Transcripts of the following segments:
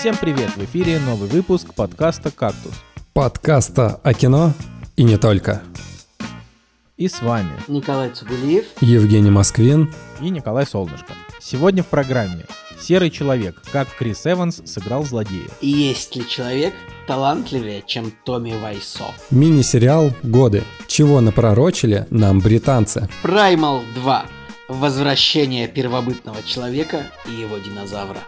Всем привет! В эфире новый выпуск подкаста «Кактус». Подкаста о кино и не только. И с вами Николай Цугулиев, Евгений Москвин и Николай Солнышко. Сегодня в программе «Серый человек. Как Крис Эванс сыграл злодея». И есть ли человек талантливее, чем Томми Вайсо? Мини-сериал «Годы. Чего напророчили нам британцы?» Праймал 2. Возвращение первобытного человека и его динозавра.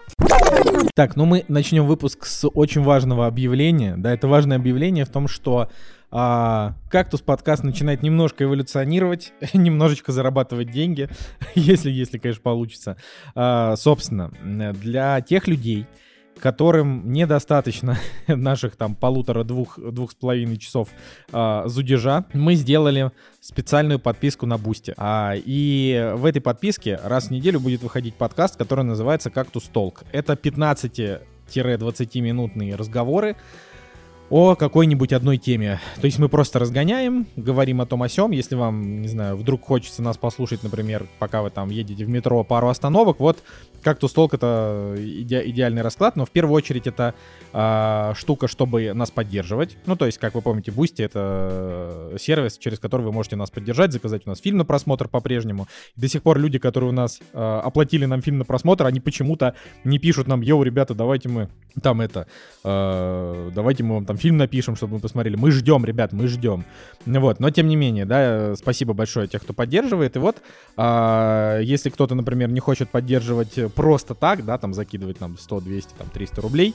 Так, ну мы начнем выпуск с очень важного объявления. Да, это важное объявление в том, что а, кактус подкаст начинает немножко эволюционировать, немножечко зарабатывать деньги, если, если, конечно, получится. А, собственно, для тех людей, которым недостаточно наших там полутора-двух двух с половиной часов э, зудежа, мы сделали специальную подписку на Boosty. А, и в этой подписке раз в неделю будет выходить подкаст, который называется «Кактус Talk». Это 15-20 минутные разговоры, о какой-нибудь одной теме. То есть мы просто разгоняем, говорим о том о сём. Если вам, не знаю, вдруг хочется нас послушать, например, пока вы там едете в метро пару остановок, вот Кактус Talk это иде- идеальный расклад, но в первую очередь это э, штука, чтобы нас поддерживать. Ну, то есть, как вы помните, Boosty это сервис, через который вы можете нас поддержать, заказать у нас фильм на просмотр по-прежнему. До сих пор люди, которые у нас э, оплатили нам фильм на просмотр, они почему-то не пишут нам, йоу, ребята, давайте мы там это, э, давайте мы вам там фильм напишем, чтобы мы посмотрели. Мы ждем, ребят, мы ждем. Вот, но тем не менее, да, спасибо большое тех, кто поддерживает. И вот, э, если кто-то, например, не хочет поддерживать просто так, да, там закидывать нам 100, 200, там 300 рублей,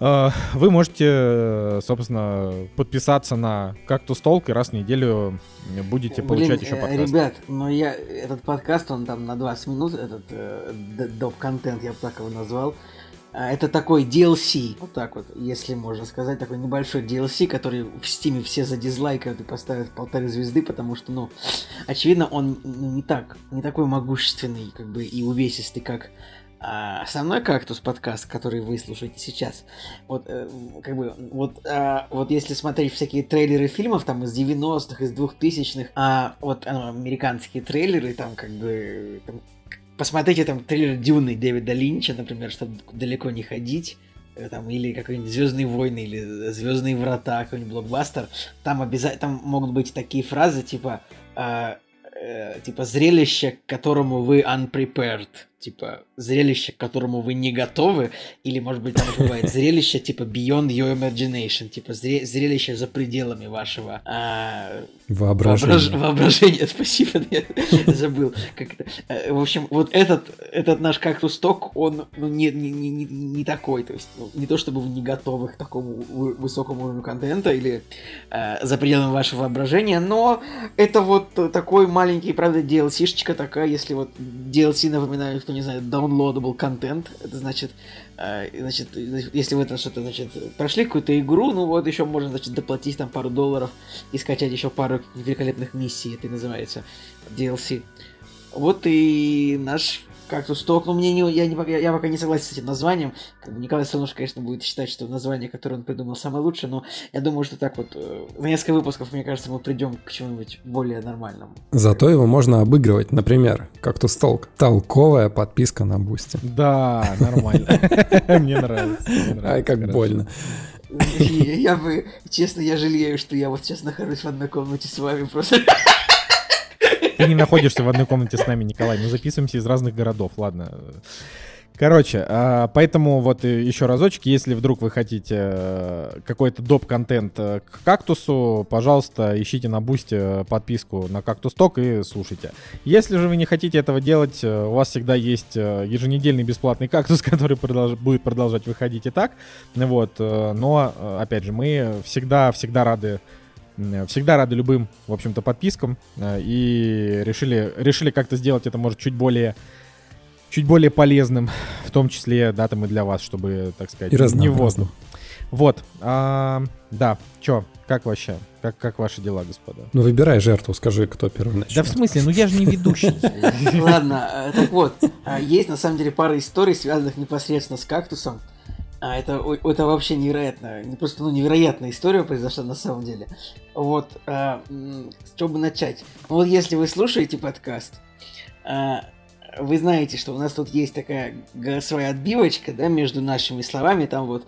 вы можете, собственно, подписаться на Кактус Толк и раз в неделю будете получать Блин, еще подкаст. Ребят, но я этот подкаст, он там на 20 минут, этот э, доп-контент, я бы так его назвал. А, это такой DLC, вот так вот, если можно сказать, такой небольшой DLC, который в стиме все задизлайкают и поставят полторы звезды, потому что, ну, очевидно, он ну, не так, не такой могущественный, как бы, и увесистый, как а, основной кактус подкаст, который вы слушаете сейчас. Вот, э, как бы, вот, а, вот если смотреть всякие трейлеры фильмов, там, из 90-х, из 2000-х, а вот а, американские трейлеры, там, как бы, там, посмотрите там трейлер Дюны Дэвида Линча, например, чтобы далеко не ходить, э, там, или какой-нибудь Звездные войны, или Звездные врата, какой-нибудь блокбастер, там обязательно там могут быть такие фразы, типа, э, э, типа зрелище, к которому вы unprepared, типа зрелище, к которому вы не готовы, или, может быть, там бывает зрелище, типа beyond your imagination, типа зре- зрелище за пределами вашего э, воображения. Воображ... Воображение, спасибо, я забыл. Как это. В общем, вот этот, этот наш кактус ток, он ну, не, не, не, не такой, то есть ну, не то чтобы вы не готовы к такому высокому уровню контента или э, за пределами вашего воображения, но это вот такой маленький, правда, DLC-шечка такая, если вот DLC напоминаю, кто не знает, downloadable контент, это значит, э, значит, если вы это что-то, значит, прошли какую-то игру, ну вот еще можно, значит, доплатить там пару долларов и скачать еще пару великолепных миссий, это называется DLC. Вот и наш Кактус Talk, ну мне не, я, не, я, я пока не согласен с этим названием. Как бы Николай Солнышко, конечно, будет считать, что название, которое он придумал, самое лучшее, но я думаю, что так вот э, в несколько выпусков, мне кажется, мы придем к чему-нибудь более нормальному. Зато его можно обыгрывать, например, Кактус Talk. Толковая подписка на Boosty. Да, нормально. Мне нравится. Ай, как больно. Я бы, честно, я жалею, что я вот сейчас нахожусь в одной комнате с вами просто. Ты не находишься в одной комнате с нами, Николай. Мы записываемся из разных городов, ладно. Короче, а, поэтому вот еще разочек, если вдруг вы хотите э, какой-то доп-контент э, к кактусу, пожалуйста, ищите на бусте подписку на кактус ток и слушайте. Если же вы не хотите этого делать, э, у вас всегда есть еженедельный бесплатный кактус, который продолж... будет продолжать выходить и так. Вот, но, опять же, мы всегда-всегда рады всегда рады любым, в общем-то, подпискам. И решили, решили как-то сделать это, может, чуть более чуть более полезным, в том числе, да, там и для вас, чтобы, так сказать, и не в воздух. Вот, а, да, чё, как вообще? Как, как ваши дела, господа? Ну, выбирай жертву, скажи, кто первый начнет. Да в смысле, ну я же не ведущий. Ладно, так вот, есть на самом деле пара историй, связанных непосредственно с кактусом. А это, это вообще невероятно, не просто ну, невероятная история произошла на самом деле. Вот, а, чтобы начать. Вот если вы слушаете подкаст, а, вы знаете, что у нас тут есть такая голосовая отбивочка, да, между нашими словами, там вот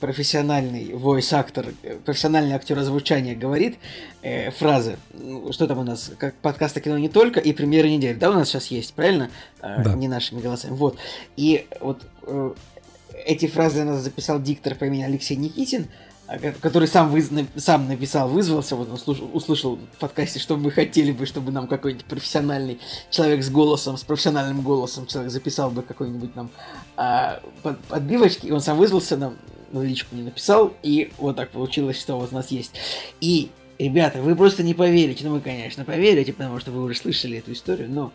профессиональный voice актор, профессиональный актер озвучания говорит э, фразы. Ну, что там у нас? Как подкаста кино не только и премьеры недели. Да, у нас сейчас есть, правильно? Э, да. Не нашими голосами. Вот. И вот э, эти фразы нас записал диктор по имени Алексей Никитин. А, который сам, вы, сам написал, вызвался, вот он слушал, услышал в подкасте, что мы хотели бы, чтобы нам какой-нибудь профессиональный человек с голосом, с профессиональным голосом человек записал бы какой-нибудь нам а, под, подбивочки, и он сам вызвался нам, в личку не написал, и вот так получилось, что у нас есть. И, ребята, вы просто не поверите, ну вы, конечно, поверите, потому что вы уже слышали эту историю, но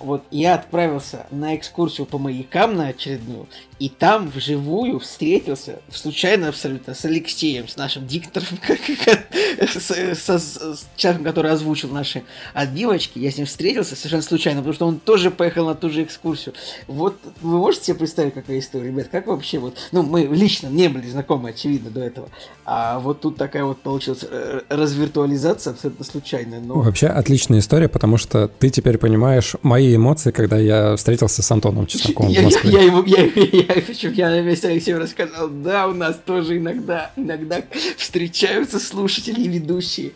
вот я отправился на экскурсию по маякам на очередную, и там вживую встретился, случайно абсолютно, с Алексеем, с нашим диктором, с человеком, который озвучил наши отбивочки. Я с ним встретился совершенно случайно, потому что он тоже поехал на ту же экскурсию. Вот вы можете себе представить, какая история, ребят? Как вообще вот... Ну, мы лично не были знакомы, очевидно, до этого. А вот тут такая вот получилась э, развиртуализация абсолютно случайная. Вообще отличная история, потому что ты теперь понимаешь мои эмоции, когда я встретился с Антоном Чесноковым в Москве. Я, я, ему, я, я, причем я на весь Алексею рассказал, да, у нас тоже иногда, иногда встречаются слушатели и ведущие.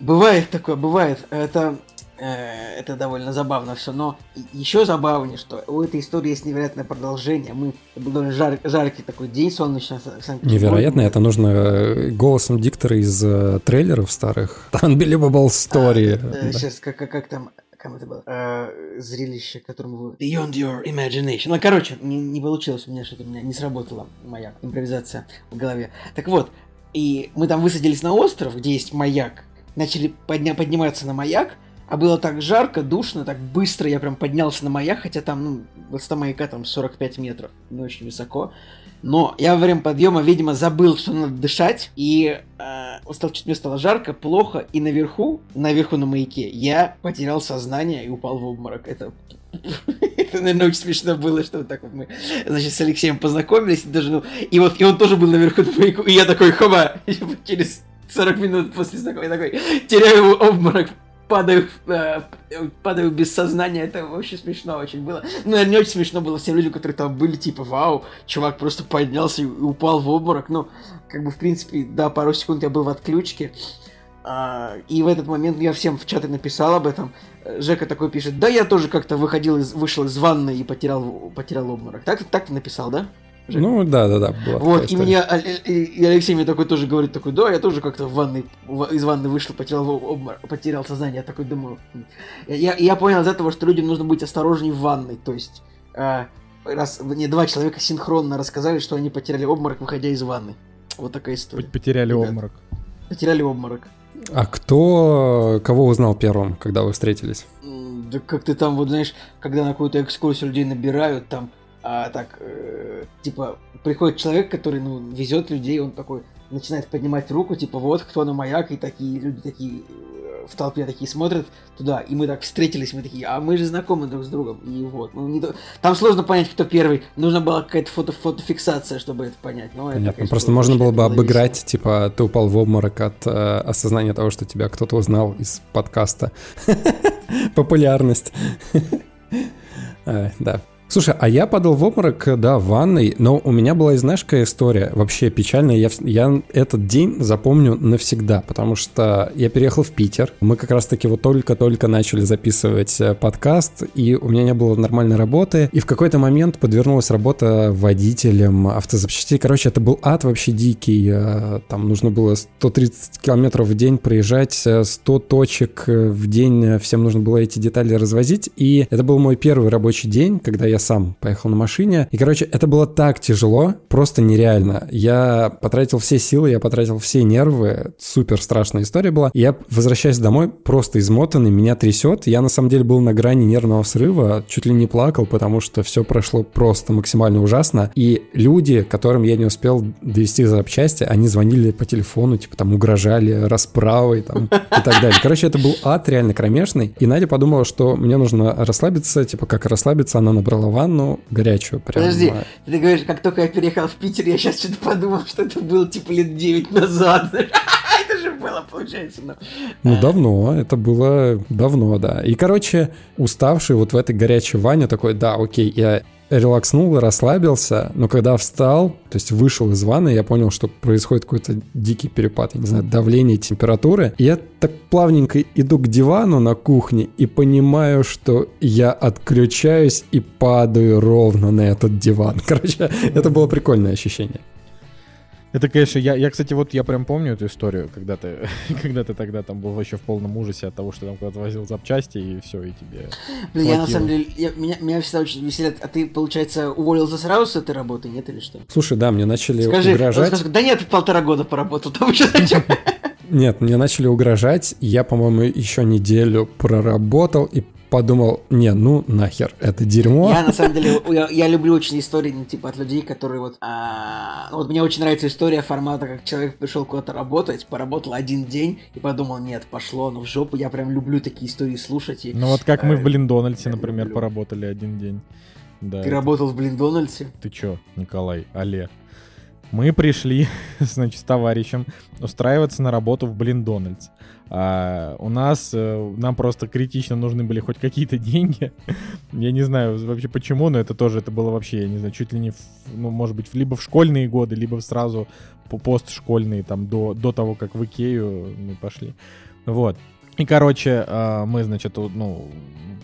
Бывает такое, бывает. Это, э, это довольно забавно все. Но еще забавнее, что у этой истории есть невероятное продолжение. Мы был жар, жаркий такой день солнечный. Невероятно, это нужно э, голосом диктора из э, трейлеров старых. Unbelievable Story. А, э, сейчас, как, как, как там как это было? Э, зрелище, которому вы... Beyond your imagination. Ну, короче, не, не получилось у меня что-то, у меня не сработала моя импровизация в голове. Так вот, и мы там высадились на остров, где есть маяк, начали подня- подниматься на маяк, а было так жарко, душно, так быстро я прям поднялся на маяк, хотя там, ну, высота маяка там 45 метров, не очень высоко. Но я во время подъема, видимо, забыл, что надо дышать, и э, стало, чуть мне стало жарко, плохо, и наверху, наверху на маяке, я потерял сознание и упал в обморок. Это это, наверное, очень смешно было, что вот так вот мы, значит, с Алексеем познакомились, даже, ну, и вот, и он тоже был наверху на маяку, и я такой, хоба, через 40 минут после знакомства, такой, теряю обморок, падаю, э, падаю без сознания, это вообще смешно очень было. Ну, не очень смешно было всем людям, которые там были, типа, вау, чувак просто поднялся и упал в обморок. Ну, как бы, в принципе, да, пару секунд я был в отключке. А, и в этот момент я всем в чаты написал об этом. Жека такой пишет, да, я тоже как-то выходил из, вышел из ванны и потерял, потерял обморок. Так, так ты написал, да? Ну, да, да, да. Вот, и меня, и Алексей мне такой тоже говорит, такой, да, я тоже как-то в ванной, из ванны вышел, потерял, обмор, потерял сознание. Я такой думаю, я, я понял из этого, что людям нужно быть осторожнее в ванной, то есть, э, раз мне два человека синхронно рассказали, что они потеряли обморок, выходя из ванны. Вот такая история. Потеряли Ребят. обморок. Потеряли обморок. А кто, кого узнал первым, когда вы встретились? Да как ты там, вот знаешь, когда на какую-то экскурсию людей набирают, там а, так, э, типа, приходит человек, который, ну, везет людей, он такой начинает поднимать руку, типа, вот кто на маяк, и такие люди такие э, в толпе такие смотрят туда, и мы так встретились, мы такие, а мы же знакомы друг с другом, и вот. Ну, не... Там сложно понять, кто первый, нужна была какая-то фото фотофиксация, чтобы это понять. Но Понятно, это, конечно, просто можно было бы обыграть, весело. типа, ты упал в обморок от э, осознания того, что тебя кто-то узнал из подкаста. Популярность. Да. Слушай, а я падал в обморок, да, в ванной, но у меня была, знаешь, какая история вообще печальная. Я, я этот день запомню навсегда, потому что я переехал в Питер. Мы как раз-таки вот только-только начали записывать э, подкаст, и у меня не было нормальной работы. И в какой-то момент подвернулась работа водителем автозапчастей. Короче, это был ад вообще дикий. Э, там нужно было 130 километров в день проезжать, 100 э, точек в день. Всем нужно было эти детали развозить. И это был мой первый рабочий день, когда я сам поехал на машине. И, короче, это было так тяжело, просто нереально. Я потратил все силы, я потратил все нервы. Супер страшная история была. И я возвращаюсь домой просто измотанный, меня трясет. Я, на самом деле, был на грани нервного срыва, чуть ли не плакал, потому что все прошло просто максимально ужасно. И люди, которым я не успел довести запчасти, они звонили по телефону, типа там угрожали расправой там, и так далее. Короче, это был ад реально кромешный. И Надя подумала, что мне нужно расслабиться, типа как расслабиться, она набрала принял ванну горячую. Прям, Подожди, ты говоришь, как только я переехал в Питер, я сейчас что-то подумал, что это было типа лет 9 назад. Это же было, получается. Ну, ну давно, это было давно, да. И, короче, уставший вот в этой горячей ванне такой, да, окей, я релакснул, расслабился, но когда встал, то есть вышел из ванны, я понял, что происходит какой-то дикий перепад, я не знаю, давление, температуры. И я так плавненько иду к дивану на кухне и понимаю, что я отключаюсь и падаю ровно на этот диван. Короче, это было прикольное ощущение. Это, конечно, я, я, кстати, вот я прям помню эту историю, когда ты, когда ты тогда там был вообще в полном ужасе от того, что там куда-то возил запчасти, и все, и тебе Блин, я на самом деле, я, меня, меня всегда очень веселят, а ты, получается, уволился сразу с этой работы, нет, или что? Слушай, да, мне начали скажи, угрожать. Скажи, да нет, полтора года поработал, там еще зачем? Нет, мне начали угрожать, я, по-моему, еще неделю проработал, и подумал, не, ну нахер, это дерьмо. Я на самом деле, я, я люблю очень истории, ну, типа, от людей, которые вот... А, вот мне очень нравится история формата, как человек пришел куда-то работать, поработал один день и подумал, нет, пошло, ну в жопу, я прям люблю такие истории слушать. И, ну вот как мы в э, Блин Дональдсе, например, люблю. поработали один день. Да, Ты это... работал в Блин Дональдсе? Ты чё, Николай, алле. Мы пришли, значит, с товарищем устраиваться на работу в Блин Дональдс. А у нас, э, нам просто критично нужны были хоть какие-то деньги. я не знаю вообще почему, но это тоже, это было вообще, я не знаю, чуть ли не, в, ну, может быть, либо в школьные годы, либо сразу постшкольные, там, до, до того, как в Икею мы пошли. Вот. И, короче, а, мы, значит, ну,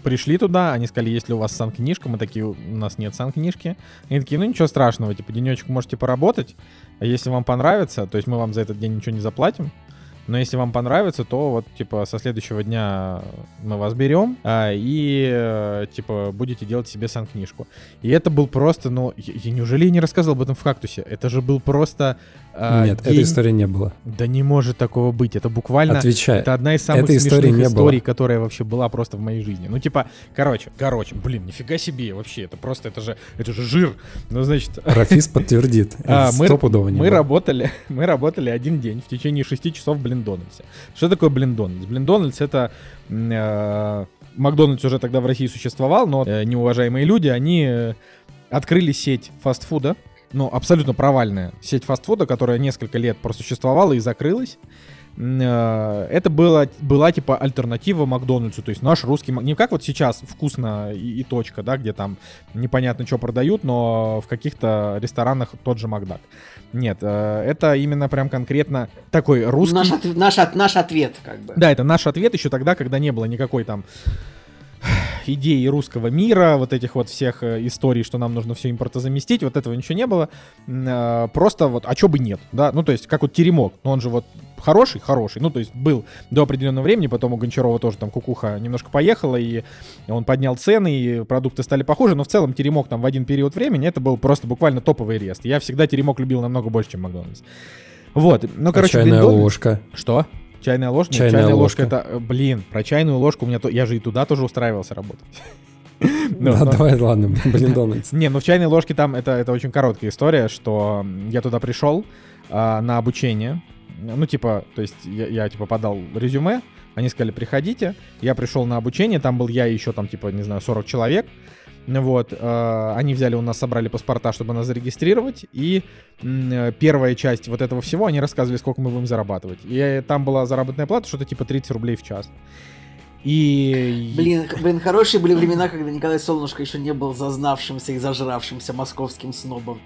пришли туда, они сказали, есть ли у вас сан-книжка, мы такие, у нас нет сан-книжки. Они такие, ну ничего страшного, типа, денечек можете поработать, а если вам понравится, то есть мы вам за этот день ничего не заплатим, но если вам понравится, то вот, типа, со следующего дня мы вас берем а, и, э, типа, будете делать себе сан-книжку. И это был просто, ну, я, я неужели я не рассказывал об этом в «Кактусе»? Это же был просто а, Нет, день... этой истории не было. Да не может такого быть. Это буквально... Отвечай. Это одна из самых Этой смешных истории, историй, которая вообще была просто в моей жизни. Ну, типа, короче, короче, блин, нифига себе вообще. Это просто, это же, это же жир. Ну, значит... Рафис подтвердит. А, мы, мы работали, мы работали один день в течение шести часов в Блиндональдсе. Что такое Блиндональдс? Блиндональдс это... Э, Макдональдс уже тогда в России существовал, но э, неуважаемые люди, они э, открыли сеть фастфуда, ну, абсолютно провальная сеть фастфуда, которая несколько лет просуществовала и закрылась. Э, это было, была типа альтернатива Макдональдсу, то есть наш русский, не как вот сейчас вкусно и, и точка, да, где там непонятно что продают, но в каких-то ресторанах тот же Макдак. Нет, э, это именно прям конкретно такой русский... Наш, от, наш, наш ответ, как бы. Да, это наш ответ еще тогда, когда не было никакой там идеи русского мира, вот этих вот всех э, историй, что нам нужно все импортозаместить, вот этого ничего не было. Э, просто вот, а чё бы нет, да? Ну, то есть, как вот теремок, но он же вот хороший, хороший, ну, то есть, был до определенного времени, потом у Гончарова тоже там кукуха немножко поехала, и он поднял цены, и продукты стали похожи, но в целом теремок там в один период времени это был просто буквально топовый рест. Я всегда теремок любил намного больше, чем Макдональдс. Вот, ну, короче... А чайная ложка. Что? Чайная ложка? Чайная, чайная ложка. ложка это, блин, про чайную ложку у меня, то, я же и туда тоже устраивался работать. Да, давай, ладно, блин, Дональдс. Не, ну в чайной ложке там это, это очень короткая история, что я туда пришел а, на обучение. Ну, типа, то есть я, я, типа, подал резюме, они сказали, приходите. Я пришел на обучение, там был я и еще там, типа, не знаю, 40 человек. Вот, э, они взяли у нас, собрали паспорта, чтобы нас зарегистрировать, и э, первая часть вот этого всего, они рассказывали, сколько мы будем зарабатывать. И э, там была заработная плата, что-то типа 30 рублей в час. И... Блин, блин, хорошие были времена, когда Николай Солнышко еще не был зазнавшимся и зажравшимся московским снобом.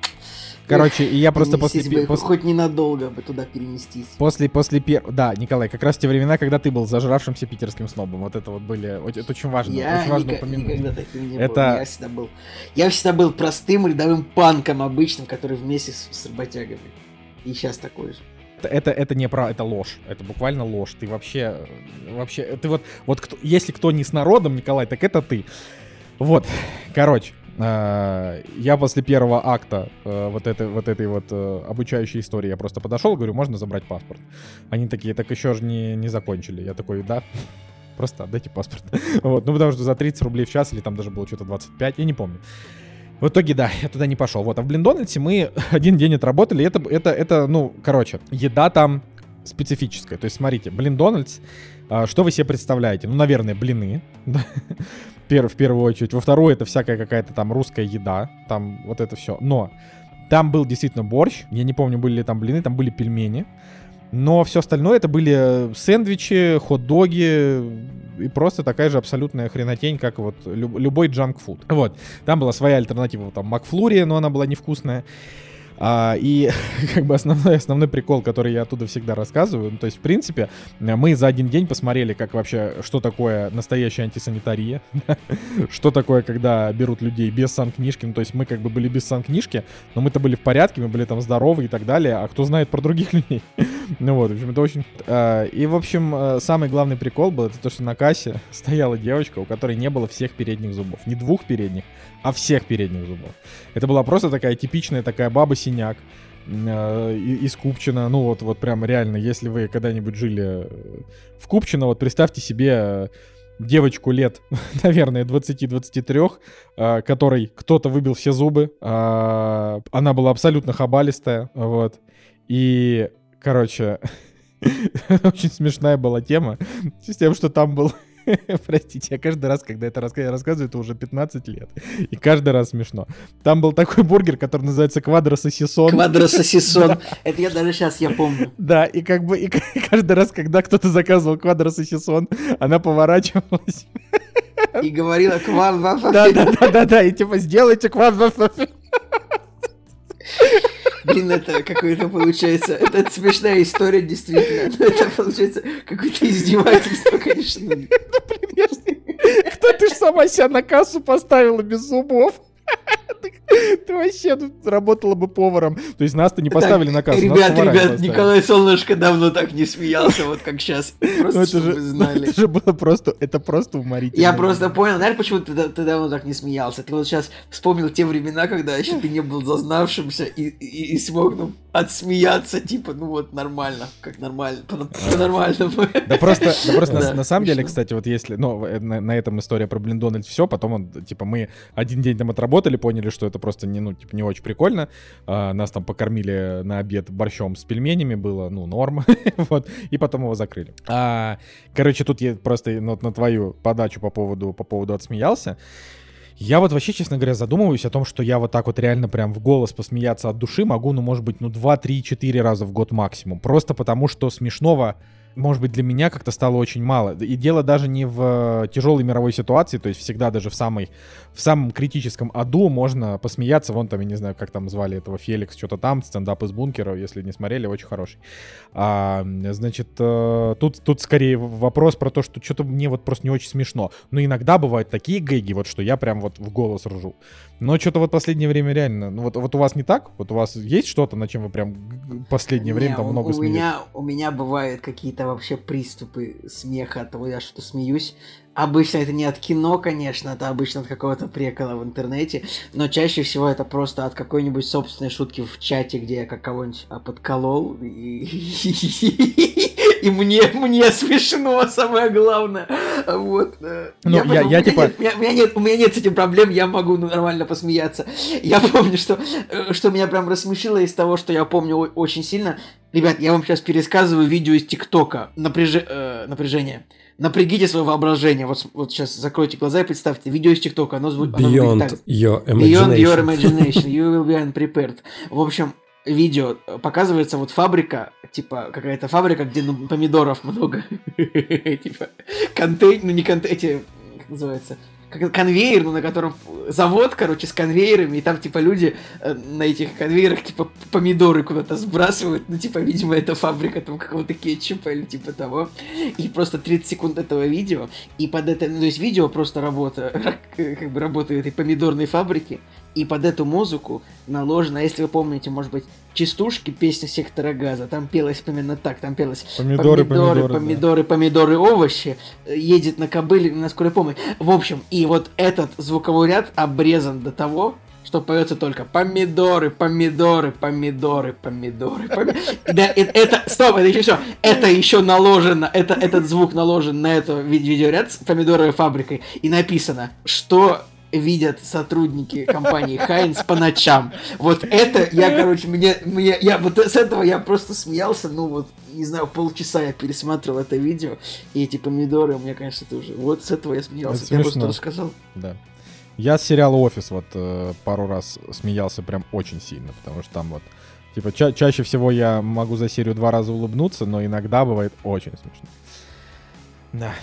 Короче, и я просто после... Бы, после... Хоть ненадолго бы туда переместись. После, после пер... Да, Николай, как раз те времена, когда ты был зажравшимся питерским снобом. Вот это вот были... Это очень важно. Я очень важно никак, упомянуть. никогда таким не это... был. Я всегда был... Я всегда был простым рядовым панком обычным, который вместе с, с работягами. И сейчас такой же. Это, это не про, это ложь. Это буквально ложь. Ты вообще, вообще, ты вот, вот кто, если кто не с народом, Николай, так это ты. Вот, короче, я после первого акта э, вот этой вот, этой вот э, обучающей истории я просто подошел, говорю, можно забрать паспорт? Они такие, так еще же не, не закончили. Я такой, да, просто отдайте паспорт. вот, ну потому что за 30 рублей в час или там даже было что-то 25, я не помню. В итоге, да, я туда не пошел. Вот, а в Блиндональдсе мы один день отработали. Это, это, это, ну, короче, еда там специфическая. То есть, смотрите, Блиндональдс, что вы себе представляете? Ну, наверное, блины. пер, в первую очередь. Во вторую это всякая какая-то там русская еда, там вот это все. Но там был действительно борщ, я не помню, были ли там блины, там были пельмени. Но все остальное это были сэндвичи, хот-доги и просто такая же абсолютная хренотень, как вот любой джанк-фуд. Вот. Там была своя альтернатива, там Макфлури, но она была невкусная. А, и как бы основной, основной прикол, который я оттуда всегда рассказываю, ну, то есть, в принципе, мы за один день посмотрели, как вообще, что такое настоящая антисанитария, что такое, когда берут людей без санкнижки, ну, то есть мы как бы были без санкнижки, но мы-то были в порядке, мы были там здоровы и так далее, а кто знает про других людей? ну вот, в общем, это очень... А, и, в общем, а, самый главный прикол был, это то, что на кассе стояла девочка, у которой не было всех передних зубов, не двух передних, а всех передних зубов. Это была просто такая типичная такая баба-синяк э, из Купчина. Ну вот, вот прям реально, если вы когда-нибудь жили э, в Купчино, вот представьте себе э, девочку лет, наверное, 20-23, э, которой кто-то выбил все зубы. Она была абсолютно хабалистая, вот. И, короче, очень смешная была тема с тем, что там был Простите, я каждый раз, когда это рассказываю, это уже 15 лет. И каждый раз смешно. Там был такой бургер, который называется квадрососисон. Квадрососисон. Это я даже сейчас я помню. Да, и как бы и каждый раз, когда кто-то заказывал квадрососисон, она поворачивалась. И говорила квадрососисон. Да, да, да, да, да, и типа сделайте квадрососисон. Блин, это какое-то получается... Это, смешная история, действительно. Но это получается какое-то издевательство, конечно. Ну, блин, я. Кто ты ж сама себя на кассу поставила без зубов? Ты вообще работала бы поваром. То есть нас-то не поставили на кассу. Ребят, ребят, Николай Солнышко давно так не смеялся, вот как сейчас. Просто, чтобы вы знали. Это же было просто, это просто уморительно. Я просто понял, знаешь, почему ты, давно так не смеялся? Ты вот сейчас вспомнил те времена, когда еще ты не был зазнавшимся и, смог, ну, отсмеяться, типа, ну вот нормально, как нормально, по-нормальному. Да просто, да просто на, самом деле, кстати, вот если, ну, на, на этом история про Блиндональд все, потом он, типа, мы один день там отработали, поняли, что это просто не, ну, типа, не очень прикольно, а, нас там покормили на обед борщом с пельменями, было, ну, норм, вот, и потом его закрыли. А, короче, тут я просто ну, на твою подачу по поводу, по поводу отсмеялся, я вот вообще, честно говоря, задумываюсь о том, что я вот так вот реально прям в голос посмеяться от души могу, ну, может быть, ну, 2, 3, 4 раза в год максимум. Просто потому, что смешного может быть, для меня как-то стало очень мало. И дело даже не в э, тяжелой мировой ситуации, то есть всегда даже в, самой, в самом критическом аду можно посмеяться. Вон там, я не знаю, как там звали этого Феликс, что-то там, стендап из бункера, если не смотрели, очень хороший. А, значит, э, тут, тут скорее вопрос про то, что что-то мне вот просто не очень смешно. Но иногда бывают такие гэги, вот что я прям вот в голос ржу. Но что-то вот последнее время реально, ну вот, вот у вас не так? Вот у вас есть что-то, на чем вы прям последнее не, время там у, много у смеетесь? Меня, у меня бывают какие-то вообще приступы смеха от того, я что смеюсь. Обычно это не от кино, конечно, это обычно от какого-то прикола в интернете, но чаще всего это просто от какой-нибудь собственной шутки в чате, где я как кого-нибудь а, подколол, и мне, мне смешно, самое главное. Вот. Э, ну, я, я, я типа... Нет, у, меня, нет, у меня нет с этим проблем, я могу ну, нормально посмеяться. Я помню, что, э, что меня прям рассмешило из того, что я помню очень сильно. Ребят, я вам сейчас пересказываю видео из ТикТока. Напряж... Э, напряжение. Напрягите свое воображение. Вот, вот сейчас закройте глаза и представьте. Видео из ТикТока. Оно звучит... Beyond так. your imagination. Beyond your imagination. You will be unprepared. В общем, видео показывается вот фабрика, типа какая-то фабрика, где ну, помидоров много. Типа контейнер, ну не контейнер, как называется, конвейер, ну, на котором завод, короче, с конвейерами, и там, типа, люди э, на этих конвейерах, типа, помидоры куда-то сбрасывают, ну, типа, видимо, это фабрика там какого-то кетчупа или типа того, и просто 30 секунд этого видео, и под это, ну, то есть видео просто работа, как бы работает этой помидорной фабрики, и под эту музыку наложено, если вы помните, может быть, частушки, песня сектора газа, там пелось именно так, там пелось помидоры, помидоры, помидоры, помидоры, да. помидоры, овощи, едет на кобыле на скорой помощи. В общем, и вот этот звуковой ряд обрезан до того, что поется только помидоры, помидоры, помидоры, помидоры, помидоры. Да, это, это, стоп, это еще все. Это еще наложено, это, этот звук наложен на эту видеоряд с помидоровой фабрикой. И написано, что видят сотрудники компании Хайнс по ночам. Вот это я, короче, мне, мне, я вот с этого я просто смеялся, ну вот, не знаю, полчаса я пересматривал это видео, и эти помидоры, у меня, конечно, тоже. Вот с этого я смеялся. Это я просто смешно. рассказал. Да. Я с сериала «Офис» вот э, пару раз смеялся прям очень сильно, потому что там вот, типа, ча- чаще всего я могу за серию два раза улыбнуться, но иногда бывает очень смешно. Да.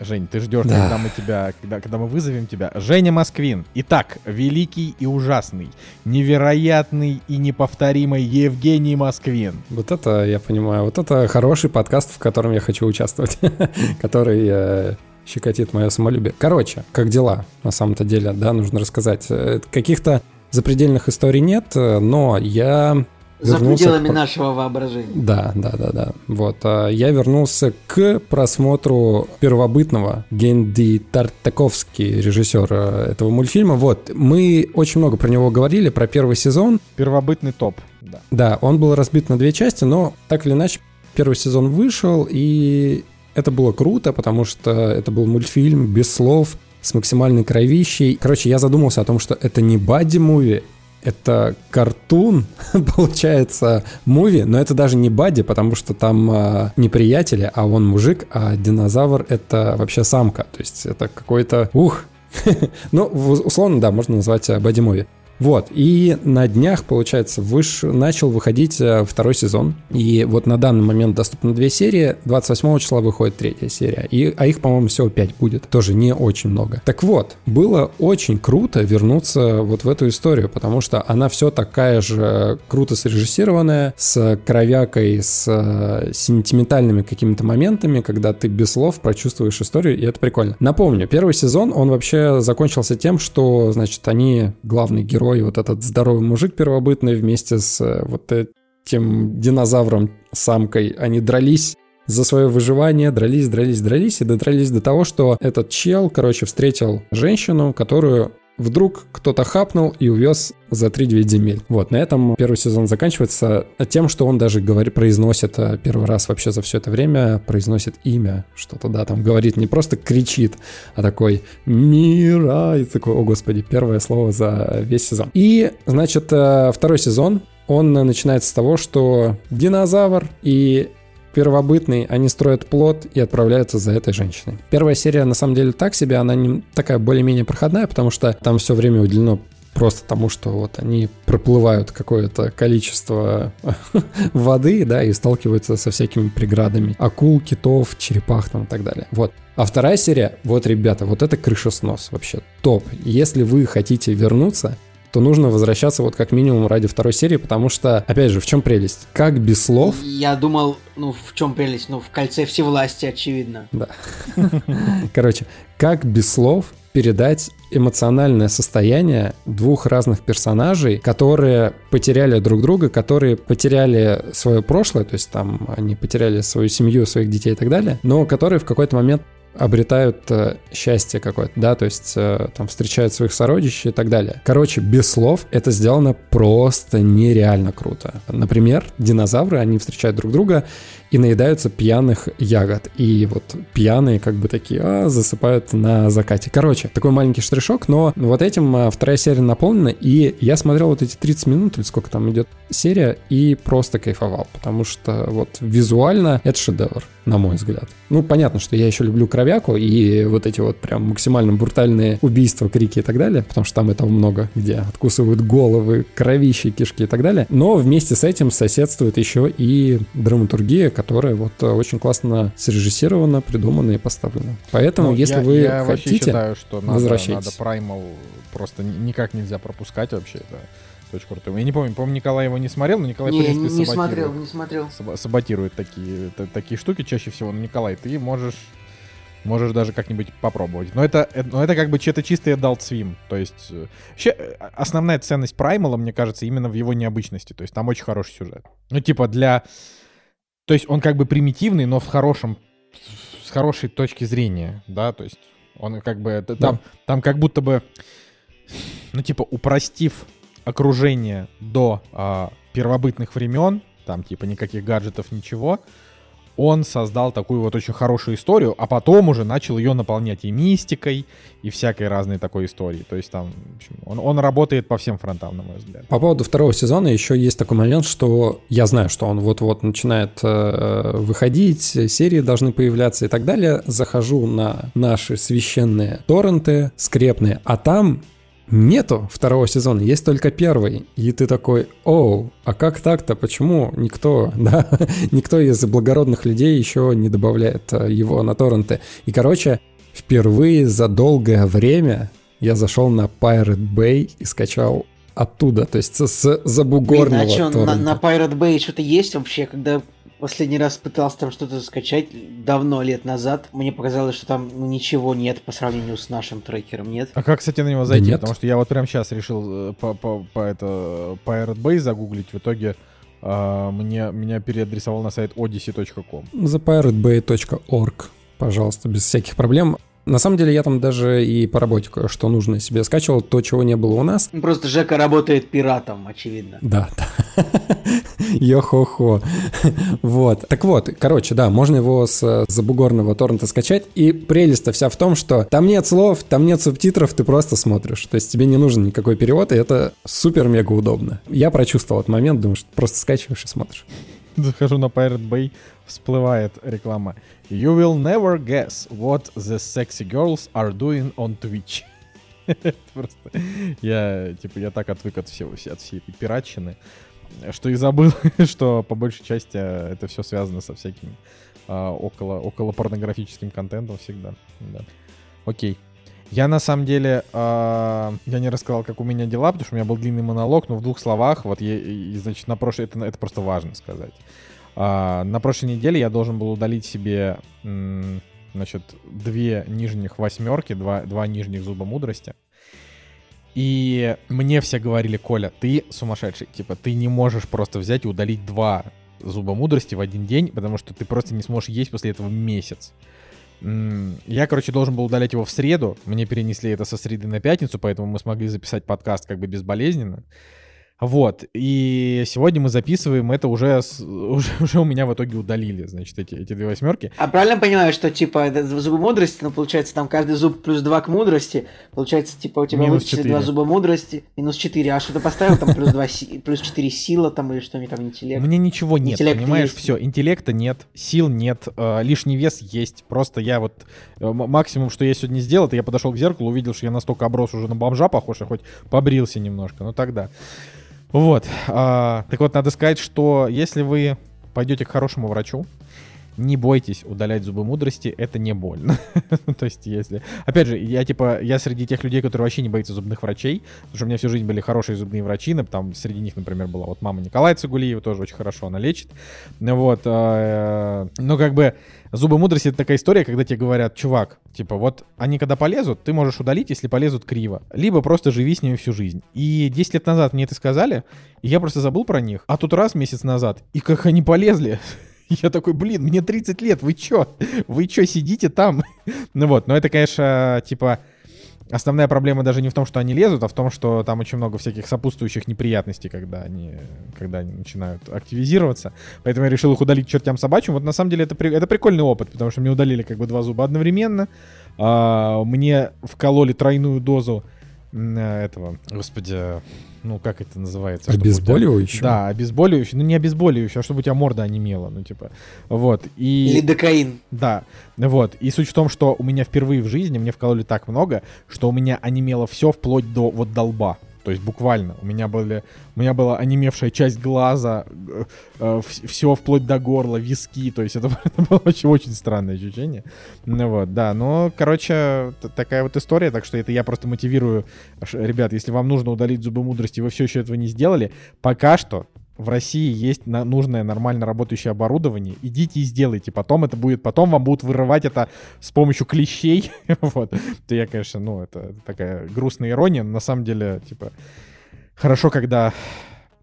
Жень, ты ждешь, Да. когда мы тебя, когда, когда мы вызовем тебя. Женя Москвин. Итак, великий и ужасный, невероятный и неповторимый Евгений Москвин. Вот это я понимаю. Вот это хороший подкаст, в котором я хочу участвовать, который э, щекотит мое самолюбие. Короче, как дела на самом-то деле, да, нужно рассказать. Э, Каких-то запредельных историй нет, э, но я За вернулся к пределами про- нашего воображения. Да, да, да, да. Вот. а, Я вернулся к просмотру первобытного Генди Тартаковский, режиссер э, этого мультфильма. Вот. Мы очень много про него говорили, про первый сезон. Первобытный топ. Да. Да, он был разбит на две части, но так или иначе первый сезон вышел, и это было круто, потому что это был мультфильм без слов, с максимальной кровищей. Короче, я задумался о том, что это не бадди-муви, это картун, получается, муви, но это даже не бадди, потому что там а, не приятели, а он мужик, а динозавр это вообще самка. То есть это какой-то... Ух! Ну, условно, да, можно назвать бадди-муви. Вот, и на днях, получается, выш... начал выходить э, второй сезон. И вот на данный момент доступно две серии. 28 числа выходит третья серия. И... А их, по-моему, всего пять будет. Тоже не очень много. Так вот, было очень круто вернуться вот в эту историю, потому что она все такая же круто срежиссированная, с кровякой, с э, сентиментальными какими-то моментами, когда ты без слов прочувствуешь историю, и это прикольно. Напомню, первый сезон, он вообще закончился тем, что, значит, они, главный герой, вот этот здоровый мужик первобытный вместе с э, вот этим динозавром, самкой, они дрались за свое выживание, дрались, дрались, дрались, и додрались до того, что этот чел, короче, встретил женщину, которую вдруг кто-то хапнул и увез за 3-9 земель. Вот, на этом первый сезон заканчивается тем, что он даже говорит, произносит э, первый раз вообще за все это время, произносит имя, что-то, да, там говорит, не просто кричит, а такой «Мира!» и такой, о господи, первое слово за весь сезон. И, значит, э, второй сезон, он начинается с того, что динозавр и первобытный, они строят плод и отправляются за этой женщиной. Первая серия, на самом деле, так себе, она не, такая более-менее проходная, потому что там все время уделено просто тому, что вот они проплывают какое-то количество воды, да, и сталкиваются со всякими преградами. Акул, китов, черепах там и так далее. Вот. А вторая серия, вот, ребята, вот это крышеснос вообще. Топ. Если вы хотите вернуться, то нужно возвращаться вот как минимум ради второй серии, потому что, опять же, в чем прелесть? Как без слов Я думал, ну в чем прелесть? Ну в кольце всевластия, очевидно. Да. Короче, как без слов передать эмоциональное состояние двух разных персонажей, которые потеряли друг друга, которые потеряли свое прошлое, то есть там они потеряли свою семью, своих детей и так далее, но которые в какой-то момент обретают э, счастье какое-то, да, то есть э, там встречают своих сородичей и так далее. Короче, без слов это сделано просто нереально круто. Например, динозавры, они встречают друг друга и наедаются пьяных ягод. И вот пьяные как бы такие а, засыпают на закате. Короче, такой маленький штришок, но вот этим а, вторая серия наполнена. И я смотрел вот эти 30 минут, или сколько там идет серия, и просто кайфовал. Потому что вот визуально это шедевр, на мой взгляд. Ну, понятно, что я еще люблю кровяку и вот эти вот прям максимально брутальные убийства, крики и так далее, потому что там этого много, где откусывают головы, кровищи, кишки и так далее. Но вместе с этим соседствует еще и драматургия, которая вот э, очень классно срежиссирована, придумана и поставлена. Поэтому, Ну, если я, вы я вообще хотите, считаю, что надо, возвращайтесь. надо Primal просто ни- никак нельзя пропускать вообще. Это очень круто. Я не помню, по-моему, Николай его не смотрел, но Николай, в не, принципе, не саботирует. смотрел, не смотрел. саботирует такие, та- такие штуки чаще всего. Но, Николай, ты можешь можешь даже как-нибудь попробовать. Но это, э, но это как бы это чистый Adult Swim. То есть вообще э, основная ценность Primal, мне кажется, именно в его необычности. То есть там очень хороший сюжет. Ну типа для... То есть он как бы примитивный, но в хорошем... С хорошей точки зрения, да, то есть он как бы... это- Там, там как будто бы... Ну типа упростив окружение до а, первобытных времен, там типа никаких гаджетов, ничего, он создал такую вот очень хорошую историю, а потом уже начал ее наполнять и мистикой, и всякой разной такой историей. То есть там, общем, он, он работает по всем фронтам, на мой взгляд. По поводу второго сезона еще есть такой момент, что я знаю, что он вот-вот начинает э, выходить, серии должны появляться и так далее. Захожу на наши священные торренты, скрепные, а там нету второго сезона, есть только первый. И ты такой, оу, а как так-то? Почему никто, да, никто из благородных людей еще не добавляет э, его на торренты? И, короче, впервые за долгое время я зашел на Pirate Bay и скачал оттуда, то есть с забугорного Блин, а что, на, на Pirate Bay что-то есть вообще, когда Последний раз пытался там что-то скачать давно, лет назад. Мне показалось, что там ну, ничего нет по сравнению с нашим трекером, нет? А как, кстати, на него зайти? Да нет. Потому что я вот прямо сейчас решил э, по, по, по, это, по Pirate Bay загуглить. В итоге Uh, мне, меня переадресовал на сайт odyssey.com. thepiratebay.org, пожалуйста, без всяких проблем. На самом деле я там даже и по работе что нужно себе скачивал, то, чего не было у нас. Просто Жека работает пиратом, очевидно. Да, да. Йо-хо-хо. Вот. Так вот, короче, да, можно его с забугорного торрента скачать. И прелесть-то вся в том, что там нет слов, там нет субтитров, ты просто смотришь. То есть тебе не нужен никакой перевод, и это супер-мега удобно. Я прочувствовал этот момент, думаю, что просто скачиваешь и смотришь. Захожу на Pirate Bay, всплывает реклама. You will never guess what the sexy girls are doing on Twitch. Просто я, типа, я так отвык от всего, от всей этой пиратчины, что и забыл, что по большей части а, это все связано со всяким а, около, около порнографическим контентом всегда. Да. Окей. Я на самом деле, э, я не рассказал, как у меня дела, потому что у меня был длинный монолог, но в двух словах, вот, я, и, значит, на прошлой, это, это просто важно сказать. Э, на прошлой неделе я должен был удалить себе, м, значит, две нижних восьмерки, два, два нижних зуба мудрости. И мне все говорили, Коля, ты сумасшедший, типа, ты не можешь просто взять и удалить два зуба мудрости в один день, потому что ты просто не сможешь есть после этого месяц. Я, короче, должен был удалять его в среду. Мне перенесли это со среды на пятницу, поэтому мы смогли записать подкаст как бы безболезненно. Вот, и сегодня мы записываем, это уже, уже, уже у меня в итоге удалили, значит, эти, эти две восьмерки. А правильно понимаю, что, типа, зубы мудрости, ну, получается, там каждый зуб плюс два к мудрости, получается, типа, у тебя минус вычислили два зуба мудрости, минус четыре, а что ты поставил там плюс два, плюс четыре сила там или что-нибудь там, интеллект? Мне ничего нет, интеллект понимаешь, все, интеллекта нет, сил нет, э, лишний вес есть, просто я вот, э, максимум, что я сегодня сделал, это я подошел к зеркалу, увидел, что я настолько оброс уже на бомжа похож, а хоть побрился немножко, ну тогда... Вот. А, так вот, надо сказать, что если вы пойдете к хорошему врачу, не бойтесь удалять зубы мудрости, это не больно. То есть, если... Опять же, я типа, я среди тех людей, которые вообще не боятся зубных врачей, потому что у меня всю жизнь были хорошие зубные врачи, там среди них, например, была вот мама Николая Цигулиева, тоже очень хорошо она лечит. Вот. А, но как бы зубы мудрости это такая история, когда тебе говорят, чувак, типа, вот они когда полезут, ты можешь удалить, если полезут криво. Либо просто живи с ними всю жизнь. И 10 лет назад мне это сказали, и я просто забыл про них. А тут раз месяц назад, и как они полезли. Я такой, блин, мне 30 лет, вы чё? Вы чё, сидите там? ну вот, но это, конечно, типа... Основная проблема даже не в том, что они лезут, а в том, что там очень много всяких сопутствующих неприятностей, когда они, когда они начинают активизироваться. Поэтому я решил их удалить чертям собачьим. Вот на самом деле это, это прикольный опыт, потому что мне удалили как бы два зуба одновременно. А, мне вкололи тройную дозу этого, господи, ну как это называется? Обезболивающее? Да, обезболивающее. Ну не обезболивающее, а чтобы у тебя морда онемела, ну типа. Вот. И... Лидокаин. Да. Вот. И суть в том, что у меня впервые в жизни мне вкололи так много, что у меня онемело все вплоть до вот долба. То есть буквально. У меня, были, у меня была онемевшая часть глаза, э, э, все вплоть до горла, виски. То есть это, это было очень, очень странное ощущение. Ну вот, да. Но, короче, такая вот история. Так что это я просто мотивирую. Ребят, если вам нужно удалить зубы мудрости, вы все еще этого не сделали, пока что в России есть на, нужное нормально работающее оборудование, идите и сделайте. Потом это будет, потом вам будут вырывать это с помощью клещей. вот. То я, конечно, ну, это такая грустная ирония, но на самом деле, типа, хорошо, когда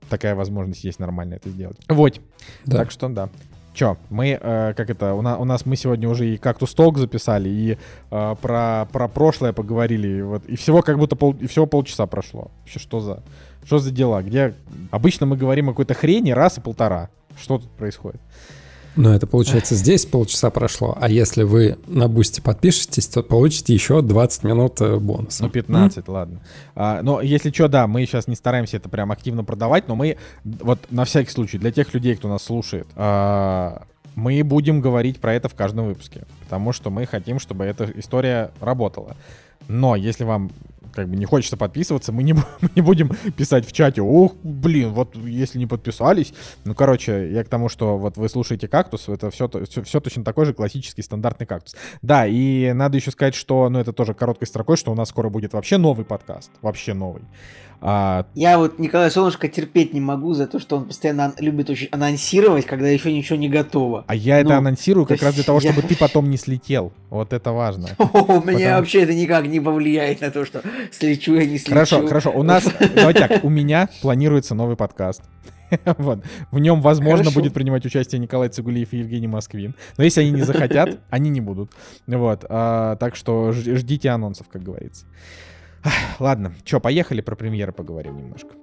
такая возможность есть нормально это сделать. Вот. Да. Так что, да. Чё, мы, э, как это, у, на, у нас мы сегодня уже и кактус talk записали, и э, про, про прошлое поговорили, и, вот, и всего как будто пол, и всего полчаса прошло. Вообще, что за... Что за дела? Где обычно мы говорим о какой-то хрени раз и полтора. Что тут происходит? Но это получается здесь полчаса прошло, а если вы на Boosty подпишетесь, то получите еще 20 минут э, бонуса. Ну, 15, mm-hmm. ладно. А, но если что, да, мы сейчас не стараемся это прям активно продавать, но мы вот на всякий случай, для тех людей, кто нас слушает, а, мы будем говорить про это в каждом выпуске, потому что мы хотим, чтобы эта история работала. Но если вам как бы не хочется подписываться, мы не, мы не будем писать в чате, ох, блин, вот если не подписались. Ну, короче, я к тому, что вот вы слушаете кактус, это все, все, все точно такой же классический стандартный кактус. Да, и надо еще сказать, что, ну, это тоже короткой строкой, что у нас скоро будет вообще новый подкаст, вообще новый. А... Я вот Николая Солнышко терпеть не могу за то, что он постоянно любит очень анонсировать, когда еще ничего не готово. А я ну, это анонсирую как раз для того, чтобы я... ты потом не слетел. Вот это важно. У меня вообще это никак не повлияет на то, что слечу я не слечу. Хорошо, хорошо. У нас, давайте так, у меня планируется новый подкаст. Вот. В нем, возможно, Хорошо. будет принимать участие Николай Цигулиев и Евгений Москвин. Но если они не захотят, они не будут. Вот. А, так что ждите анонсов, как говорится. Ладно, что, поехали про премьеры поговорим немножко.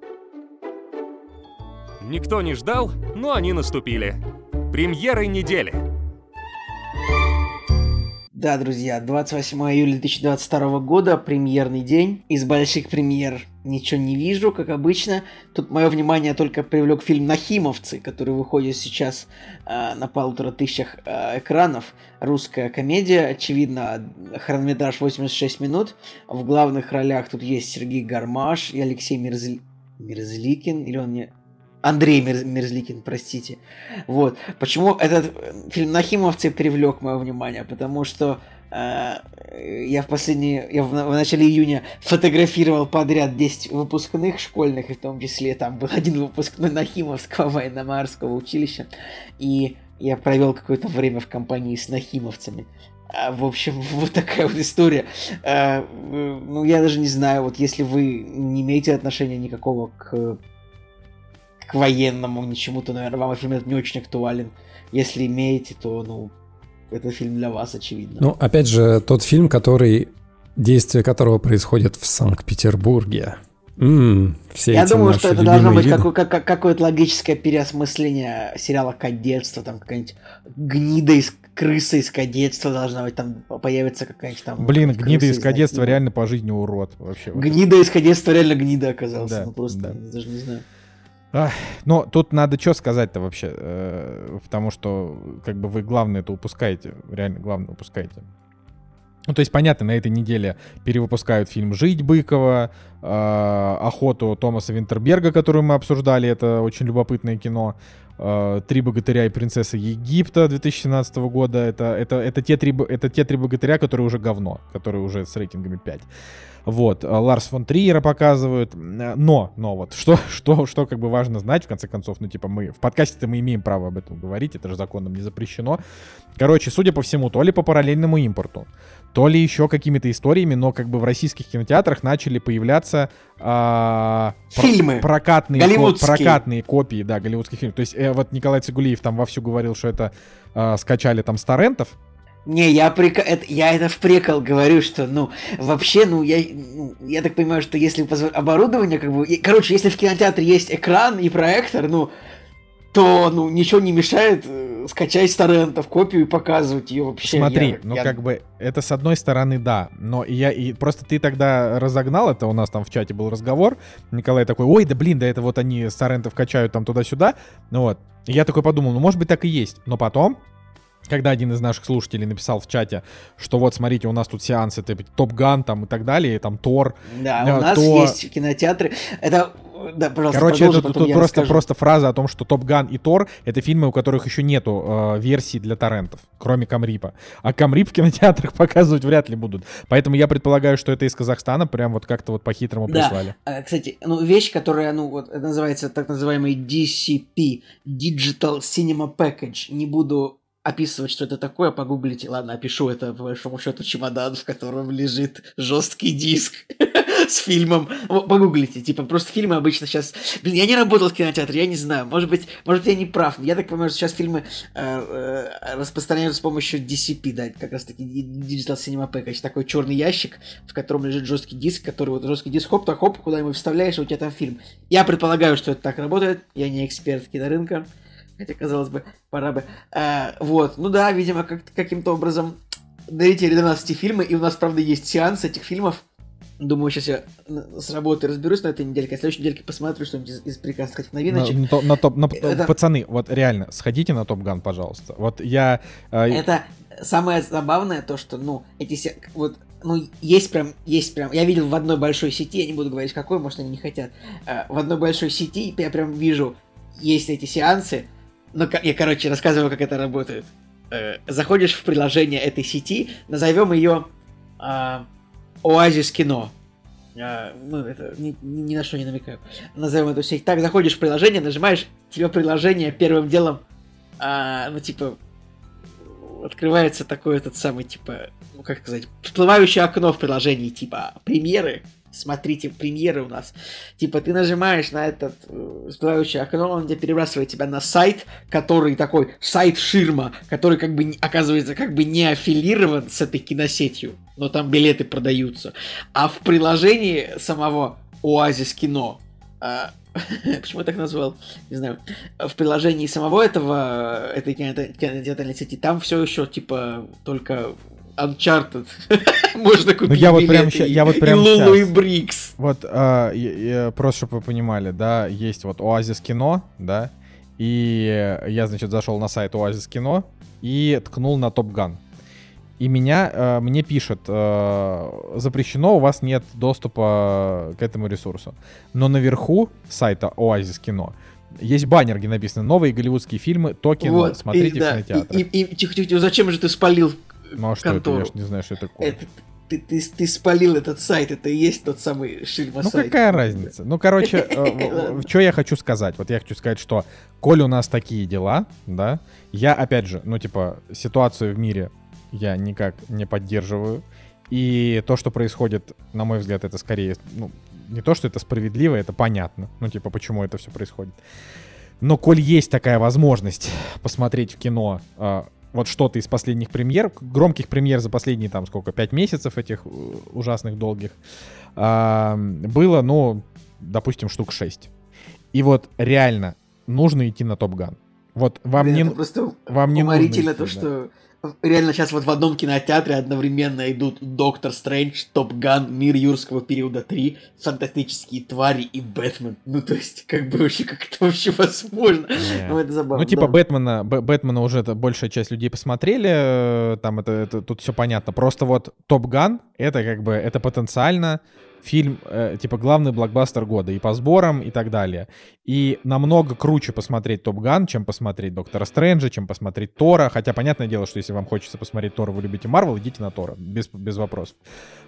Никто не ждал, но они наступили. Премьеры недели. Да, друзья, 28 июля 2022 года, премьерный день. Из больших премьер ничего не вижу, как обычно. Тут мое внимание только привлек фильм «Нахимовцы», который выходит сейчас э, на полутора тысячах э, экранов. Русская комедия, очевидно, хронометраж 86 минут. В главных ролях тут есть Сергей Гармаш и Алексей Мерзли... Мерзликин, или он не... Андрей Мерз... Мерзликин, простите. Вот. Почему этот э, фильм «Нахимовцы» привлек мое внимание? Потому что я в последние... Я в, в начале июня фотографировал подряд 10 выпускных школьных, и в том числе там был один выпускной Нахимовского военно-морского училища. И я провел какое-то время в компании с нахимовцами. А, в общем, вот такая вот история. А, ну, я даже не знаю, вот если вы не имеете отношения никакого к к военному, ничему-то, наверное, вам фильм этот не очень актуален. Если имеете, то, ну, это фильм для вас, очевидно. Ну, опять же, тот фильм, который действие которого происходит в Санкт-Петербурге. М-м, все Я эти думаю, что это должно быть какое- как- какое-то логическое переосмысление сериала «Кадетство», там какая-нибудь гнида из крыса из кадетства должна быть, там появится какая-нибудь там... Блин, гнида из кадетства реально по жизни урод вообще. Гнида из кадетства реально гнида оказался, да, ну просто да. даже не знаю. Но тут надо что сказать-то вообще, э, потому что как бы вы главное это упускаете, реально главное упускаете. Ну, то есть, понятно, на этой неделе перевыпускают фильм «Жить» Быкова, э, «Охоту» Томаса Винтерберга, которую мы обсуждали, это очень любопытное кино, э, «Три богатыря и принцесса Египта» 2017 года, это, это, это, те три, это те три богатыря, которые уже говно, которые уже с рейтингами 5. Вот, э, Ларс фон Триера показывают. Э, но, но вот, что, что, что как бы важно знать, в конце концов, ну, типа, мы в подкасте-то мы имеем право об этом говорить, это же законом не запрещено. Короче, судя по всему, то ли по параллельному импорту, то ли еще какими-то историями, но как бы в российских кинотеатрах начали появляться а, фильмы, прокатные, ко- прокатные копии, да, голливудских фильмов. То есть э, вот Николай Цигулиев там вовсю говорил, что это э, скачали там с торрентов, не, я, прик... это, я это в прикол говорю, что, ну, вообще, ну, я, ну, я так понимаю, что если позв... оборудование, как бы, короче, если в кинотеатре есть экран и проектор, ну, то, ну, ничего не мешает э, скачать с торрентов копию и показывать ее вообще. Смотри, я, ну, я... как бы, это с одной стороны, да, но я, и просто ты тогда разогнал это, у нас там в чате был разговор, Николай такой, ой, да блин, да это вот они с торрентов качают там туда-сюда, ну вот, и я такой подумал, ну, может быть, так и есть, но потом когда один из наших слушателей написал в чате, что вот, смотрите, у нас тут сеансы, типа, Топ Ган там и так далее, и там Тор. Да, у нас то... есть кинотеатры. Это да, пожалуйста, Короче, это тут просто, просто фраза о том, что Топ Ган и Тор — это фильмы, у которых еще нету э, версий для торрентов, кроме Камрипа. А Камрип в кинотеатрах показывать вряд ли будут. Поэтому я предполагаю, что это из Казахстана прям вот как-то вот по-хитрому да. прислали. А, кстати, ну, вещь, которая, ну, вот, называется так называемый DCP, Digital Cinema Package. Не буду описывать, что это такое, погуглите. Ладно, опишу это, по большому счету, чемодан, в котором лежит жесткий диск с фильмом. Погуглите, типа, просто фильмы обычно сейчас... Блин, я не работал в кинотеатре, я не знаю. Может быть, может я не прав. Я так понимаю, что сейчас фильмы э, э, распространяются с помощью DCP, да, как раз таки Digital Cinema Package. Такой черный ящик, в котором лежит жесткий диск, который вот жесткий диск, хоп, так хоп, куда-нибудь вставляешь, и у тебя там фильм. Я предполагаю, что это так работает. Я не эксперт кинорынка. Хотя, казалось бы, пора бы. А, вот, ну да, видимо, как каким-то образом долетели до нас эти фильмы, и у нас, правда, есть сеанс этих фильмов. Думаю, сейчас я с работы разберусь на этой недельке, а следующей недельке посмотрю что-нибудь из, из прекрасных новиночек. На, на, топ, на, это... Пацаны, вот реально, сходите на Топ Ган, пожалуйста. Вот я... Э... Это самое забавное то, что, ну, эти... Вот ну, есть прям, есть прям, я видел в одной большой сети, я не буду говорить какой, может, они не хотят, э, в одной большой сети я прям вижу, есть эти сеансы, но я, короче, рассказываю, как это работает. Э, заходишь в приложение этой сети, назовем ее а, Оазис кино. А, ну, это ни, ни на что не намекаю. Назовем эту сеть. Так, заходишь в приложение, нажимаешь, тебе приложение первым делом, а, ну, типа, открывается такой этот самый, типа, ну, как сказать, всплывающее окно в приложении, типа, премьеры, смотрите премьеры у нас. Типа ты нажимаешь на этот э, всплывающее окно, он тебя перебрасывает тебя на сайт, который такой сайт ширма, который как бы оказывается как бы не аффилирован с этой киносетью, но там билеты продаются. А в приложении самого Оазис кино э, почему я так назвал, не знаю, в приложении самого этого, этой кинотеатральной сети, там все еще, типа, только Uncharted. Можно купить ну, я вот прям, и, я вот прям и Лулу, и Брикс. Вот, а, просто чтобы вы понимали, да, есть вот Оазис Кино, да, и я, значит, зашел на сайт Оазис Кино и ткнул на Топ Ган. И меня, э, мне пишет, э, запрещено, у вас нет доступа к этому ресурсу. Но наверху сайта Оазис Кино есть баннер, где написано «Новые голливудские фильмы, токен, вот, смотрите и, да, в кинотеатре». И, и, и тихо, тихо, зачем же ты спалил ну а что контору. это? Я ж не знаю, что это такое. Это, ты, ты, ты спалил этот сайт, это и есть тот самый ширма Ну какая разница? Ну короче, э, что я хочу сказать? Вот я хочу сказать, что коль у нас такие дела, да, я опять же, ну типа ситуацию в мире я никак не поддерживаю. И то, что происходит, на мой взгляд, это скорее, ну, не то, что это справедливо, это понятно. Ну, типа, почему это все происходит. Но коль есть такая возможность посмотреть в кино а, вот что-то из последних премьер, громких премьер за последние там сколько, пять месяцев этих э, ужасных долгих, а, было, ну, допустим, штук 6. И вот реально нужно идти на Top Gun. Вот вам Блин, не, просто вам не уморительно нужно идти, то, да. что реально сейчас вот в одном кинотеатре одновременно идут Доктор Стрэндж, Top Gun, Мир юрского периода 3, Фантастические твари и Бэтмен. Ну, то есть, как бы вообще, как это вообще возможно? Yeah. Ну, это забавно. Ну, типа, да. Бэтмена, Бэтмена уже это большая часть людей посмотрели, э, там это, это тут все понятно. Просто вот Top Gun, это как бы, это потенциально фильм, э, типа, главный блокбастер года и по сборам, и так далее. И намного круче посмотреть Top Gun, чем посмотреть Доктора Стрэнджа, чем посмотреть Тора. Хотя, понятное дело, что если вам хочется посмотреть Тора, вы любите Марвел, идите на Тора, без, без вопросов.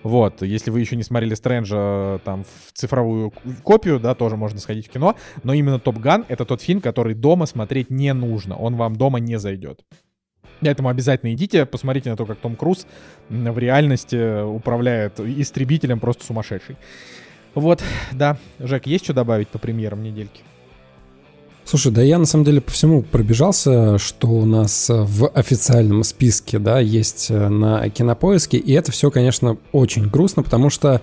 Вот, если вы еще не смотрели Стрэнджа там в цифровую копию, да, тоже можно сходить в кино. Но именно Top Gun — это тот фильм, который дома смотреть не нужно. Он вам дома не зайдет. Поэтому обязательно идите, посмотрите на то, как Том Круз в реальности управляет истребителем просто сумасшедший. Вот, да. Жек, есть что добавить по премьерам недельки? Слушай, да я на самом деле по всему пробежался, что у нас в официальном списке, да, есть на кинопоиске, и это все, конечно, очень грустно, потому что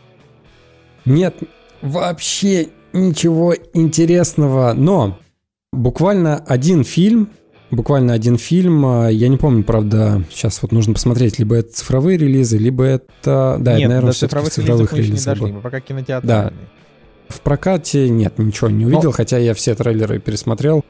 нет вообще ничего интересного, но буквально один фильм буквально один фильм. А, я не помню, правда, сейчас вот нужно посмотреть, либо это цифровые релизы, либо это... Да, нет, это, наверное, все-таки цифровых, цифровых релизов. Не дошли, пока кинотеатр. Да. В прокате нет, ничего не увидел, Но... хотя я все трейлеры пересмотрел.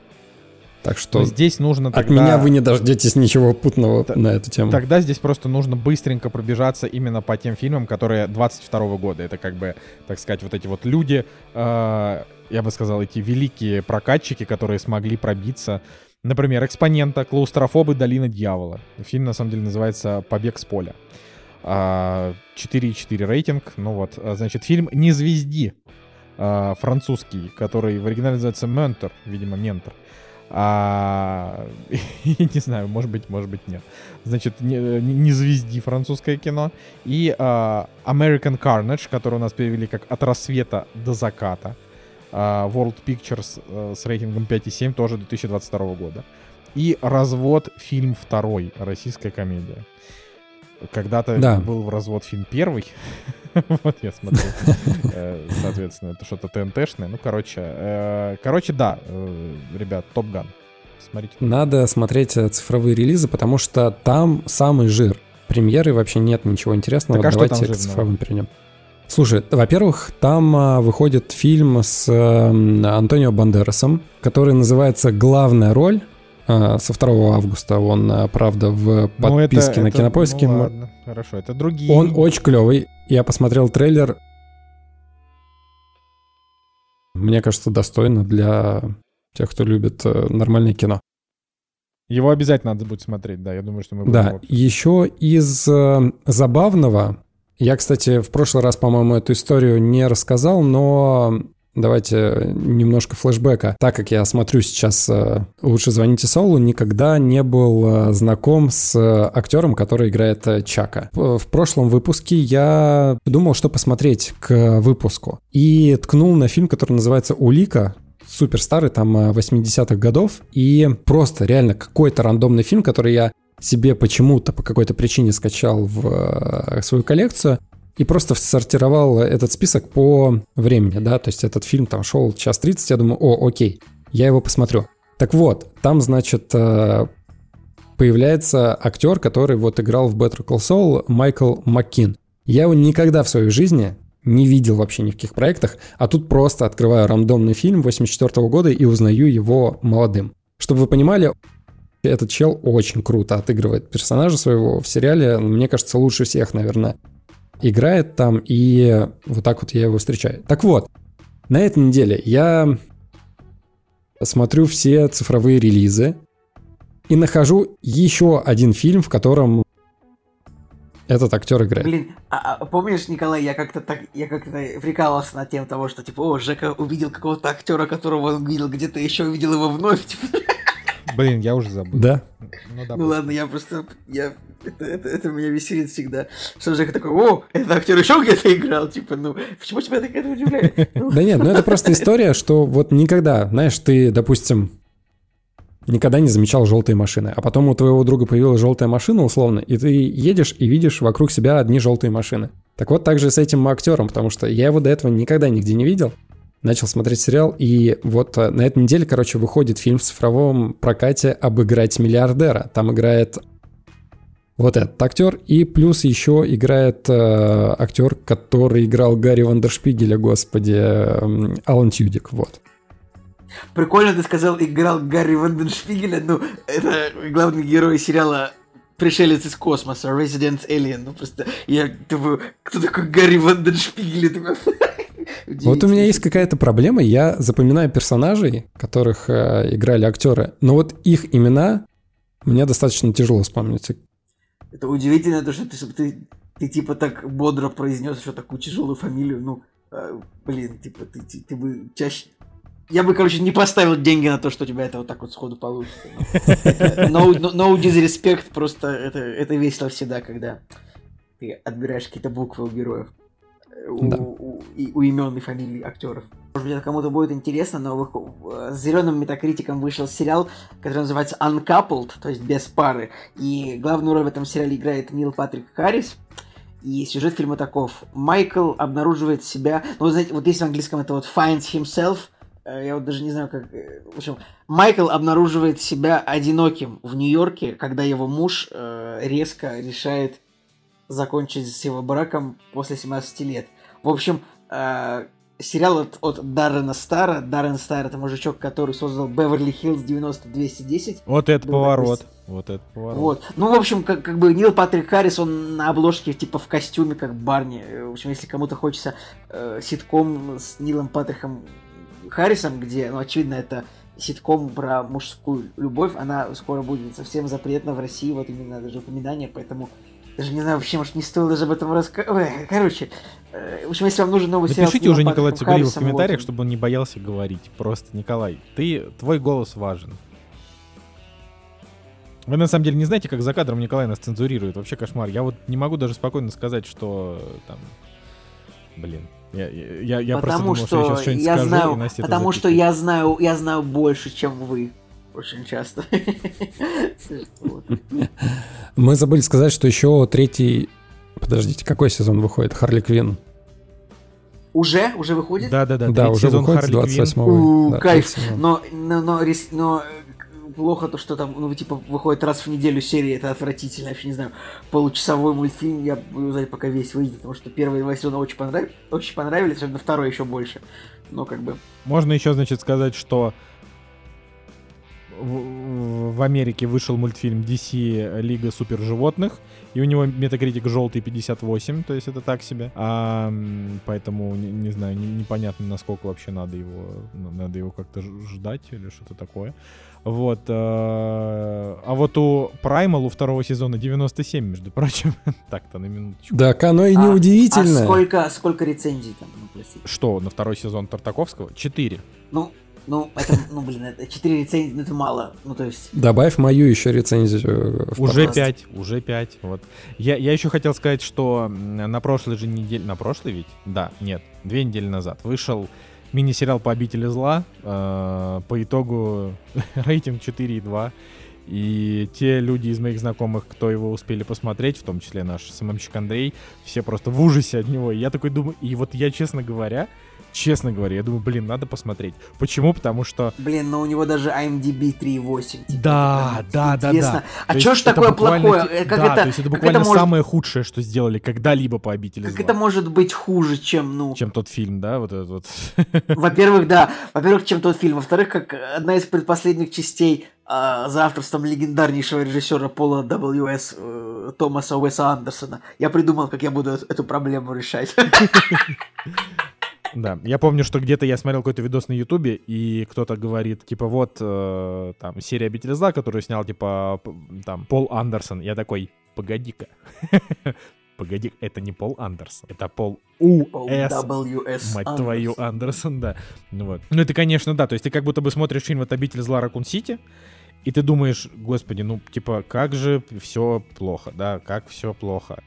Так что Но здесь нужно тогда... от меня вы не дождетесь ничего путного Т- на эту тему. Тогда здесь просто нужно быстренько пробежаться именно по тем фильмам, которые 22 года. Это как бы, так сказать, вот эти вот люди, э, я бы сказал, эти великие прокатчики, которые смогли пробиться Например, «Экспонента», «Клаустрофобы. Долина дьявола». Фильм, на самом деле, называется «Побег с поля». 4,4 а, рейтинг. Ну вот, а, значит, фильм «Не звезди», а, французский, который в оригинале называется «Ментор», видимо, «Ментор». А, не знаю, может быть, может быть, нет. Значит, не, не звезди французское кино. И а, American Carnage, который у нас перевели как «От рассвета до заката». А, World Pictures э, с рейтингом 5,7 тоже 2022 года. И «Развод. Фильм второй. Российская комедия». Когда-то да. был в развод фильм первый. вот я смотрел. Э, соответственно, это что-то ТНТшное. Ну, короче, э, короче, да, ребят, Топ Ган. смотрите. Надо смотреть цифровые релизы, потому что там самый жир. Премьеры вообще нет ничего интересного. Так а Давайте к цифровым перейдем. Слушай, во-первых, там а, выходит фильм с э, Антонио Бандерасом, который называется «Главная роль». А, со 2 августа он, а, правда, в Ну, это- подписке на это- Кинопоиске. ну ладно, хорошо, это другие. Он очень клевый. Я посмотрел трейлер. Мне кажется, достойно для тех, кто любит э, нормальное кино. Его обязательно надо будет смотреть, да, я думаю, что мы будем Да, его- еще из э, забавного, я, кстати, в прошлый раз, по-моему, эту историю не рассказал, но давайте немножко флешбека. Так как я смотрю сейчас э, «Лучше звоните Солу», никогда не был э, знаком с э, актером, который играет Чака. В прошлом выпуске я думал, что посмотреть к выпуску. И ткнул на фильм, который называется «Улика», супер старый, там э, 80-х годов, и просто реально какой-то рандомный фильм, который я себе почему-то по какой-то причине скачал в э, свою коллекцию и просто сортировал этот список по времени, да, то есть этот фильм там шел час 30, я думаю, о, окей, я его посмотрю. Так вот, там, значит, э, появляется актер, который вот играл в Better Call Saul, Майкл Маккин. Я его никогда в своей жизни не видел вообще ни в каких проектах, а тут просто открываю рандомный фильм 84 года и узнаю его молодым. Чтобы вы понимали, этот чел очень круто отыгрывает персонажа своего в сериале. Мне кажется, лучше всех, наверное, играет там. И вот так вот я его встречаю. Так вот, на этой неделе я смотрю все цифровые релизы и нахожу еще один фильм, в котором этот актер играет. Блин, а, а помнишь, Николай, я как-то так, я как-то прикалывался над тем того, что типа, о, Жека увидел какого-то актера, которого он видел где-то еще, увидел его вновь, типа. Блин, я уже забыл. Да? Ну, да, Ну ладно, я просто, я, это, это, это меня веселит всегда, что Жека такой, о, этот актер еще где-то играл, типа, ну, почему тебя так это удивляет? Ну, Да нет, ну это просто история, что вот никогда, знаешь, ты, допустим, никогда не замечал желтые машины, а потом у твоего друга появилась желтая машина, условно, и ты едешь и видишь вокруг себя одни желтые машины. Так вот, так же с этим актером, потому что я его до этого никогда нигде не видел, начал смотреть сериал, и вот э, на этой неделе, короче, выходит фильм в цифровом прокате «Обыграть миллиардера». Там играет вот этот актер, и плюс еще играет э, актер, который играл Гарри Вандершпигеля, господи, э, Алан Тюдик, вот. Прикольно ты сказал, играл Гарри Ванденшпигеля, ну, это главный герой сериала Пришелец из космоса, Resident Alien, ну просто я думаю, кто такой Гарри думаю, Вот у меня есть какая-то проблема, я запоминаю персонажей, которых э, играли актеры, но вот их имена мне достаточно тяжело вспомнить. Это удивительно, то, что ты, чтобы ты, ты типа так бодро произнес, что такую тяжелую фамилию, ну, э, блин, типа ты, ты, ты бы чаще... Я бы, короче, не поставил деньги на то, что у тебя это вот так вот сходу получится. No, no, no disrespect, просто это, это весело всегда, когда ты отбираешь какие-то буквы у героев. У, Да. у- и, у имен и фамилий актеров. Может быть, это кому-то будет интересно, но с зеленым метакритиком вышел сериал, который называется Uncoupled, то есть без пары. И главную роль в этом сериале играет Нил Патрик Харрис. И сюжет фильма таков. Майкл обнаруживает себя... Ну, вы знаете, вот есть в английском это вот finds himself. Э, Я вот даже не знаю, как... э, В общем, Майкл обнаруживает себя одиноким в Нью-Йорке, когда его муж э, резко решает закончить с его браком после 17 лет. В общем, сериал от, от Даррена Стара. Даррен Стар это мужичок, который создал Беверли Хиллз 90-210. Вот это Был поворот. такой Вот это поворот. Вот. Ну, в общем, как, как бы Нил Патрик Харрис, он на обложке типа в костюме, как Барни. В общем, если кому-то хочется э, ситком с Нилом Патриком Харрисом, где, ну, очевидно, это ситком про мужскую любовь, она скоро будет совсем запретна в России, вот именно даже упоминание, поэтому даже не знаю, вообще, может, не стоило даже об этом рассказывать. Короче, э, в общем, если вам нужен новый сериал... с Напишите уже Николай Цугулиев в вот комментариях, он. чтобы он не боялся говорить. Просто, Николай, ты, твой голос важен. Вы на самом деле не знаете, как за кадром Николай нас цензурирует. Вообще кошмар. Я вот не могу даже спокойно сказать, что там... Блин. Я, я, я просто потому думал, что я сейчас что-нибудь я скажу, знаю, и Настя это потому что запикает. я знаю, я знаю больше, чем вы. Очень часто. Мы забыли сказать, что еще третий... Подождите, какой сезон выходит? Харли Квин. Уже? Уже выходит? Да-да-да. Да, третий уже сезон выходит с Харли Квинн. 28 У, да, кайф. Но, но, но, рис- но, плохо то, что там, ну, типа, выходит раз в неделю серия, это отвратительно, вообще не знаю, получасовой мультфильм, я буду ждать, пока весь выйдет, потому что первые два сезона очень, понрав... очень понравились, особенно второй еще больше. Но как бы... Можно еще, значит, сказать, что в, в Америке вышел мультфильм DC Лига супер животных, и у него метакритик желтый 58, то есть это так себе. А, поэтому, не, не знаю, не, непонятно, насколько вообще надо его, надо его как-то ждать или что-то такое. Вот. А, а вот у Primal у второго сезона 97, между прочим. Так-то на минуточку. Так оно и неудивительно. А, а сколько, сколько рецензий там? Ну, Что, на второй сезон Тартаковского? Четыре. Ну, ну, это, ну, блин, это 4 рецензии, ну, это мало. Ну, то есть... Добавь мою еще рецензию. В уже подкаст. 5, уже 5. Вот. Я, я еще хотел сказать, что на прошлой же неделе... На прошлой ведь? Да, нет, две недели назад вышел мини-сериал по обители зла. Э, по итогу рейтинг 4,2. И те люди из моих знакомых, кто его успели посмотреть, в том числе наш СММщик Андрей, все просто в ужасе от него. И я такой думаю, и вот я, честно говоря, Честно говоря, я думаю, блин, надо посмотреть. Почему? Потому что... Блин, но у него даже IMDb 3.8. Типа, да, да, да, да. А чё ж такое плохое? Как да, это, то есть это буквально это может... самое худшее, что сделали когда-либо по обители Как зла. это может быть хуже, чем, ну... Чем тот фильм, да, вот этот вот. Во-первых, да. Во-первых, чем тот фильм. Во-вторых, как одна из предпоследних частей а, за авторством легендарнейшего режиссера Пола W.S. Э, Томаса Уэса Андерсона. Я придумал, как я буду эту проблему решать. Да, я помню, что где-то я смотрел какой-то видос на Ютубе, и кто-то говорит, типа, вот, э, там, серия «Обитель зла», которую снял, типа, там, Пол Андерсон. Я такой, погоди-ка. Погоди, это не Пол Андерсон, это Пол У.С. Мать твою, Андерсон, да. Ну вот. Ну это, конечно, да, то есть ты как будто бы смотришь фильм «Вот обитель зла Ракун Сити», и ты думаешь, господи, ну, типа, как же все плохо, да, как все плохо.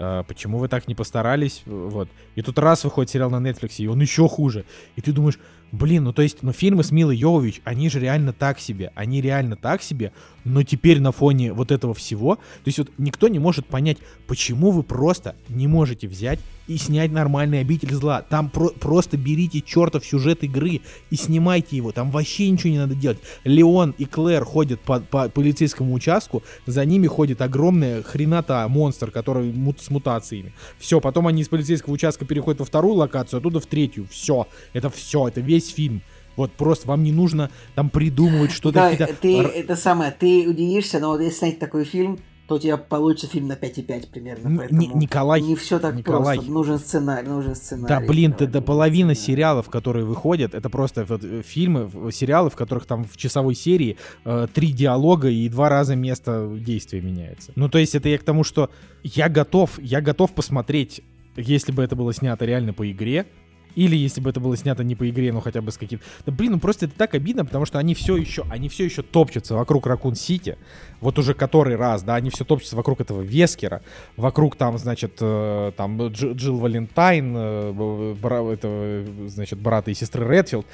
А, почему вы так не постарались, вот. И тут раз выходит сериал на Netflix, и он еще хуже. И ты думаешь, блин, ну то есть, ну фильмы с Милой Йовович, они же реально так себе, они реально так себе, но теперь на фоне вот этого всего, то есть вот никто не может понять, почему вы просто не можете взять и снять нормальный обитель зла. Там про- просто берите чертов сюжет игры и снимайте его. Там вообще ничего не надо делать. Леон и Клэр ходят по, по полицейскому участку, за ними ходит огромная хрената монстр, который мут с мутациями. Все, потом они из полицейского участка переходят во вторую локацию, оттуда в третью. Все, это все, это весь фильм. Вот просто вам не нужно там придумывать что-то. Да, ты, это самое, ты удивишься, но вот если снять такой фильм, то у тебя получится фильм на 5,5 примерно. Н- Николай. Не все так Николай. просто. Нужен сценарий, нужен сценарий. Да, блин, ты до половины сериалов, которые выходят, это просто вот, э, фильмы, сериалы, в которых там в часовой серии э, три диалога и два раза место действия меняется. Ну, то есть это я к тому, что я готов, я готов посмотреть, если бы это было снято реально по игре, или если бы это было снято не по игре, но хотя бы с каким-то... Да блин, ну просто это так обидно, потому что они все еще, они все еще топчутся вокруг Ракун Сити. Вот уже который раз, да, они все топчутся вокруг этого Вескера, вокруг там, значит, э, там Дж, Джилл Валентайн, э, бра, этого, значит, брата и сестры Редфилд.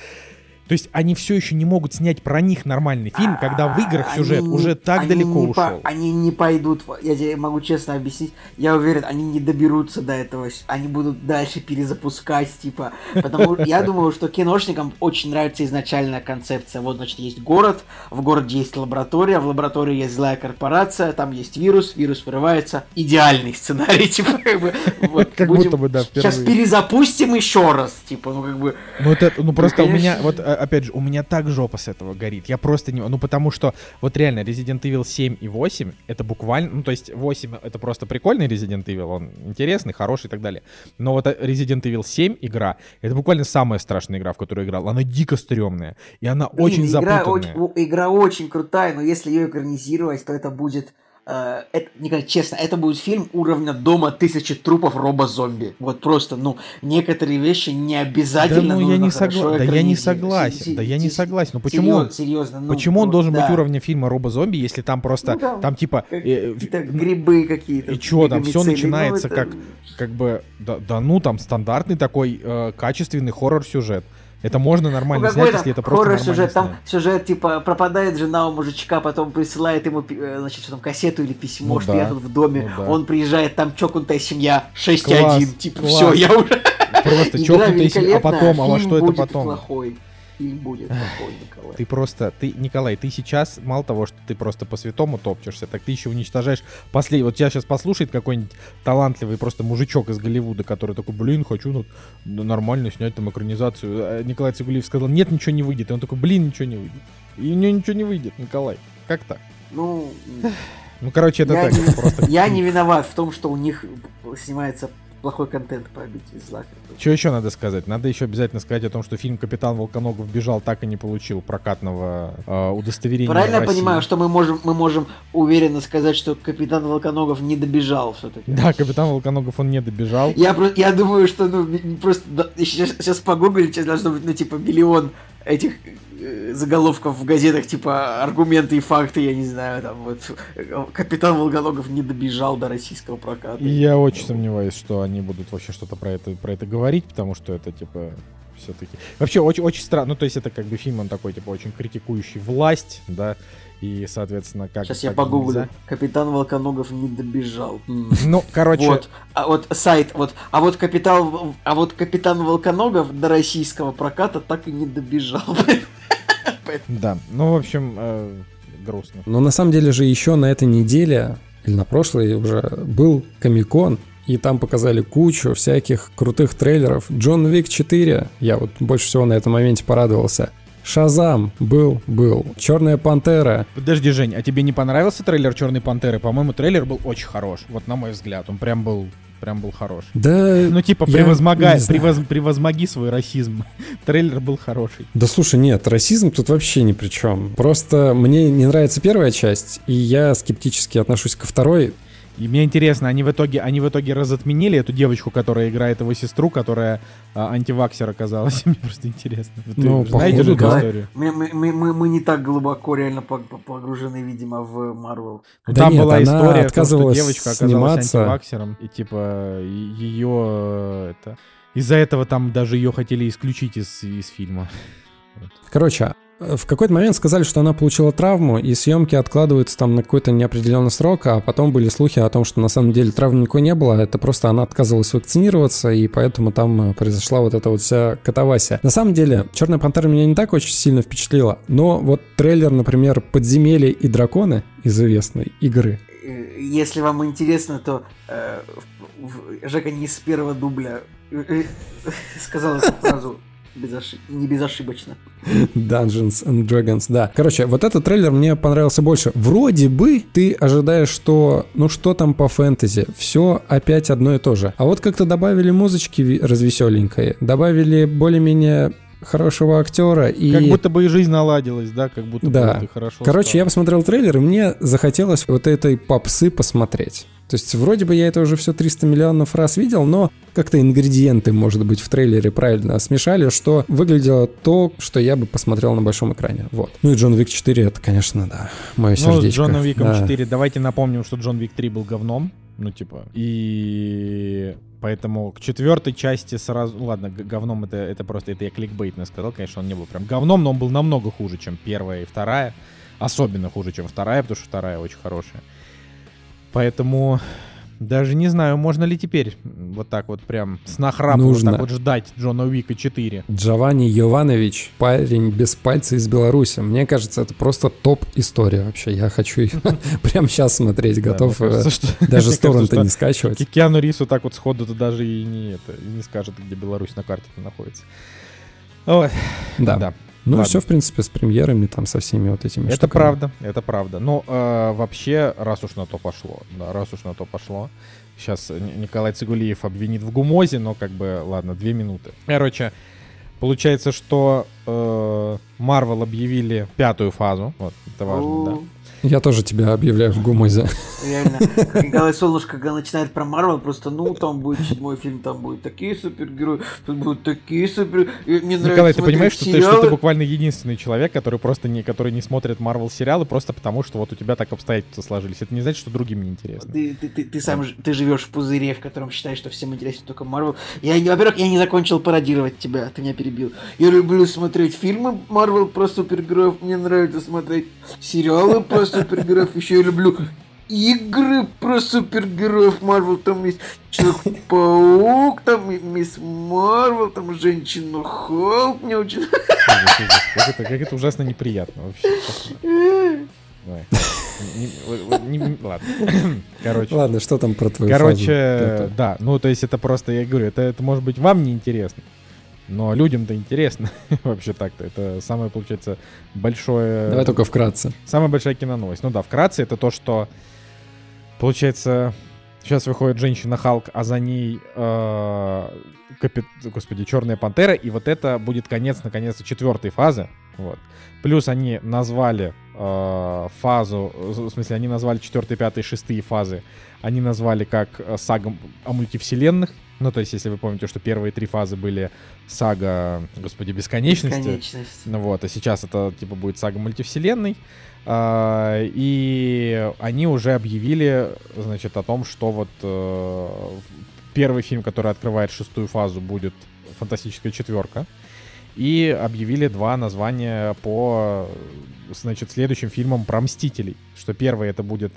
То есть они все еще не могут снять про них нормальный фильм, когда в играх сюжет они, уже так они далеко не ушел. По, они не пойдут, я тебе могу честно объяснить, я уверен, они не доберутся до этого, они будут дальше перезапускать, типа, потому я думаю, что киношникам очень нравится изначальная концепция. Вот, значит, есть город, в городе есть лаборатория, в лаборатории есть злая корпорация, там есть вирус, вирус вырывается. Идеальный сценарий, типа, как бы, вот, как будто бы, да, Сейчас перезапустим еще раз, типа, ну, как бы... Ну, это, ну, просто у меня, вот, а, опять же, у меня так жопа с этого горит. Я просто не... Ну, потому что, вот реально, Resident Evil 7 и 8, это буквально... Ну, то есть 8 это просто прикольный Resident Evil, он интересный, хороший и так далее. Но вот Resident Evil 7 игра, это буквально самая страшная игра, в которую я играл. Она дико стрёмная. И она Блин, очень игра запутанная. Очень, игра очень крутая, но если ее экранизировать, то это будет Э, это, не честно, это будет фильм уровня дома тысячи трупов робо-зомби. Вот просто, ну, некоторые вещи не обязательно. Да, ну, я не согла... да я не согласен. Да я не согласен. Ну почему серьезно, серьезно, ну, почему он должен да. быть уровня фильма робо-зомби, если там просто, ну, там, там типа... Э, грибы какие-то. И что там, все начинается ну, это... как, как бы, да, да ну там стандартный такой э, качественный хоррор-сюжет. Это можно нормально ну, снять, если это просто хоррор сюжет. Там сюжет, типа, пропадает жена у мужичка, потом присылает ему, э, значит, что там, кассету или письмо, ну, что да. я тут в доме. Ну, да. Он приезжает, там чокнутая семья, 6-1. Типа, все, я уже... Просто чокнутая семья, а потом, а во что это потом? Плохой. Фильм будет плохой, Николай. Ты просто, ты, Николай, ты сейчас, мало того, что ты просто по святому топчешься, так ты еще уничтожаешь последний. Вот тебя сейчас послушает какой-нибудь талантливый просто мужичок из Голливуда, который такой, блин, хочу ну, ну, нормально снять там экранизацию. А Николай Цигулиев сказал, нет, ничего не выйдет. И он такой, блин, ничего не выйдет. И у него ничего не выйдет, Николай. Как так? Ну, Ну, короче, это я, так, не, просто... я не виноват в том, что у них снимается плохой контент по обители зла. Что еще надо сказать? Надо еще обязательно сказать о том, что фильм «Капитан Волконогов бежал» так и не получил прокатного э, удостоверения Правильно я понимаю, что мы можем, мы можем уверенно сказать, что капитан Волконогов не добежал все-таки? Да, «Капитан Волконогов» он не добежал. Я, я думаю, что ну просто сейчас, сейчас погуглить сейчас должно быть ну типа миллион этих э, заголовков в газетах типа аргументы и факты, я не знаю, там вот капитан Волконогов не добежал до российского проката. И я очень сомневаюсь, что они будут вообще что-то про это, про это говорить, потому что это, типа, все-таки... Вообще, очень, очень странно. Ну, то есть, это как бы фильм, он такой, типа, очень критикующий власть, да, и, соответственно, как... Сейчас я погуглю. нельзя. Капитан Волконогов не добежал. Ну, короче, Вот, а вот сайт, вот, а вот капитан, В- а вот капитан Волконогов до российского проката так и не добежал. да. Ну, в общем, э, грустно. Но на самом деле же еще на этой неделе, или на прошлой уже, был Комикон, и там показали кучу всяких крутых трейлеров. Джон Вик 4, я вот больше всего на этом моменте порадовался. Шазам был, был. Черная пантера. Подожди, Жень, а тебе не понравился трейлер Черной Пантеры? По-моему, трейлер был очень хорош. Вот на мой взгляд, он прям был, прям был хорош. Да, Ну, типа, превозмогай, превоз- превозмоги свой расизм. трейлер был хороший. да слушай, нет, расизм тут вообще ни при чем. Просто мне не нравится первая часть, и я скептически отношусь ко второй. И мне интересно, они в итоге, они в итоге разотменили эту девочку, которая играет его сестру, которая а, антиваксер оказалась. Мне просто интересно. Вы Ну, знаете же эту да. историю? Мы, мы, мы, мы- не так глубоко реально пог- погружены, видимо, в Марвел. Да там нет, была она история, в том, отказывалась что девочка оказалась сниматься. антиваксером, и типа ее это из-за этого там даже ее хотели исключить из, из фильма. Короче, э, в какой-то момент сказали, что она получила травму, и съемки откладываются там на какой-то неопределенный срок, а потом были слухи о том, что на самом деле травмы никакой не было, это просто она отказывалась вакцинироваться, и поэтому там э, произошла вот эта вот вся катавасия. На самом деле, «Черная пантера» меня не так очень сильно впечатлила, но вот трейлер, например, «Подземелье и драконы» из известной игры, Э, Если вам интересно, то э, Жека не с первого дубля э, сказал эту фразу безошиб- не безошибочно. Dungeons and Dragons, да. Короче, вот этот трейлер мне понравился больше. Вроде бы ты ожидаешь, что, ну что там по фэнтези, все опять одно и то же. А вот как-то добавили музычки развеселенькой, добавили более-менее хорошего актера и... Как будто бы и жизнь наладилась, да, как будто Да. бы ты хорошо Короче, стал. я посмотрел трейлер, и мне захотелось вот этой попсы посмотреть. То есть вроде бы я это уже все 300 миллионов раз видел, но как-то ингредиенты, может быть, в трейлере правильно смешали, что выглядело то, что я бы посмотрел на большом экране. Вот. Ну и Джон Вик 4, это, конечно, да, мое Ну, с сердечко. Джоном Виком Да. 4. Давайте напомним, что Джон Вик 3 был говном. Ну, типа. И поэтому к четвертой части сразу... ну, Ладно, говном это, это просто... Это я кликбейтно сказал. Конечно, он не был прям говном, но он был намного хуже, чем первая и вторая. Особенно хуже, чем вторая, потому что вторая очень хорошая. Поэтому... Даже не знаю, можно ли теперь вот так вот прям с нахрапом вот Нужно. так вот ждать Джона Уика 4. Джованни Йованович, парень без пальца из Беларуси. Мне кажется, это просто топ-история вообще. Я хочу ее прямо сейчас смотреть, готов э, даже с торрента не скачивать. Ки- Киану Рису так вот сходу то даже и не, скажет, где Беларусь на карте находится. Да. Ну и Ладно. все, в принципе, с премьерами, там, со всеми вот этими Это штуками. правда, это правда. Но э, вообще, раз уж на то пошло, да, раз уж на то пошло, сейчас Николай Цигулиев обвинит в гумозе, но как бы, ладно, две минуты. Короче, получается, что э, Marvel объявили пятую фазу, вот, это важно, да. Я тоже тебя объявляю в гумозе. Реально. Как Николай Солнышко, когда начинает про Марвел, просто, ну, там будет седьмой фильм, там будут такие супергерои, тут будут такие супер... и Мне нравится Николай, ты понимаешь, что ты, что ты буквально единственный человек, который просто не, который не смотрит Marvel сериалы просто потому, что вот у тебя так обстоятельства сложились. Это не значит, что другим не интересно. Ты, ты, ты, ты сам ж- ты живешь в пузыре, в котором считаешь, что всем интересен только Марвел. Я, не- во-первых, я не закончил пародировать тебя, ты меня перебил. Я люблю смотреть фильмы Марвел про супергероев, мне нравится смотреть сериалы про супергероев, еще я люблю игры про супергероев Марвел, там есть Человек-паук, там Мисс Марвел, там Женщина Халк, мне очень... Ужас, ужас. Как это, как это ужасно неприятно вообще. Давай. Не- вот- не- не- Ладно. Короче. Ладно, что там про твою Короче, фазу? да, ну то есть это просто, я говорю, это, это может быть вам неинтересно, но людям-то интересно вообще так-то. Это самое, получается, большое... Давай только вкратце. Самая большая киноновость. Ну да, вкратце это то, что получается сейчас выходит женщина Халк, а за ней э, капит- господи Черная Пантера, и вот это будет конец наконец-то четвертой фазы. Вот. Плюс они назвали э, фазу, в смысле они назвали четвертые, пятые, шестые фазы. Они назвали как э, сага о мультивселенных. Ну, то есть, если вы помните, что первые три фазы были сага, господи, бесконечности. Бесконечность. Ну вот, а сейчас это типа будет сага мультивселенной. А, и они уже объявили, значит, о том, что вот э, первый фильм, который открывает шестую фазу, будет «Фантастическая четверка». И объявили два названия по, значит, следующим фильмам про Мстителей. Что первый это будет,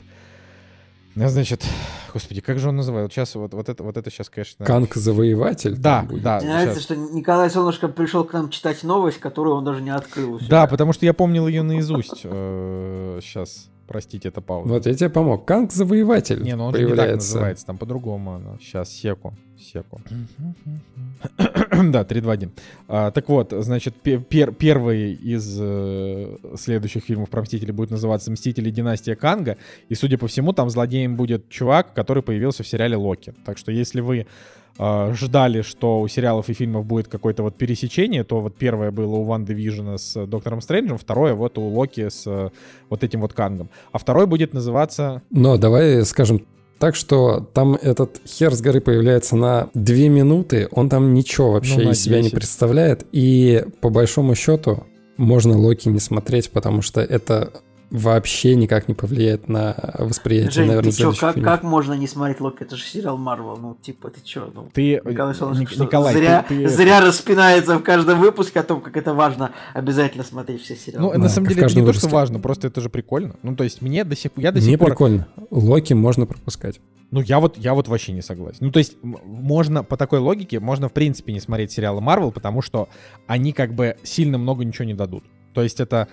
значит, господи, как же он называет? Сейчас вот, вот это, вот это сейчас, конечно... Канк-завоеватель? там Да, да. Мне нравится, щас. что Николай Солнышко пришел к нам читать новость, которую он даже не открыл. себя. Да, потому что я помнил ее наизусть. Сейчас, простите, это пауза. Вот я тебе помог. Канк-завоеватель Не, ну он же не так появляется. называется, там по-другому она. Сейчас, секу, секу. Да, 3, 2, 1. А, так вот, значит, пе- пер- первый из э, следующих фильмов про Мстителей будет называться «Мстители. Династия Канга». И, судя по всему, там злодеем будет чувак, который появился в сериале «Локи». Так что, если вы э, ждали, что у сериалов и фильмов будет какое-то вот пересечение, то вот первое было у Ван Вижена с Доктором Стрэнджем, второе вот у Локи с э, вот этим вот Кангом. А второй будет называться Но давай скажем так, что там этот хер с горы появляется на две минуты, он там ничего вообще Ну, из себя не 10. представляет, и по большому счету можно Локи не смотреть, потому что это вообще никак не повлияет на восприятие, Жень, наверное, ты чё, как, фильмов. как можно не смотреть Локи? Это же сериал Марвел. Ну, типа, ты чё? Ну, Ты, Николай Солнышко, Ник- что, Николай, зря, ты- ты- зря распинается в каждом выпуске о том, как это важно обязательно смотреть все сериалы. Ну, Да, на самом деле, это не каждом то, что выпуске. важно, просто это же прикольно. Ну, то есть, мне до сих я до сих Мне пор... прикольно. Локи можно пропускать. Ну, я вот, я вот вообще не согласен. Ну, то есть, можно, по такой логике, можно, в принципе, не смотреть сериалы Марвел, потому что они как бы сильно много ничего не дадут. То есть, это...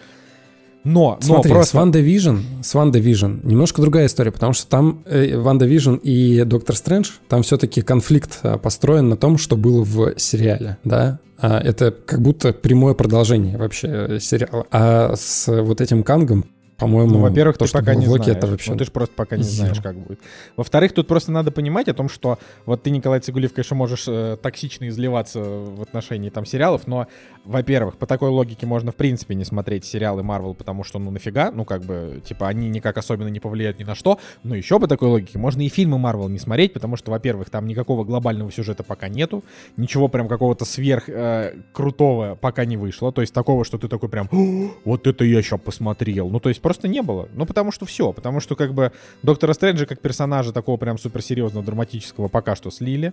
Но, но Смотри, просто... с Wanda Vision, с WandaVision немножко другая история, потому что там э, WandaVision и Доктор Стрэндж, там все-таки конфликт а, построен на том, что было в сериале, да? А, это как будто прямое продолжение вообще э, сериала. А с вот этим Кангом, по-моему, Ну, во-первых, то, ты пока не знаешь. это вообще... Ну, ты же просто пока не знаешь, как будет. Во-вторых, тут просто надо понимать о том, что вот ты, Николай Цугулиев, конечно, можешь э, токсично изливаться в отношении там сериалов, но, во-первых, по такой логике можно, в принципе, не смотреть сериалы Марвел, потому что, ну, нафига, ну, как бы, типа, они никак особенно не повлияют ни на что, но еще по такой логике можно и фильмы Марвел не смотреть, потому что, во-первых, там никакого глобального сюжета пока нету, ничего прям какого-то сверх э, крутого пока не вышло, то есть такого, что ты такой прям, «О, вот это я сейчас посмотрел, ну, то есть просто не было, ну, потому что все, потому что, как бы, Доктора Стрэнджа как персонажа такого прям суперсерьезного, драматического пока что слили,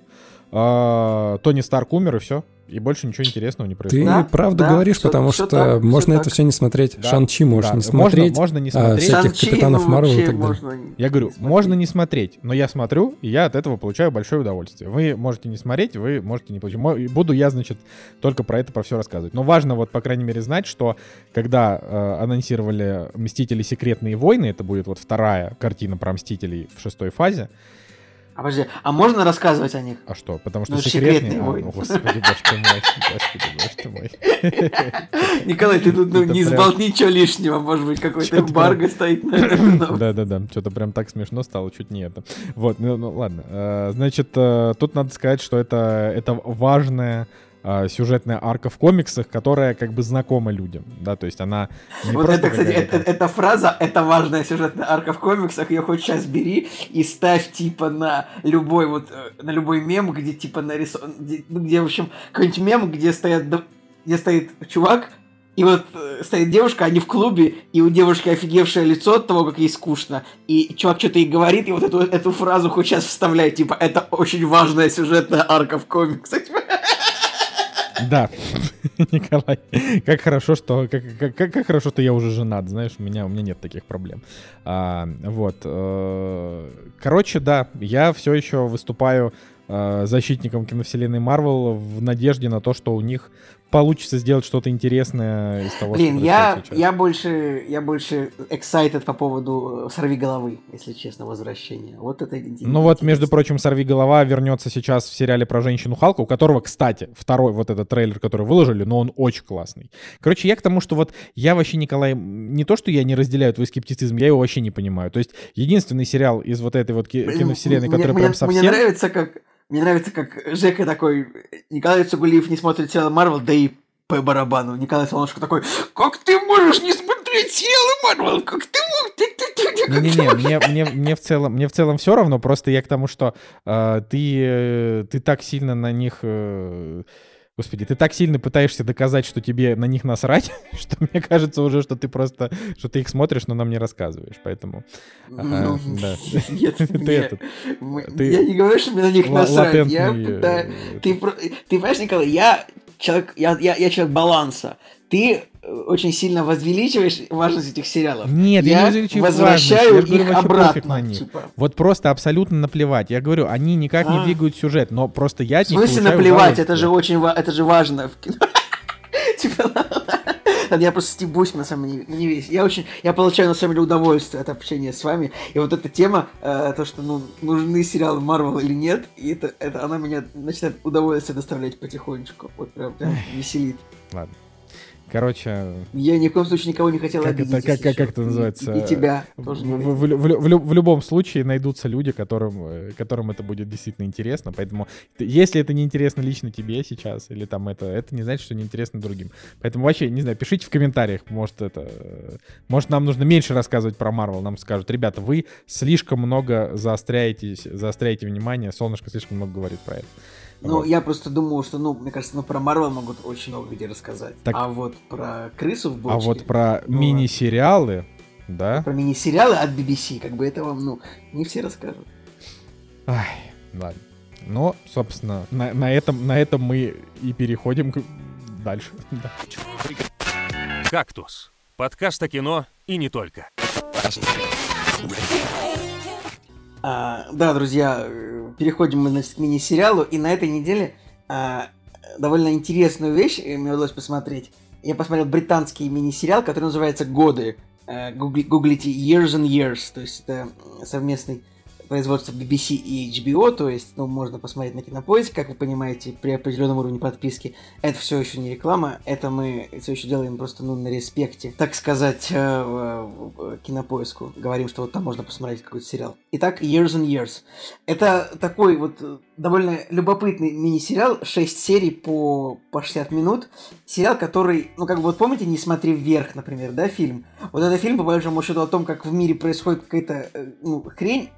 А, Тони Старк умер, и все, и больше ничего интересного не Ты происходит. Да, правда да, говоришь, всё- потому всё что так, можно так. это все не смотреть. Да, Шан-Чи можно да. не смотреть. Можно, можно не а, смотреть. всяких Шан-Чи, капитанов Марвел и так далее. Я говорю, смотреть. можно не смотреть, но я смотрю, и я от этого получаю большое удовольствие. Вы можете не смотреть, вы можете не получить. Буду я, значит, только про это, про все рассказывать. Но важно вот, по крайней мере, знать, что когда э, анонсировали «Мстители. Секретные войны», это будет вот вторая картина про Мстителей в шестой фазе. А подожди, а можно рассказывать о них? А что? Потому что Ну, секретные... «Секретные А, войны». ну, господи, боже ты мой, господи, боже ты мой. Николай, ты тут ну, не сболтни ничего лишнего, может быть, какой-то эмбарго стоит на. Да-да-да, что-то прям так смешно стало, чуть не это. Вот, ну, ну, ладно. Э, Значит, э, тут надо сказать, что это, это важная э, сюжетная арка в комиксах, которая как бы знакома людям, да, то есть она не Вот это, кстати, это- эта фраза, это важная сюжетная арка в комиксах, ее хоть сейчас бери и ставь типа на любой вот, э, на любой мем, где типа нарисован, где, ну, где, в общем, какой-нибудь мем, где стоят, где стоит чувак, и вот э, стоит девушка, они в клубе, и у девушки офигевшее лицо от того, как ей скучно, и чувак что-то ей говорит, и вот эту, эту фразу хоть сейчас вставляй, типа, это очень важная сюжетная арка в комиксах. Да, Николай, как хорошо, что как, как, как, хорошо, что я уже женат, знаешь, у меня у меня нет таких проблем. А, вот, э, короче, да, я все еще выступаю э, защитником киновселенной Марвел в надежде на то, что у них получится сделать что-то интересное из того, Блин, что я, сейчас. я больше, я больше excited по поводу э, «Сорви головы», если честно, возвращения. Вот это интересно. Ну вот, между прочим, «Сорви голова» вернется сейчас в сериале про женщину Халка, у которого, кстати, второй вот этот трейлер, который выложили, но он очень классный. Короче, я к тому, что вот я вообще, Николай, не то, что я не разделяю твой скептицизм, я его вообще не понимаю. То есть единственный сериал из вот этой вот киновселенной, который мне, прям совсем... Мне нравится, как... Мне нравится, как Жека такой... Николай Цугулиев не смотрит сериал Марвел, да и по барабану. Николай Солнышко такой... Как ты можешь не смотреть сериалы Марвел? Как ты можешь? Ты- ты- ты- ты- как ты Не-не-не, можешь?» мне, мне, мне, в целом, мне в целом все равно, просто я к тому, что э, ты, э, ты так сильно на них... э, Господи, ты так сильно пытаешься доказать, что тебе на них насрать, что мне кажется уже, что ты просто, что ты их смотришь, но нам не рассказываешь, поэтому... Ну, да. Нет, Ты мне- этот, мы- ты я не говорю, что мне на них насрать. Я латентный, Ты, ты понимаешь, Николай, я человек, я, я, я человек баланса. Ты э, очень сильно возвеличиваешь важность этих сериалов. Нет, я, я не возвеличиваю возвращаю важность, я говорю, их вообще обратно, на них. типа. Вот просто абсолютно наплевать. Я говорю, они никак не А. двигают сюжет, но просто я В смысле наплевать? Это же очень это же важно в кино. Типа, я просто стебусь, на самом деле, не весь. Я очень, я получаю, на самом деле, удовольствие от общения с вами. И вот эта тема, э, то, что, ну, нужны сериалы Марвел или нет, и это, это она меня начинает удовольствие доставлять потихонечку. Вот прям, прям веселит. Ладно. Короче, Я ни в коем случае никого не хотел Как обидеть. это- как- как- как это называется? И, и тебя в, тоже. в- в- в в в лю- в любом случае найдутся люди, которым, э, которым это будет действительно интересно. Поэтому, если это не интересно лично тебе сейчас, или там это, это не значит, что не интересно другим. Поэтому вообще, не знаю, пишите в комментариях, может это, может нам нужно меньше рассказывать про Марвел. Нам скажут, ребята, вы слишком много заостряетесь, заостряете внимание, Солнышко слишком много говорит про это. Ну, Вот. я просто думал, что, ну, мне кажется, ну, про Марвел могут очень много где рассказать. Так- А вот про крысу в А бочке... вот про ну, мини-сериалы, да? Про мини-сериалы от BBC, как бы это вам, ну, не все расскажут. Ай, ладно. Но, собственно, на, на этом, на этом мы и переходим к... дальше. Да. «Кактус». Подкаст о кино и не только. А, да, друзья, э, переходим мы, значит, к мини-сериалу, и на этой неделе а, довольно интересную вещь э, мне удалось посмотреть. Я посмотрел британский мини-сериал, который называется «Годы». Э, гугли- Гуглите «Years and Years», то есть это производство производства BBC и HBO, то есть, ну, можно посмотреть на кинопоиск, как вы понимаете, при определенном уровне подписки. Это все еще не реклама, это мы все еще делаем просто, ну, на респекте, так сказать, э, кинопоиску. Говорим, что вот там можно посмотреть какой-то сериал. Итак, Years and Years. Это такой вот э, довольно любопытный мини-сериал, 6 серий по, по 60 минут. Сериал, который, ну, как бы, вот помните «Не смотри вверх», например, да, фильм? Вот это фильм, по большому счету, о том, как в мире происходит какая-то, э, ну, хрень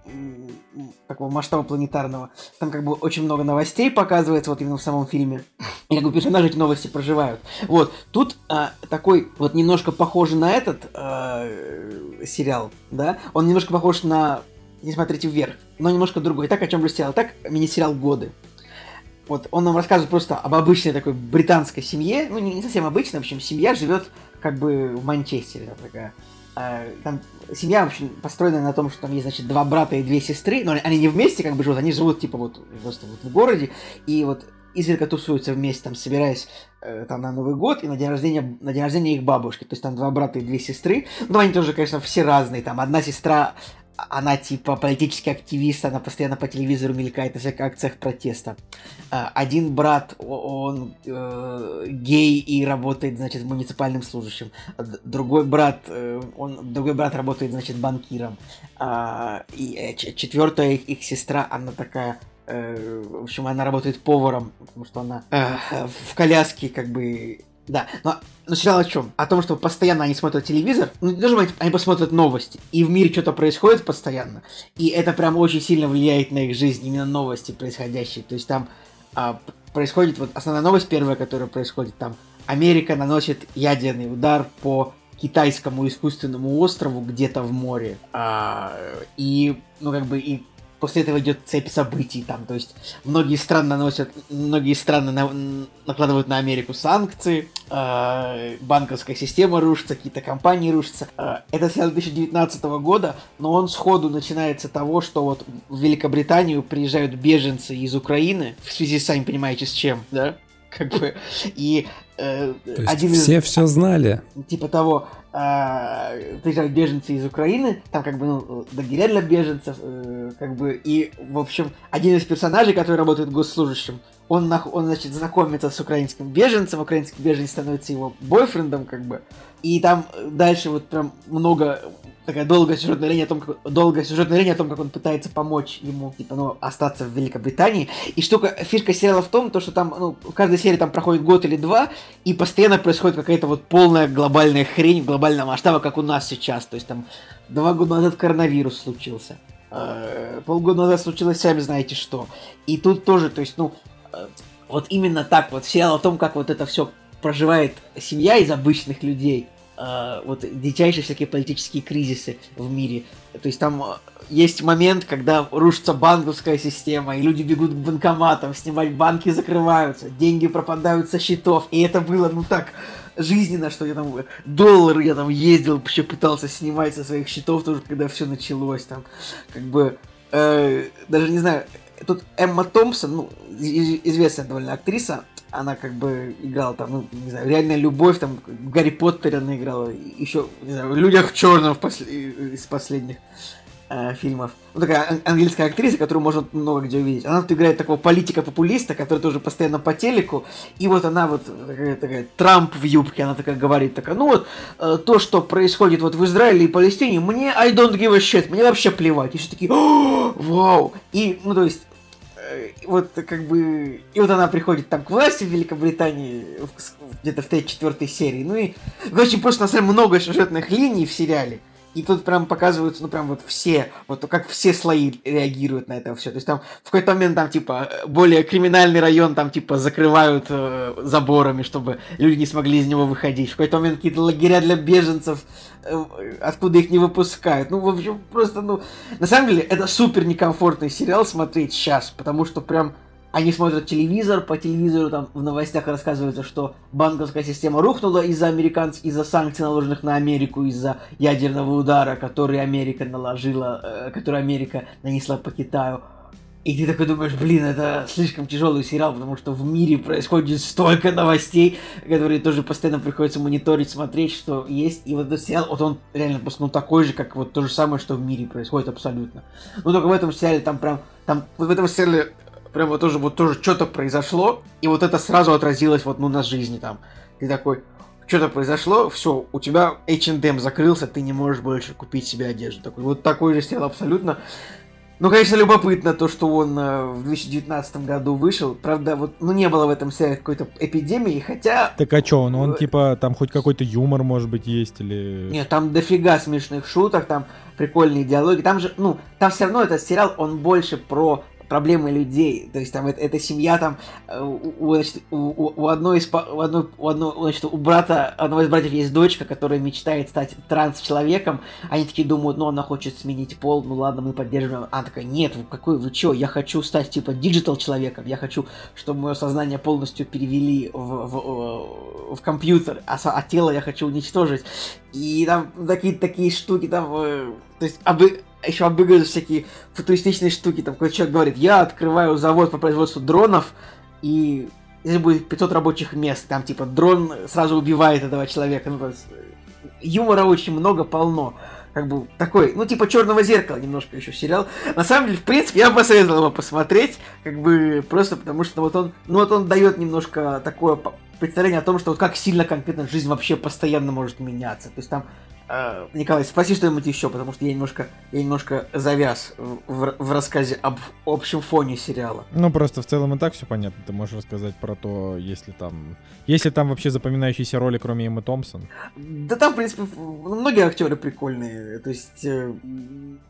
такого масштаба планетарного. Там как бы очень много новостей показывается вот именно в самом фильме. И как бы персонажи эти новости проживают. Вот, тут а, такой вот немножко похожий на этот а, сериал, да? Он немножко похож на «Не смотрите вверх», но немножко другой. Так, о чем же сериал? Так, мини-сериал «Годы». Вот, он нам рассказывает просто об обычной такой британской семье, ну, не, не совсем обычной, в общем, семья живет как бы в Манчестере, такая. А, там семья, в общем, построена на том, что там есть, значит, два брата и две сестры, но они- не вместе как бы живут, они живут, типа, вот, просто вот в городе, и вот изредка тусуются вместе, там, собираясь э, там на Новый год и на день рождения, на день рождения их бабушки. То есть там два брата и две сестры. Ну, они тоже, конечно, все разные. Там одна сестра, она типа политический активист, она постоянно по телевизору мелькает на всяких акциях протеста. А, Один брат, он э, гей и работает, значит, муниципальным служащим. Другой брат, э, он, другой брат работает, значит, банкиром. А, И э, четвертая их, их сестра, она такая э, в общем, она работает поваром, потому что она э, в коляске, как бы, да. Но, но сериал о чем? О том, что постоянно они смотрят телевизор, ну, даже они посмотрят новости, и в мире что-то происходит постоянно, и это прям очень сильно влияет на их жизнь, именно новости происходящие. То есть там а, происходит, вот основная новость первая, которая происходит, там Америка наносит ядерный удар по китайскому искусственному острову где-то в море. А, и, ну, как бы, и после этого идет цепь событий, там, то есть многие страны наносят, многие страны на, накладывают на Америку санкции, э, банковская система рушится, какие-то компании рушатся. Э, это сериал 2019 года, но он сходу начинается того, что вот в Великобританию приезжают беженцы из Украины, в связи, сами понимаете, с чем, да? Как бы, и э, То один все из, все знали. Типа того, э, приезжают беженцы из Украины, там как бы ну, лагеря для беженцев, э, как бы, и, в общем, один из персонажей, который работает госслужащим, он, он, значит, знакомится с украинским беженцем, украинский беженец становится его бойфрендом, как бы, и там дальше вот прям много такая долгая сюжетная линия о том, как, долгая сюжетная линия о том, как он пытается помочь ему, типа, ну, остаться в Великобритании. И штука, фишка сериала в том, то, что там, ну, в каждой серии там проходит год или два, и постоянно происходит какая-то вот полная глобальная хрень глобального масштаба, как у нас сейчас. То есть там два года назад коронавирус случился. Э, полгода назад случилось, сами знаете что. И тут тоже, то есть, ну, э, вот именно так вот сериал о том, как вот это все проживает семья из обычных людей э, вот дичайшие всякие политические кризисы в мире. То есть там а, есть момент, когда рушится банковская система, и люди бегут к банкоматам, снимать банки закрываются, деньги пропадают со счетов. И это было, ну так, жизненно, что я там доллары я там ездил, вообще пытался снимать со своих счетов тоже, когда все началось там. Как бы, э, даже не знаю, тут Эмма Томпсон, ну, известная довольно актриса, она как бы играла там, ну, не знаю, реальная любовь, там, в Гарри Поттере она играла, еще, не знаю, в Людях в черном посл... из последних э, фильмов. Ну, такая английская актриса, которую можно много где увидеть. Она тут играет такого политика-популиста, который тоже постоянно по телеку, и вот она вот такая, такая Трамп в юбке, она такая говорит, такая, ну вот, э, то, что происходит вот в Израиле и Палестине, мне I don't give a shit, мне вообще плевать. И все такие, вау! И, ну, то есть, вот как бы... И вот она приходит там к власти в Великобритании где-то в той четвертой серии. Ну и, очень просто на самом деле много сюжетных линий в сериале. И тут прям показываются, ну прям вот все, вот как все слои реагируют на это все. То есть там в какой-то момент там типа более криминальный район там типа закрывают э, заборами, чтобы люди не смогли из него выходить. В какой-то момент какие-то лагеря для беженцев, э, откуда их не выпускают. Ну, в общем, просто, ну, на самом деле это супер некомфортный сериал смотреть сейчас, потому что прям они смотрят телевизор, по телевизору там в новостях рассказывается, что банковская система рухнула из-за американцев, из-за санкций, наложенных на Америку, из-за ядерного удара, который Америка наложила, э, который Америка нанесла по Китаю. И ты такой думаешь, блин, это слишком тяжелый сериал, потому что в мире происходит столько новостей, которые тоже постоянно приходится мониторить, смотреть, что есть. И вот этот сериал, вот он реально просто ну, такой же, как вот то же самое, что в мире происходит абсолютно. Ну только в этом сериале там прям, там в этом сериале прям вот тоже, вот тоже что-то произошло, и вот это сразу отразилось вот, ну, на жизни там. Ты такой, что-то произошло, все, у тебя H&M закрылся, ты не можешь больше купить себе одежду. Такой, вот такой же сериал абсолютно. Ну, конечно, любопытно то, что он э, в 2019 году вышел. Правда, вот, ну, не было в этом сериале какой-то эпидемии, хотя... Так а что, он, он типа, там хоть какой-то юмор, может быть, есть, или... Нет, там дофига смешных шуток, там прикольные диалоги. Там же, ну, там все равно этот сериал, он больше про проблемы людей. То есть там это, эта семья там э, у, значит, у, у одной из у одной, у одной, значит, у брата одного из братьев есть дочка, которая мечтает стать транс-человеком. Они такие думают, ну она хочет сменить пол, ну ладно, мы поддерживаем. Она такая, нет, вы какой вы чё? Я хочу стать типа digital человеком. Я хочу, чтобы мое сознание полностью перевели в, в, в компьютер, а, а тело я хочу уничтожить. И там такие такие штуки там, э, то есть обы еще обыгрывают всякие футуристичные штуки. Там какой-то человек говорит, я открываю завод по производству дронов, и здесь будет 500 рабочих мест. Там, типа, дрон сразу убивает этого человека. Ну, то есть, юмора очень много, полно. Как бы такой, ну, типа черного зеркала немножко еще сериал. На самом деле, в принципе, я посоветовал его посмотреть, как бы просто потому что вот он, ну вот он дает немножко такое представление о том, что вот как сильно конкретно жизнь вообще постоянно может меняться. То есть там Э, Николай, спроси что-нибудь еще, потому что я немножко, я немножко завяз в, в рассказе об общем фоне сериала. Ну, просто в целом и так все понятно. Ты можешь рассказать про то, если там... Если там вообще запоминающиеся роли, кроме Эммы Томпсон? Да там, в принципе, многие актеры прикольные. То есть, э,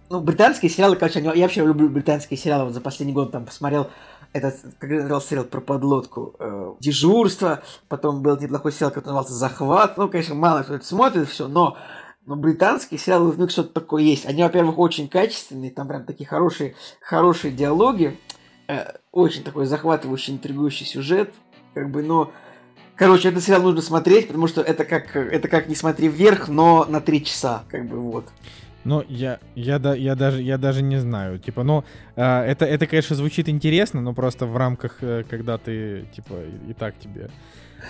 ну, британские сериалы, короче, я вообще люблю британские сериалы. Вот за последний год там посмотрел этот, как назывался сериал про подлодку, э, дежурство, потом был неплохой сериал, который назывался Захват. Ну, конечно, мало кто это смотрит, все, но Но британские сериалы, них что-то такое есть. Они, во-первых, очень качественные, там прям такие хорошие, хорошие диалоги, э, очень такой захватывающий, интригующий сюжет, как бы, но... Короче, этот сериал нужно смотреть, потому что это как, это как «Не смотри вверх», но на три часа, как бы, вот. Ну, я, я, да, я, даже, я даже не знаю. Типа, ну, э, это, это, конечно, звучит интересно, но просто в рамках, э, когда ты, типа, и, и так тебе...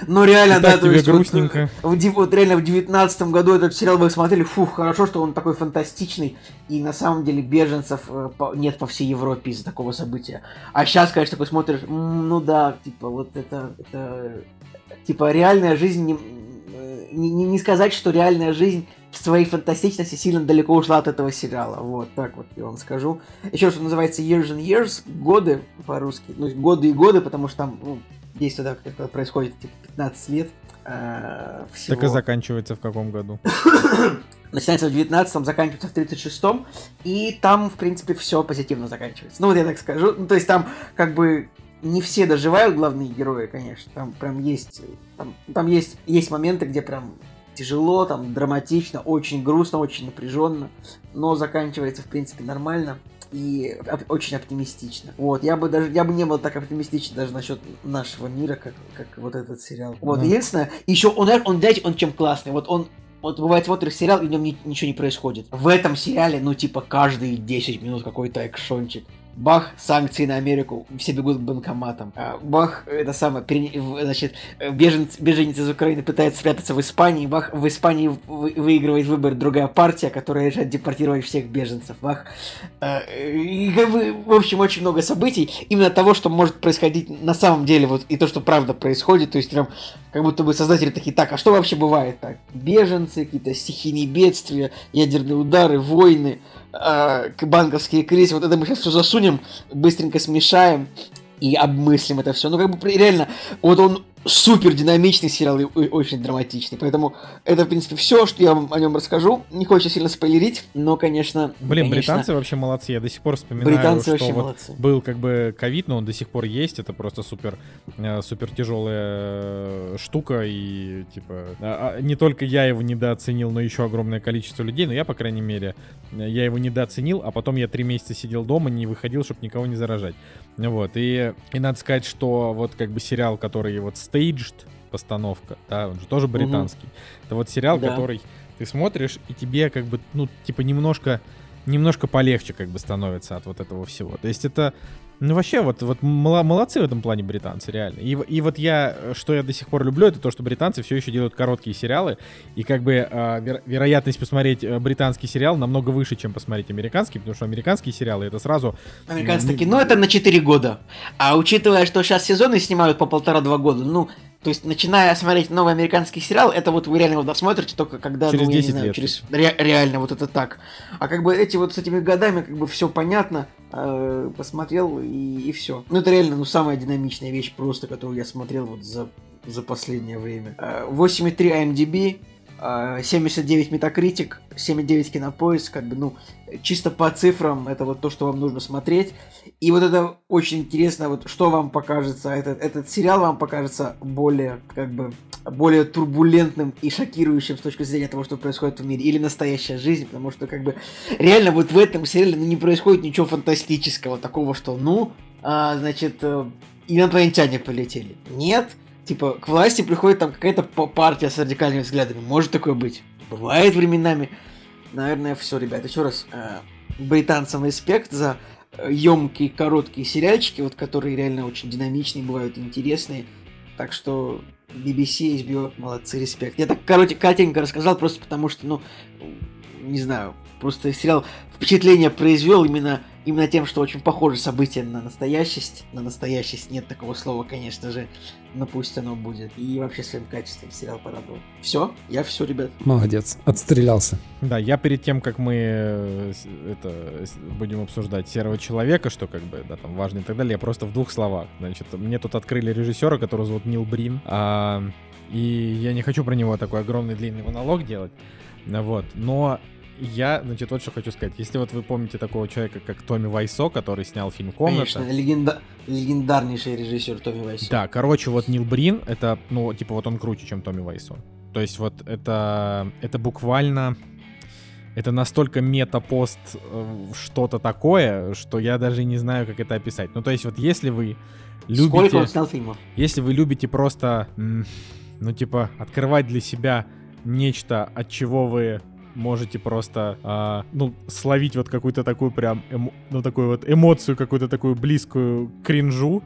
Ну, реально, и да, то тебе есть... грустненько. Вот, в, вот реально в девятнадцатом году этот сериал вы смотрели, фух, хорошо, что он такой фантастичный, и на самом деле беженцев э, по- нет по всей Европе из-за такого события. А сейчас, конечно, такой смотришь, «М, ну да, типа, вот это, это типа, реальная жизнь, не, э, не, не- сказать, что реальная жизнь в своей фантастичности сильно далеко ушла от этого сериала. Вот так вот я вам скажу. Еще что называется Years and Years, годы по-русски. Ну, годы и годы, потому что там ну, действие да, происходит типа 15 лет. э, всего. Так и заканчивается в каком году? Начинается в 19-м, заканчивается в 36-м, и там, в принципе, все позитивно заканчивается. Ну, вот я так скажу. Ну, то есть там, как бы, не все доживают главные герои, конечно. Там прям есть, там, там есть, есть моменты, где прям тяжело, там драматично, очень грустно, очень напряженно, но заканчивается, в принципе, нормально и оп- очень оптимистично. Вот, я бы даже, я бы не был так оптимистичен даже насчет нашего мира, как, как вот этот сериал. Вот, Да. единственное, еще он, он, знаете, он чем классный, вот он вот бывает смотришь сериал, и в нем ни- ничего не происходит. В этом сериале, ну, типа, каждые 10 минут какой-то экшончик. Бах, санкции на Америку, все бегут к банкоматам. А, Бах, это самое, в- значит, беженец, беженец из Украины пытается спрятаться в Испании. Бах, в Испании вы- выигрывает выбор другая партия, которая решает депортировать всех беженцев. Бах. Э, И, в общем, очень много событий. Именно того, что может происходить на самом деле, вот, и то, что правда происходит. То есть, прям, как будто бы создатели такие, так, а что вообще бывает так? Беженцы, какие-то стихийные бедствия, ядерные удары, войны, э, банковские кризисы, вот это мы сейчас все засунем, быстренько смешаем и обмыслим это все. Ну, как бы реально, вот он супер динамичный сериал и очень драматичный. Поэтому это, в принципе, все, что я вам о нем расскажу. Не хочется сильно спойлерить, но, конечно... Блин, конечно, британцы вообще молодцы. Я до сих пор вспоминаю, британцы что вообще вот молодцы. был как бы ковид, но он до сих пор есть. Это просто супер, э, супер тяжелая штука. И типа а- а не только я его недооценил, но еще огромное количество людей. Но я, по крайней мере, э, я его недооценил, а потом я три месяца сидел дома, не выходил, чтобы никого не заражать. Вот. И, и надо сказать, что вот как бы сериал, который вот staged постановка, да, он же тоже британский. Это вот сериал, Да. который ты смотришь, и тебе как бы, ну, типа немножко немножко полегче как бы становится от вот этого всего. То есть это, ну вообще вот, вот молодцы в этом плане британцы, реально. И, и вот я, что я до сих пор люблю, это то, что британцы все еще делают короткие сериалы, и как бы э, вер- вероятность посмотреть э, британский сериал намного выше, чем посмотреть американский, потому что американские сериалы это сразу... Американцы Ну, такие, ну это на 4 года. А учитывая, что сейчас сезоны снимают по полтора-два года, ну, то есть, начиная смотреть новый американский сериал, это вот вы реально его досмотрите только когда, Через ну, я не 10 знаю, лет. через ре- реально вот это так. А как бы эти вот с этими годами, как бы все понятно, э, посмотрел и, все. Ну, это реально, ну, самая динамичная вещь просто, которую я смотрел вот за, за последнее время. Э, 8,3 IMDb, э, 79 Metacritic, 7,9 Кинопоиск, как бы, ну, чисто по цифрам, это вот то, что вам нужно смотреть. И вот это очень интересно, вот что вам покажется, этот, этот сериал вам покажется более, как бы, более турбулентным и шокирующим с точки зрения того, что происходит в мире, или настоящая жизнь, потому что, как бы, реально вот в этом сериале ну, не происходит ничего фантастического, такого, что, ну, а, значит, э, инопланетяне полетели. Нет, типа, к власти приходит там какая-то партия с радикальными взглядами, может такое быть. Бывает временами. Наверное, все, ребят. Еще раз, э, британцам респект за емкие, короткие сериальчики, вот которые реально очень динамичные, бывают интересные. Так что BBC, HBO, молодцы, респект. Я так коротко, кратенько рассказал, просто потому что, ну, не знаю, просто сериал впечатление произвел именно, именно тем, что очень похоже события на настоящесть. На настоящесть нет такого слова, конечно же, но пусть оно будет. И вообще своим качеством сериал порадовал. Все, я все, ребят. Молодец, отстрелялся. Да, я перед тем, как мы э, это будем обсуждать серого человека, что как бы, да, там важно и так далее, я просто в двух словах. Значит, мне тут открыли режиссера, которого зовут Нил Брин. а, и я не хочу про него такой огромный длинный монолог делать. Вот. Но я, значит, вот что хочу сказать. Если вот вы помните такого человека, как Томми Вайсо, который снял фильм «Комната». Конечно, легенда... легендарнейший режиссер Томми Вайс. Да, короче, вот Нил Брин, это, ну, типа, вот он круче, чем Томми Вайсо. То есть вот это, это буквально, это настолько метапост э, что-то такое, что я даже не знаю, как это описать. Ну, то есть вот если вы любите... Сколько он снял фильмов? Если вы любите просто, ну, типа, открывать для себя нечто, от чего вы можете просто, э, ну, словить вот какую-то такую прям, эмо, ну, такую вот эмоцию, какую-то такую близкую кринжу,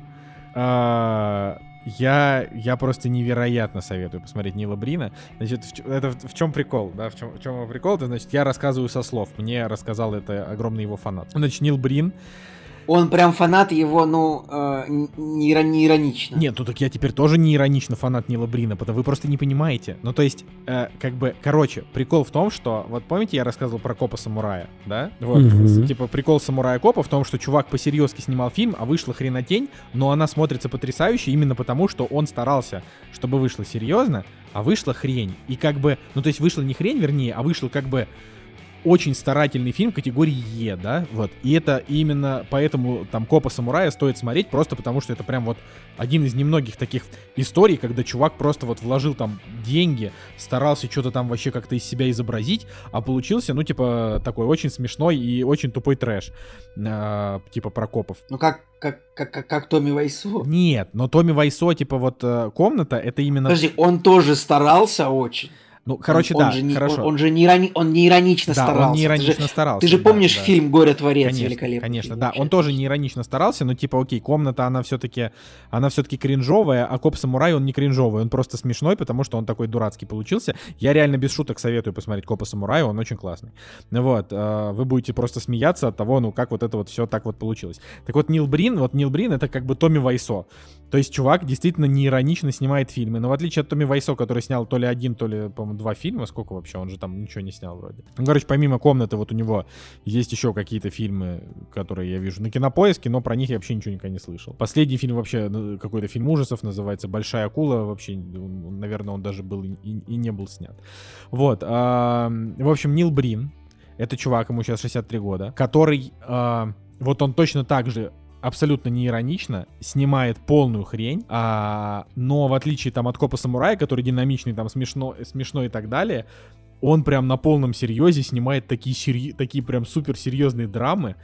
э, я, я просто невероятно советую посмотреть Нила Брина. Значит, в, это в, в чем прикол, да, в чем, в чем прикол? Это, значит, я рассказываю со слов. Мне рассказал это огромный его фанат. Значит, Нил Брин, он прям фанат его, ну, э, не, не иронично. Нет, ну так я теперь тоже не иронично фанат Нила Брина, потому вы просто не понимаете. Ну то есть, э, как бы, короче, прикол в том, что, вот помните, я рассказывал про Копа Самурая, да? Вот, mm-hmm. типа, прикол Самурая Копа в том, что чувак посерьезки снимал фильм, а вышла хренотень, но она смотрится потрясающе именно потому, что он старался, чтобы вышло серьезно, а вышла хрень. И как бы, ну то есть вышла не хрень, вернее, а вышла как бы очень старательный фильм категории Е, да, вот. И это именно поэтому там Копа Самурая стоит смотреть, просто потому что это прям вот один из немногих таких историй, когда чувак просто вот вложил там деньги, старался что-то там вообще как-то из себя изобразить, а получился, ну, типа, такой очень смешной и очень тупой трэш, э, типа про копов. Ну, как, как, как, как, как Томми Вайсо. Нет, но Томми Вайсо, типа, вот э, комната, это именно... Подожди, он тоже старался очень. Ну, короче, он, да, он же не, хорошо. Он, он же не, ирони, он не иронично да, старался. он не иронично ты же, старался. Ты же помнишь да, фильм «Горе-творец» конечно, великолепный? Конечно, да. Он тоже не иронично старался, но типа, окей, комната, она все-таки она все-таки кринжовая, а Коп-самурай, он не кринжовый, он просто смешной, потому что он такой дурацкий получился. Я реально без шуток советую посмотреть Копа-самурая, он очень классный. Вот, э, вы будете просто смеяться от того, ну, как вот это вот все так вот получилось. Так вот, Нил Брин, вот Нил Брин это как бы Томми Вайсо. То есть чувак действительно не иронично снимает фильмы, но в отличие от Томми Вайсо, который снял то ли один, то ли, по-моему, два фильма, сколько вообще, он же там ничего не снял вроде. Ну, короче, помимо комнаты, вот у него есть еще какие-то фильмы, которые я вижу на кинопоиске, но про них я вообще ничего никогда не слышал. Последний фильм вообще, ну, какой-то фильм ужасов, называется «Большая акула», вообще, наверное, он даже был и, и не был снят. Вот, а, в общем, Нил Брин, это чувак, ему сейчас 63 года, который, а, вот он точно так же абсолютно не иронично, снимает полную хрень, а, но в отличие там от Копа Самурая, который динамичный, там смешно, смешно и так далее, он прям на полном серьезе снимает такие, серьез... такие прям супер серьезные драмы,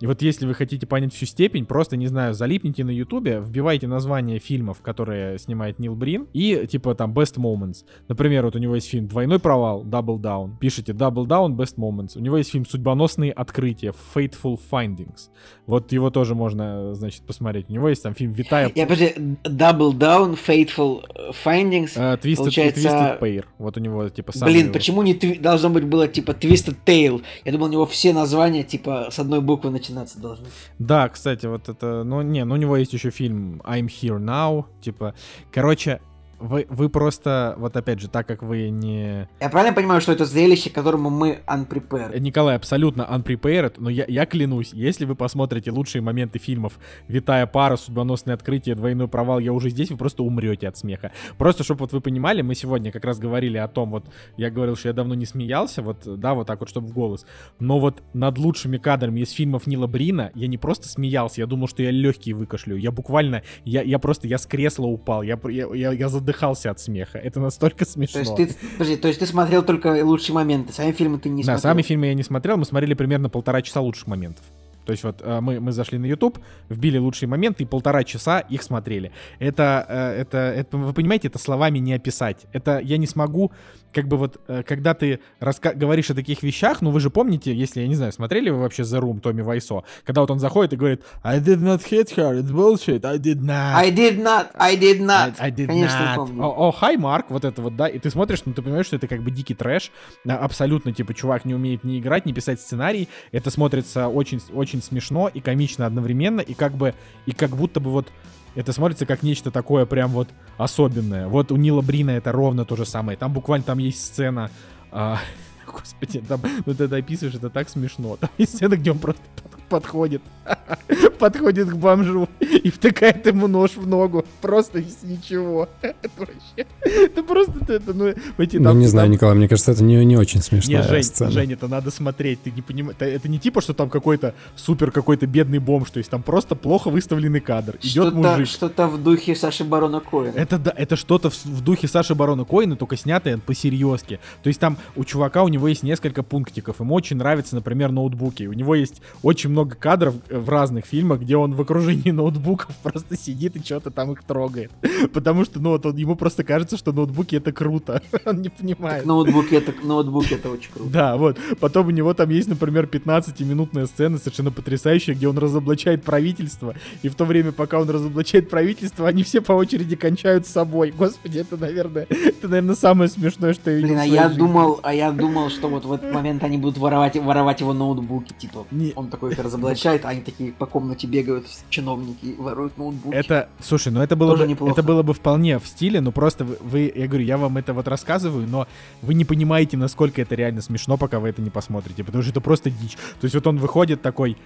и вот если вы хотите понять всю степень, просто, не знаю, залипните на ютубе, вбивайте название фильмов, которые снимает Нил Брин, и типа там Best Moments. Например, вот у него есть фильм «Двойной провал», Double Down. Пишите Double Down, Best Moments. У него есть фильм «Судьбоносные открытия», Fateful Findings. Вот его тоже можно, значит, посмотреть. У него есть там фильм «Витая...» Я, подожди, Double Down, Fateful Findings, uh, Twisted, получается... Twisted Pair. Вот у него, типа, самый... Блин, почему не тви... должно быть было, типа, Twisted Tail? Я думал, у него все названия, типа, с одной буквы начинаются начинаться должны. Да, кстати, вот это, ну не, ну у него есть еще фильм I'm Here Now, типа, короче, вы, вы просто, вот опять же, так как вы не... Я правильно понимаю, что это зрелище, которому мы unprepared? Николай, абсолютно unprepared, но я, я клянусь, если вы посмотрите лучшие моменты фильмов «Витая пара», «Судьбоносное открытие», «Двойной провал», я уже здесь, вы просто умрете от смеха. Просто, чтобы вот вы понимали, мы сегодня как раз говорили о том, вот, я говорил, что я давно не смеялся, вот, да, вот так вот, чтобы в голос, но вот над лучшими кадрами из фильмов Нила Брина я не просто смеялся, я думал, что я легкие выкашлю, я буквально, я, я просто, я с кресла упал, я, я, я, я задыхался задыхался от смеха. Это настолько смешно. То есть ты, подожди, то есть ты смотрел только лучшие моменты, сами фильмы ты не да, смотрел? Да, сами фильмы я не смотрел, мы смотрели примерно полтора часа лучших моментов. То есть вот э, мы, мы зашли на YouTube, вбили лучшие моменты и полтора часа их смотрели. Это, э, это, это, вы понимаете, это словами не описать. Это я не смогу, как бы вот, э, когда ты раска- говоришь о таких вещах, ну вы же помните, если, я не знаю, смотрели вы вообще The Room Томми Вайсо, когда вот он заходит и говорит I did not hit her, it's bullshit, I did not. I did not, I did not. I, I did Конечно, not. о, hi, Марк, вот это вот, да, и ты смотришь, ну ты понимаешь, что это как бы дикий трэш, абсолютно, типа, чувак не умеет ни играть, ни писать сценарий, это смотрится очень, очень смешно и комично одновременно, и как бы, и как будто бы вот это смотрится как нечто такое прям вот особенное. Вот у Нила Брина это ровно то же самое. Там буквально там есть сцена... А, господи, там, ну ты это описываешь, это так смешно. Там есть сцена, где он просто подходит, подходит к бомжу и втыкает ему нож в ногу. Просто из ничего. Это вообще... Это просто... Это, ну, эти, Ну, не знаю, Николай, мне кажется, это не, не очень смешная не, Жень, сцена. Жень, это надо смотреть, ты не понимаешь. Это, это не типа, что там какой-то супер какой-то бедный бомж, то есть там просто плохо выставленный кадр. Идет Что-то, мужик. что-то в духе Саши Барона Коэна. Это да, это что-то в, в духе Саши Барона Коина, только снятое по серьезке. То есть там у чувака у него есть несколько пунктиков. Ему очень нравятся, например, ноутбуки. У него есть очень много кадров э, в разных фильмах, где он в окружении ноутбуков просто сидит и что-то там их трогает. Потому что, ну, вот он, ему просто кажется, что ноутбуки это круто. Он не понимает. Ноутбук это, ноутбук это очень круто. Да, вот. Потом у него там есть, например, 15-минутная сцена совершенно потрясающая, где он разоблачает правительство. И в то время, пока он разоблачает правительство, они все по очереди кончают с собой. Господи, это, наверное, это, наверное, самое смешное, что я видел Блин, а я жизни. думал, а я думал, что вот в этот момент они будут воровать, воровать его ноутбуки, типа, Не. он такой их разоблачает, а они такие по комнате бегают, чиновники, воруют ноутбуки. Это, слушай, ну это было Тоже бы, неплохо. это было бы вполне в стиле, но просто вы, вы- я говорю, я вам это вот рассказываю, но вы не понимаете, насколько это реально смешно, пока вы это не посмотрите, потому что это просто дичь. То есть вот он выходит такой,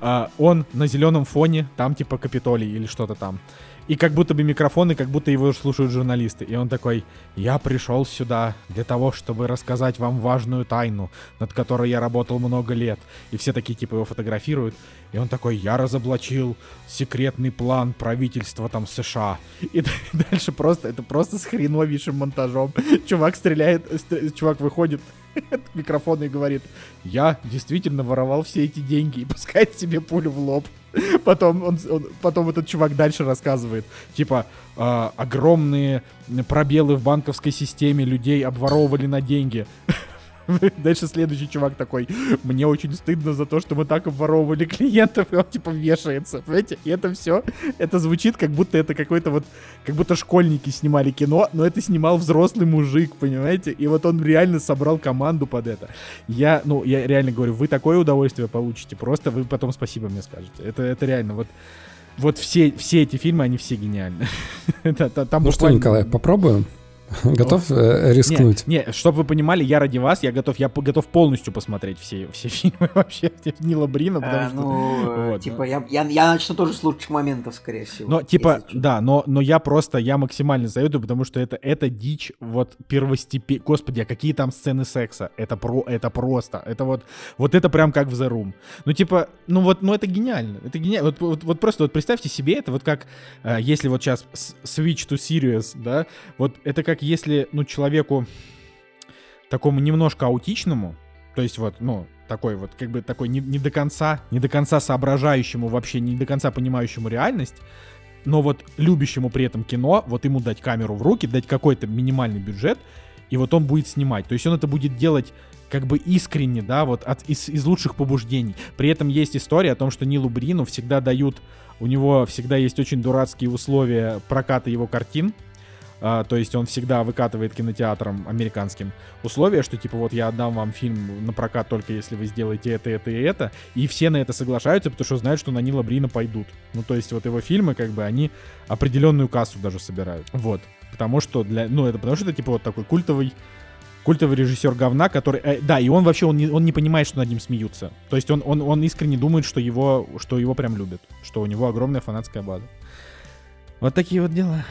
а, он на зеленом фоне, там типа Капитолий или что-то там. И как будто бы микрофоны, как будто его слушают журналисты. И он такой, я пришел сюда для того, чтобы рассказать вам важную тайну, над которой я работал много лет. И все такие типа его фотографируют. И он такой, я разоблачил секретный план правительства там США. И дальше просто, это просто с хреновейшим монтажом. Чувак стреляет, стр- чувак выходит к микрофону и говорит, я действительно воровал все эти деньги и пускает себе пулю в лоб. Потом, он, он- потом этот чувак дальше рассказывает, типа, «А, огромные пробелы в банковской системе людей обворовывали на деньги. Дальше следующий чувак такой, мне очень стыдно за то, что мы так обворовывали клиентов, и он типа вешается, понимаете? И это все, это звучит, как будто это какой-то вот, как будто школьники снимали кино, но это снимал взрослый мужик, понимаете? И вот он реально собрал команду под это. Я, ну, я реально говорю, вы такое удовольствие получите, просто вы потом спасибо мне скажете. Это, это реально, вот, вот все, все эти фильмы, они все гениальны. Там Ну что, Николай, попробуем? Готов э, рискнуть? не, не, чтобы вы понимали, я ради вас, я готов, я готов полностью посмотреть все, все фильмы вообще Нила Брина, потому А, что... ну, вот, типа, я, я, я начну тоже с лучших моментов, скорее всего. Но типа, да, но, но я просто, я максимально завидую, потому что это, это дичь, вот первостепень... Господи, а какие там сцены секса? Это, про, это просто, это вот, вот это прям как в The Room. Ну типа, ну вот, ну это гениально, это гениально. Вот, вот, вот просто вот представьте себе это, вот как, э, если вот сейчас switch to serious, да, вот это как если, ну, человеку такому немножко аутичному, то есть вот, ну, такой вот, как бы такой не, не до конца, не до конца соображающему вообще, не до конца понимающему реальность, но вот любящему при этом кино, вот ему дать камеру в руки, дать какой-то минимальный бюджет, и вот он будет снимать. То есть он это будет делать как бы искренне, да, вот от, из, из лучших побуждений. При этом есть история о том, что Нилу Брину всегда дают, у него всегда есть очень дурацкие условия проката его картин, а, то есть он всегда выкатывает кинотеатрам американским условия, что типа вот я отдам вам фильм на прокат только если вы сделаете это, это и это. И все на это соглашаются, потому что знают, что на Нила Брина пойдут. Ну то есть вот его фильмы как бы они определенную кассу даже собирают. Вот. Потому что для... Ну это потому что это типа вот такой культовый культовый режиссер говна, который... э, да, и он вообще, он не, он не понимает, что над ним смеются. То есть он, он, он искренне думает, что его, что его прям любят. Что у него огромная фанатская база. Вот такие вот дела.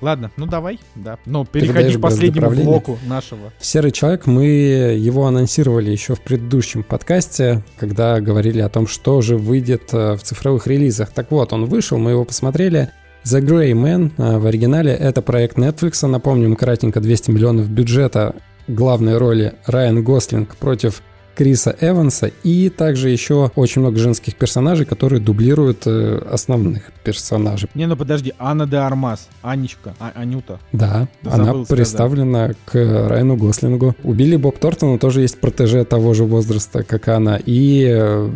Ладно, ну давай, да. Ну, переходи к последнему блоку нашего. Серый человек, мы его анонсировали еще в предыдущем подкасте, когда говорили о том, что же выйдет э, в цифровых релизах. Так вот, он вышел, мы его посмотрели. The Grey Man э, в оригинале это проект Netflix. Напомним, кратенько 200 миллионов бюджета. Главной роли Райан Гослинг против Криса Эванса и также еще очень много женских персонажей, которые дублируют э, основных персонажей. Не, ну подожди, Анна де Армас, Анечка, А- Анюта. Да, Забыл она сказать. представлена к Райану Гослингу. У Билли Боб Тортона тоже есть протеже того же возраста, как она. И э,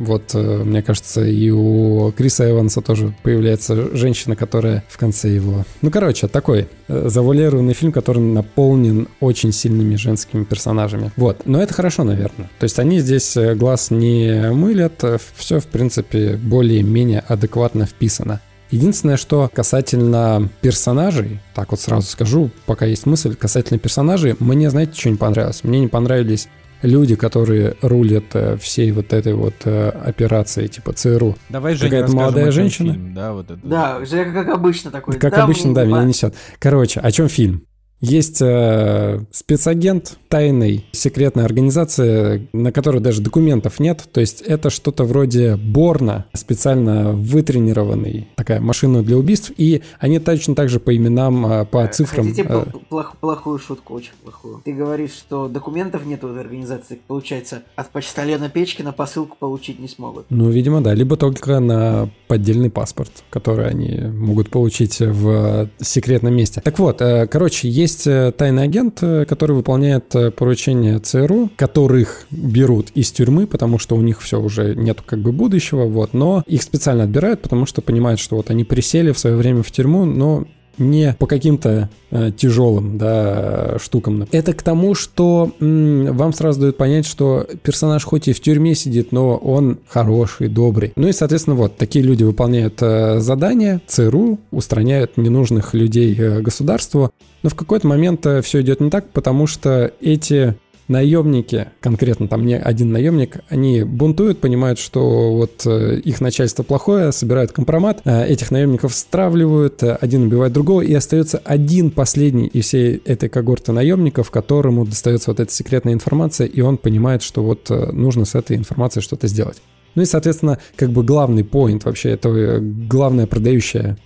вот, э, мне кажется, и у Криса Эванса тоже появляется женщина, которая в конце его... Ну, короче, такой завуалированный фильм, который наполнен очень сильными женскими персонажами. Вот, но это хорошо, наверное. То есть они здесь э, глаз не мылят, все, в принципе, более-менее адекватно вписано. Единственное, что касательно персонажей, так вот сразу скажу, пока есть мысль, касательно персонажей, мне, знаете, что не понравилось? Мне не понравились люди, которые рулят э, всей вот этой вот э, операцией, типа ЦРУ. Давай, Женя, Какая-то молодая женщина? фильм, Да, вот это. Да, Женя, как обычно такой. Как да, обычно, да, меня несет. Короче, о чем фильм? Есть э, спецагент тайной секретной организации, на которой даже документов нет. То есть это что-то вроде Борна, специально вытренированный, такая машина для убийств. И они точно так же по именам, э, по цифрам. Хотите э, пл- плох- плохую шутку, очень плохую. Ты говоришь, что документов нет у этой организации. Получается, от почтальона Печкина посылку получить не смогут. Ну, видимо, да. Либо только на поддельный паспорт, который они могут получить в секретном месте. Так вот, э, короче, есть э, тайный агент, э, который выполняет э, поручения ЦРУ, которых берут из тюрьмы, потому что у них все уже нету как бы будущего, вот. Но их специально отбирают, потому что понимают, что вот они присели в свое время в тюрьму, но не по каким-то э, тяжелым да, штукам. Это к тому, что м, вам сразу дают понять, что персонаж хоть и в тюрьме сидит, но он хороший, добрый. Ну и, соответственно, вот такие люди выполняют э, задания, ЦРУ устраняют ненужных людей э, государству. Но в какой-то момент все идет не так, потому что эти наемники, конкретно там не один наемник, они бунтуют, понимают, что вот э, их начальство плохое, собирают компромат, э, этих наемников стравливают, э, один убивает другого, и остается один последний из всей этой когорты наемников, которому достается вот эта секретная информация, и он понимает, что вот нужно с этой информацией что-то сделать. Ну и, соответственно, как бы главный поинт вообще этого, э, главная продающая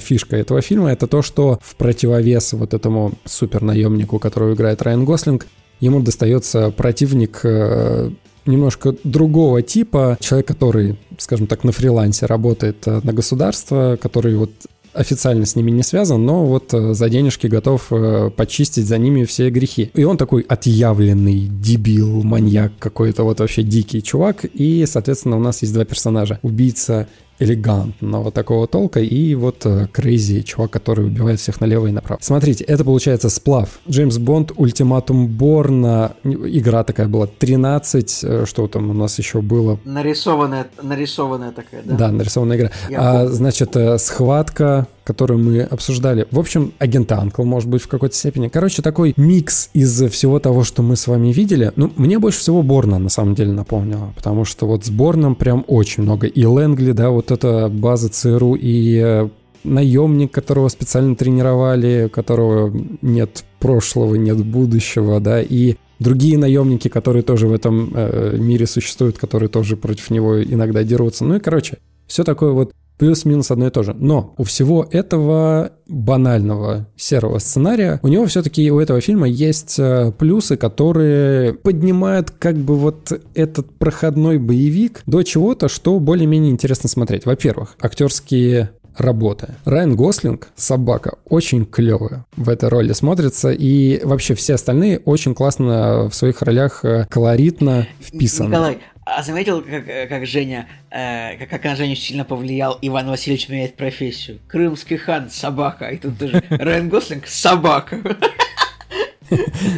фишка этого фильма это то, что в противовес вот этому супер наемнику, которого играет Райан Гослинг, ему достается противник э, немножко другого типа, человек, который, скажем так, на фрилансе работает э, на государство, который вот официально с ними не связан, но вот э, за денежки готов почистить за ними все грехи. И он такой отъявленный дебил, маньяк какой-то, вот вообще дикий чувак. И, соответственно, у нас есть два персонажа. Убийца элегантного такого толка и вот э, Крейзи, чувак, который убивает всех налево и направо. Смотрите, это получается сплав. Джеймс Бонд, Ультиматум Борна, игра такая была, 13, э, что там у нас еще было? Нарисованная, нарисованная такая, да? Да, нарисованная игра. Я А, помню. значит, э, схватка, которую мы обсуждали. В общем, агент Анкл, может быть, в какой-то степени. Короче, такой микс из всего того, что мы с вами видели. Ну, мне больше всего Борна, на самом деле, напомнило. Потому что вот с Борном прям очень много. И Лэнгли, да, вот эта база ЦРУ, и э, наемник, которого специально тренировали, которого нет прошлого, нет будущего, да, и другие наемники, которые тоже в этом э, мире существуют, которые тоже против него иногда дерутся. Ну и, короче, все такое вот плюс-минус одно и то же. Но у всего этого банального серого сценария, у него все-таки у этого фильма есть э, плюсы, которые поднимают как бы вот этот проходной боевик до чего-то, что более-менее интересно смотреть. Во-первых, актерские работы. Райан Гослинг, собака, очень клевая в этой роли смотрится, и вообще все остальные очень классно в своих ролях э, колоритно вписаны. Николай, а заметил, как, э, как Женя, э, как, как на Женю сильно повлиял Иван Васильевич меняет профессию? Крымский хан – собака, и тут тоже Райан Гослинг – собака.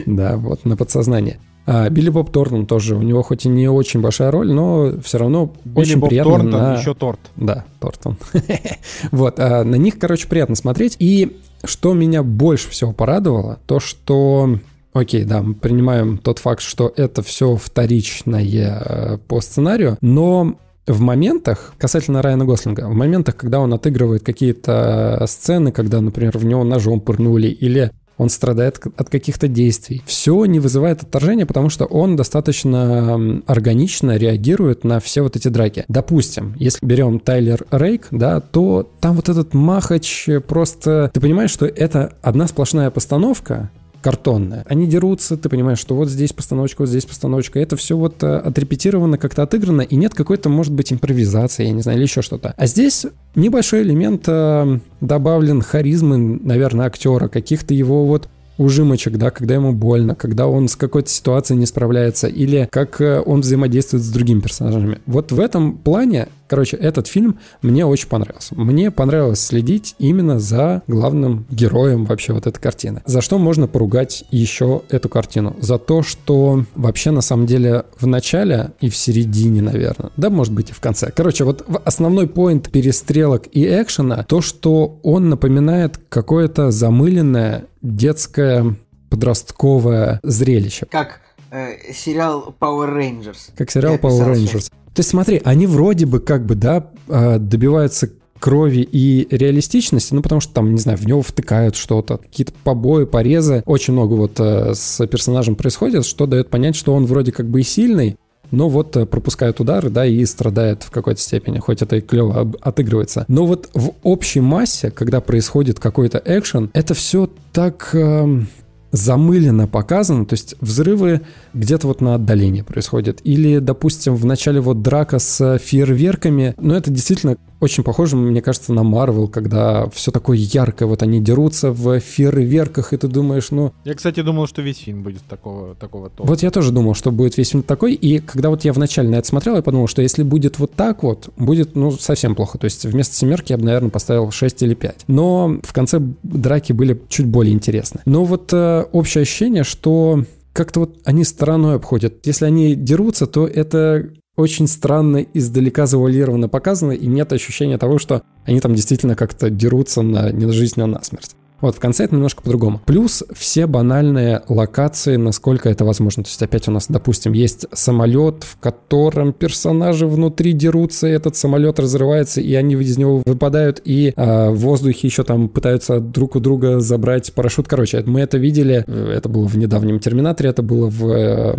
Да, вот, на подсознание. А, Билли Боб Торнтон тоже, у него хоть и не очень большая роль, но все равно Билли очень Боб приятно Торнтон, на... еще торт. Да, Тортон. вот, а, на них, короче, приятно смотреть. И что меня больше всего порадовало, то что... Окей, да, мы принимаем тот факт, что это все вторичное э, по сценарию, но в моментах, касательно Райана Гослинга, в моментах, когда он отыгрывает какие-то сцены, когда, например, в него ножом пырнули, или он страдает от каких-то действий. Все не вызывает отторжения, потому что он достаточно органично реагирует на все вот эти драки. Допустим, если берем Тайлер Рейк, да, то там вот этот махач просто... Ты понимаешь, что это одна сплошная постановка, картонная. Они дерутся, ты понимаешь, что вот здесь постановочка, вот здесь постановочка. Это все вот э, отрепетировано, как-то отыграно, и нет какой-то, может быть, импровизации, я не знаю, или еще что-то. А здесь небольшой элемент э, добавлен харизмы, наверное, актера, каких-то его вот ужимочек, да, когда ему больно, когда он с какой-то ситуацией не справляется, или как э, он взаимодействует с другими персонажами. Вот в этом плане, короче, этот фильм мне очень понравился. Мне понравилось следить именно за главным героем вообще вот этой картины. За что можно поругать еще эту картину? За то, что вообще на самом деле в начале и в середине, наверное, да, может быть и в конце. Короче, вот основной поинт перестрелок и экшена, то, что он напоминает какое-то замыленное детское подростковое зрелище. Как э, сериал Power Rangers. Как сериал Я Power Rangers. сейчас. То есть смотри, они вроде бы как бы, да, э, добиваются крови и реалистичности, ну потому что там, не знаю, в него втыкают что-то, какие-то побои, порезы, очень много вот э, с персонажем происходит, что дает понять, что он вроде как бы и сильный, но вот э, пропускает удары, да, и страдает в какой-то степени, хоть это и клево отыгрывается. Но вот в общей массе, когда происходит какой-то экшен, это все так эм, замыленно показано, то есть взрывы где-то вот на отдалении происходят. Или, допустим, в начале вот драка с фейерверками, но это действительно очень похоже, мне кажется, на Марвел, когда все такое яркое, вот они дерутся в фейерверках, и ты думаешь, ну, Я, кстати, думал, что весь фильм будет такого, такого толка. вот я тоже думал, что будет весь фильм такой, и когда вот я вначале на это смотрел, я подумал, что если будет вот так вот, будет, ну, совсем плохо. То есть вместо семерки я бы, наверное, поставил 6 или 5. Но в конце драки были чуть более интересны. Но вот э, общее ощущение, что как-то вот они стороной обходят. Если они дерутся, то это очень странно издалека завуалированно показано, и нет ощущения того, что они там действительно как-то дерутся на, не на жизнь, а на смерть. Вот, в конце это немножко по-другому. Плюс все банальные локации, насколько это возможно. То есть опять у нас, допустим, есть самолет, в котором персонажи внутри дерутся, и этот самолет разрывается, и они из него выпадают, и а, в воздухе еще там пытаются друг у друга забрать парашют. Короче, мы это видели, э, это было в недавнем Терминаторе, это было в э,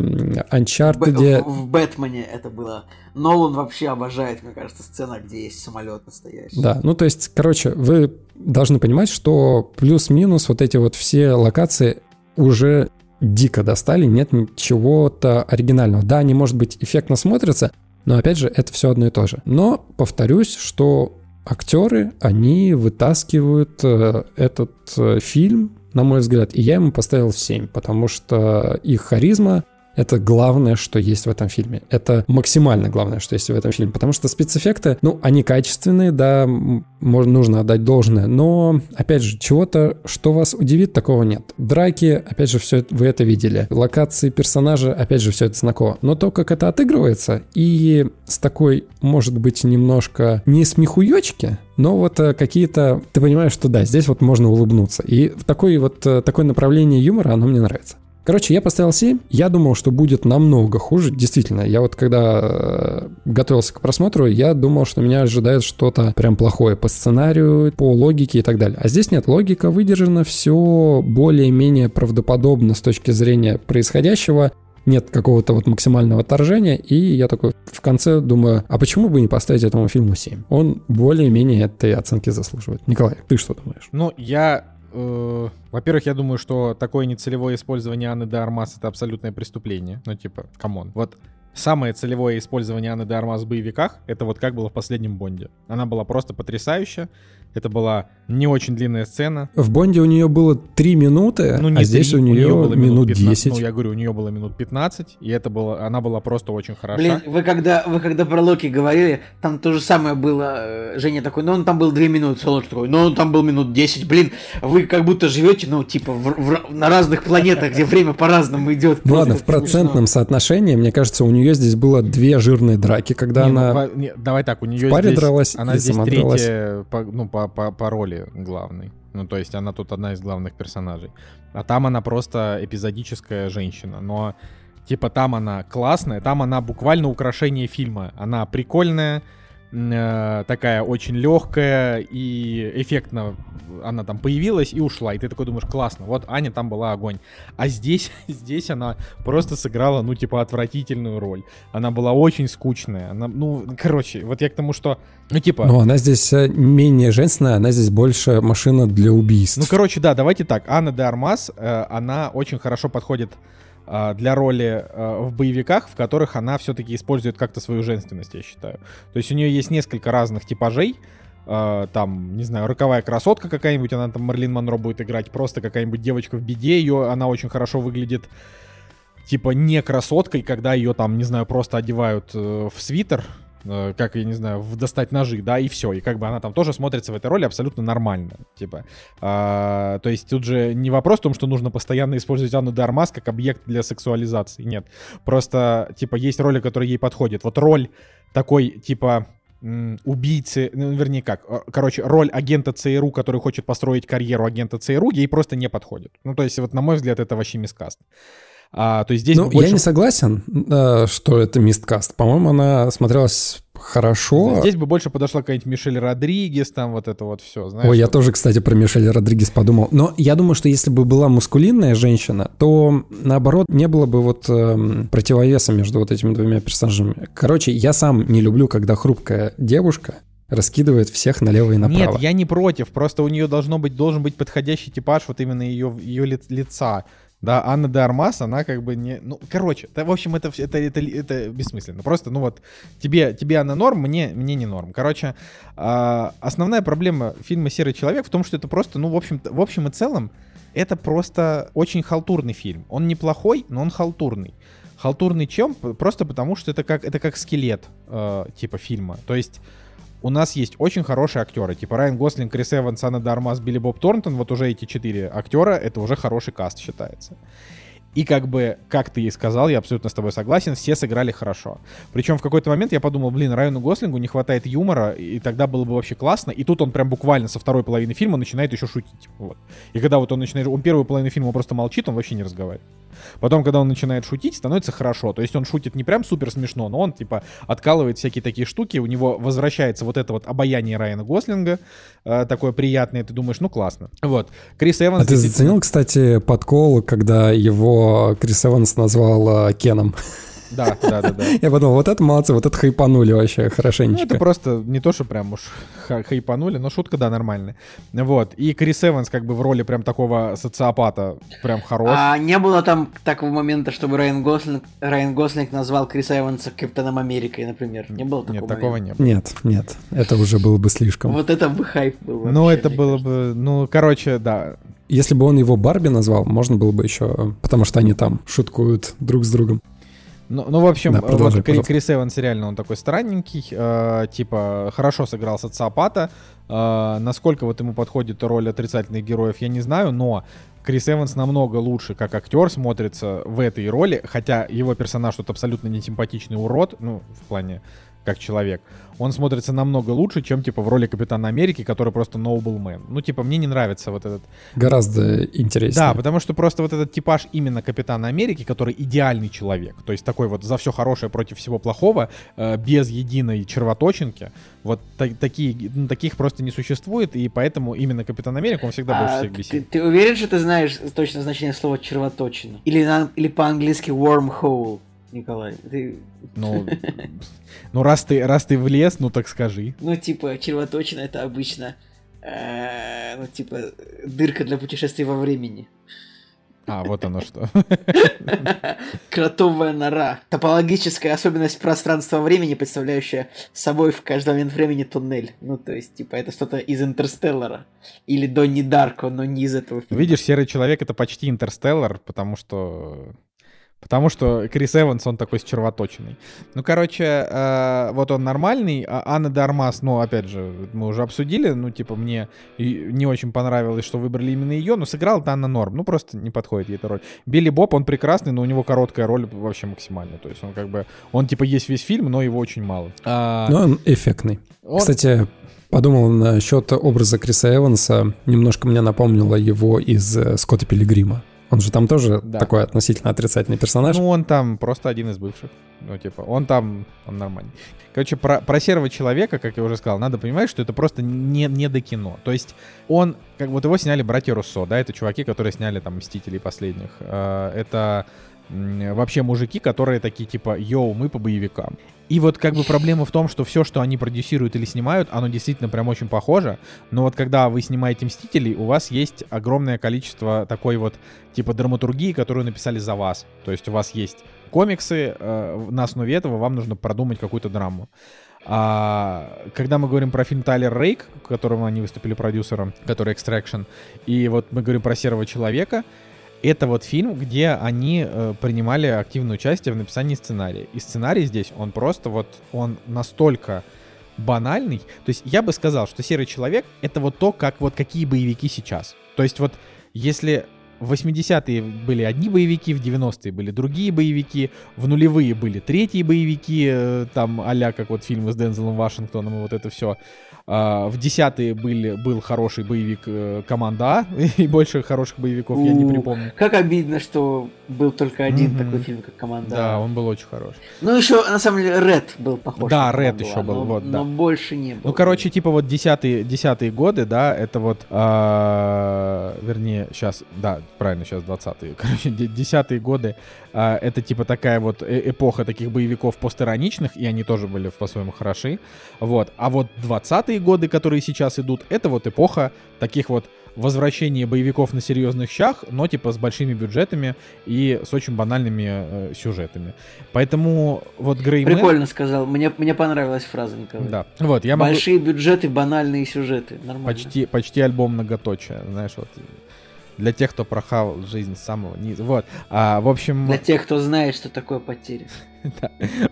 Uncharted. в, в Бэтмене это было. Нолан вообще обожает, мне кажется, сцена, где есть самолет настоящий. Да, ну то есть, короче, вы должны понимать, что плюс-минус вот эти вот все локации уже дико достали, нет ничего-то оригинального. Да, они, может быть, эффектно смотрятся, но опять же, это все одно и то же. Но повторюсь, что актеры, они вытаскивают э, этот э, фильм, на мой взгляд, и я ему поставил 7, потому что их харизма это главное, что есть в этом фильме. Это максимально главное, что есть в этом фильме. Потому что спецэффекты, ну, они качественные, да, можно, нужно отдать должное. Но, опять же, чего-то, что вас удивит, такого нет. Драки, опять же, все вы это видели. Локации персонажа, опять же, все это знакомо. Но то, как это отыгрывается, и с такой, может быть, немножко не смехуёчки, но вот э, какие-то, ты понимаешь, что да, здесь вот можно улыбнуться. И в такой вот, э, такое направление юмора, оно мне нравится. Короче, я поставил 7. Я думал, что будет намного хуже. Действительно, я вот когда э, готовился к просмотру, я думал, что меня ожидает что-то прям плохое по сценарию, по логике и так далее. А здесь нет, логика выдержана, все более-менее правдоподобно с точки зрения происходящего. Нет какого-то вот максимального отторжения, и я такой в конце думаю, а почему бы не поставить этому фильму 7? Он более-менее этой оценки заслуживает. Николай, ты что думаешь? Ну, я... э, во-первых, я думаю, что такое нецелевое использование Анны де Армас — это абсолютное преступление. Ну, типа, come on. Вот самое целевое использование Анны де Армас в боевиках — это вот как было в последнем Бонде. Она была просто потрясающая. Это была не очень длинная сцена. В Бонде у нее было 3 минуты, Ну, а здесь три, у нее, было минут 15, 10. Ну, я говорю, у нее было минут 15, и это было, она была просто очень хороша. Блин, вы когда, вы когда про Локи говорили, там то же самое было. э, Женя такой, ну он там был 2 минуты, Солоч такой, ну он там был минут 10. Блин, вы как будто живете, ну, типа, в- в- на разных планетах, где время по-разному идет. Ну ладно, в процентном соотношении, мне кажется, у нее здесь было две жирные драки, когда Не, ну, она... во- не, давай так, у нее в паре здесь, дралась она здесь сама дралась. третья, по, ну, по, по, по роли главной. Ну, то есть она тут одна из главных персонажей. А там она просто эпизодическая женщина. Но, типа, там она классная, там она буквально украшение фильма. Она прикольная, э, такая очень легкая и эффектно она там появилась и ушла. И ты такой думаешь, классно, вот Аня там была огонь. А здесь, здесь она просто сыграла, ну, типа, отвратительную роль. Она была очень скучная. Она, ну, короче, вот я к тому, что, ну, типа... Но она здесь э, менее женственная, она здесь больше машина для убийств. Ну, короче, да, давайте так. Анна де Армас, э, она очень хорошо подходит для роли э, в боевиках, в которых она все-таки использует как-то свою женственность, я считаю. То есть у нее есть несколько разных типажей. Э, там, не знаю, роковая красотка какая-нибудь, она там Марлин Монро будет играть, просто какая-нибудь девочка в беде, ее, она очень хорошо выглядит типа не красоткой, когда ее там, не знаю, просто одевают э, в свитер, как, я не знаю, достать ножи, да, и все. И как бы она там тоже смотрится в этой роли абсолютно нормально. Типа, А, то есть тут же не вопрос в том, что нужно постоянно использовать Анну де Армас как объект для сексуализации. Нет. Просто, типа, есть роли, которые ей подходят. Вот роль такой, типа, убийцы, ну, вернее как, э, короче, роль агента ЦРУ, который хочет построить карьеру агента ЦРУ, ей просто не подходит. Ну, то есть, вот, на мой взгляд, это вообще мискаст. А, то есть здесь ну, больше... я не согласен, э, что это мисткаст. По-моему, она смотрелась хорошо. Здесь бы больше подошла какая-нибудь Мишель Родригес, там вот это вот все, знаешь. Ой, я тоже, кстати, про Мишель Родригес подумал. Но я думаю, что если бы была мускулинная женщина, то, наоборот, не было бы вот эм, противовеса между вот этими двумя персонажами. Короче, я сам не люблю, когда хрупкая девушка раскидывает всех налево и направо. Нет, я не против, просто у нее должно быть, должен быть подходящий типаж вот именно ее, ее ли- лица. Да, Анна де Армас, она как бы не... Ну, короче, да, в общем, это, это, это, это бессмысленно. Просто, ну вот, тебе, тебе она норм, мне, мне не норм. Короче, а, основная проблема фильма «Серый человек» в том, что это просто, ну, в общем, в общем и целом, это просто очень халтурный фильм. Он неплохой, но он халтурный. Халтурный чем? Просто потому, что это как, это как скелет, э, типа, фильма. То есть у нас есть очень хорошие актеры, типа Райан Гослинг, Крис Эванс, Анна Дармас, Билли Боб Торнтон, вот уже эти четыре актера, это уже хороший каст считается. И как бы, как ты и сказал, я абсолютно с тобой согласен, все сыграли хорошо. Причем в какой-то момент я подумал, блин, Райану Гослингу не хватает юмора, и тогда было бы вообще классно. И тут он прям буквально со второй половины фильма начинает еще шутить. Вот. И когда вот он начинает, он первую половину фильма просто молчит, он вообще не разговаривает. Потом, когда он начинает шутить, становится хорошо. То есть он шутит не прям супер смешно, но он типа откалывает всякие такие штуки, у него возвращается вот это вот обаяние Райана Гослинга, э, такое приятное, ты думаешь, ну классно. Вот. Крис Эванс... А ты действительно- заценил, кстати, подкол, когда его Крис Эванс назвал э, Кеном? Да, да, да, да. Я подумал, вот это молодцы, вот это хайпанули вообще Ну, хорошенечко. это просто не то, что прям уж ха- хайпанули, но шутка, да, нормальная. Вот. И Крис Эванс как бы в роли прям такого социопата прям хорош. А не было там такого момента, чтобы Райан Гослинг, Райан Гослинг назвал Криса Эванса Капитаном Америкой, например? Не было такого Нет, такого момента? не было. Нет, нет, это уже было бы слишком. Вот это бы хайп был. Ну, это было кажется. бы... Ну, короче, да. Если бы он его Барби назвал, можно было бы еще, потому что они там шуткуют друг с другом. Ну, ну, в общем, Да, вот продолжай, Кри- пожалуйста. Крис Эванс реально он такой странненький, э, типа хорошо сыграл социопата. Э, насколько вот ему подходит роль отрицательных героев, я не знаю, но Крис Эванс намного лучше как актер смотрится в этой роли, хотя его персонаж тут абсолютно не симпатичный урод, ну, в плане как человек, он смотрится намного лучше, чем, типа, в роли Капитана Америки, который просто man. Ну, типа, мне не нравится вот этот Гораздо интереснее. да, потому что просто вот этот типаж именно Капитана Америки, который идеальный человек, то есть такой вот за все хорошее против всего плохого, э, без единой червоточинки, вот та- такие, ну, таких просто не существует, и поэтому именно Капитан Америка, он всегда больше А, всех ты, бесит. ты уверен, что ты знаешь точно значение слова червоточина? Или, на- или по-английски wormhole, Николай? Ты, Ну, ну раз, ты, раз ты влез, ну так скажи. ну, типа, червоточина это обычно, э, ну, типа, дырка для путешествий во времени. А, вот оно что. Кротовая нора. Топологическая особенность пространства-времени, представляющая собой в каждый момент времени туннель. Ну, то есть, типа, это что-то из Интерстеллара. Или Донни Дарко, но не из этого фильма. Видишь, Серый Человек это почти Интерстеллар, потому что... Потому что Крис Эванс, он такой с червоточиной. Ну, короче, э, вот он нормальный. А Анна де Армас, ну, опять же, мы уже обсудили. Ну, типа, мне не очень понравилось, что выбрали именно ее. Но сыграла-то она норм. Ну, просто не подходит ей эта роль. Билли Боб, он прекрасный, но у него короткая роль вообще максимальная. То есть он как бы... Он, типа, есть весь фильм, но его очень мало. А, Но он эффектный. он- Кстати, подумал насчет образа Криса Эванса. Немножко мне напомнило его из э, Скотта Пилигрима. Он же там тоже Да. такой относительно отрицательный персонаж. Ну, он там просто один из бывших. Ну, типа, он там, он нормальный. Короче, про, про серого человека, как я уже сказал, надо понимать, что это просто не, не до кино. То есть он, как вот его сняли братья Руссо, да, это чуваки, которые сняли там «Мстителей» последних. Э, Это вообще мужики, которые такие типа, йоу, мы по боевикам. И вот как бы проблема в том, что все, что они продюсируют или снимают, оно действительно прям очень похоже. Но вот когда вы снимаете «Мстителей», у вас есть огромное количество такой вот типа драматургии, которую написали за вас. То есть у вас есть комиксы, э, на основе этого вам нужно продумать какую-то драму. А, когда мы говорим про фильм Тайлер Рейк, которому они выступили продюсером, который Extraction, и вот мы говорим про Серого Человека, это вот фильм, где они э, принимали активное участие в написании сценария. И сценарий здесь, он просто вот, он настолько банальный. То есть я бы сказал, что Серый Человек — это вот то, как вот какие боевики сейчас. То есть вот если в 80-е были одни боевики, в 90-е были другие боевики, в нулевые были третьи боевики, э, там а как вот фильмы с Дензелом Вашингтоном и вот это все. А, в десятые были, был хороший боевик э, «Команда А», и больше хороших боевиков я не припомню. Как обидно, что был только один mm-hmm. такой фильм, как «Команда Да, А». он был очень хороший. Ну, еще, на самом деле, «Ред» был похож Да, «Ред» еще был, но, вот, да. Но больше не было. Ну, короче, типа вот десятые, десятые годы, да, это вот, вернее, сейчас, да, правильно, сейчас двадцатые, короче, десятые годы, а, это типа такая вот э, эпоха таких боевиков постироничных, и они тоже были по-своему хороши, вот. А вот двадцатые годы, которые сейчас идут, это вот эпоха таких вот возвращения боевиков на серьезных щах, но типа с большими бюджетами и с очень банальными э, сюжетами. Поэтому вот Грей Прикольно сказал. Мне, мне понравилась фраза, Николай. Да. Вот, я Большие могу... бюджеты, банальные сюжеты. Нормально. Почти, почти альбом многоточия. Знаешь, вот для тех, кто прохавал жизнь с самого низа. Вот. А, в общем... Для тех, кто знает, что такое потеря.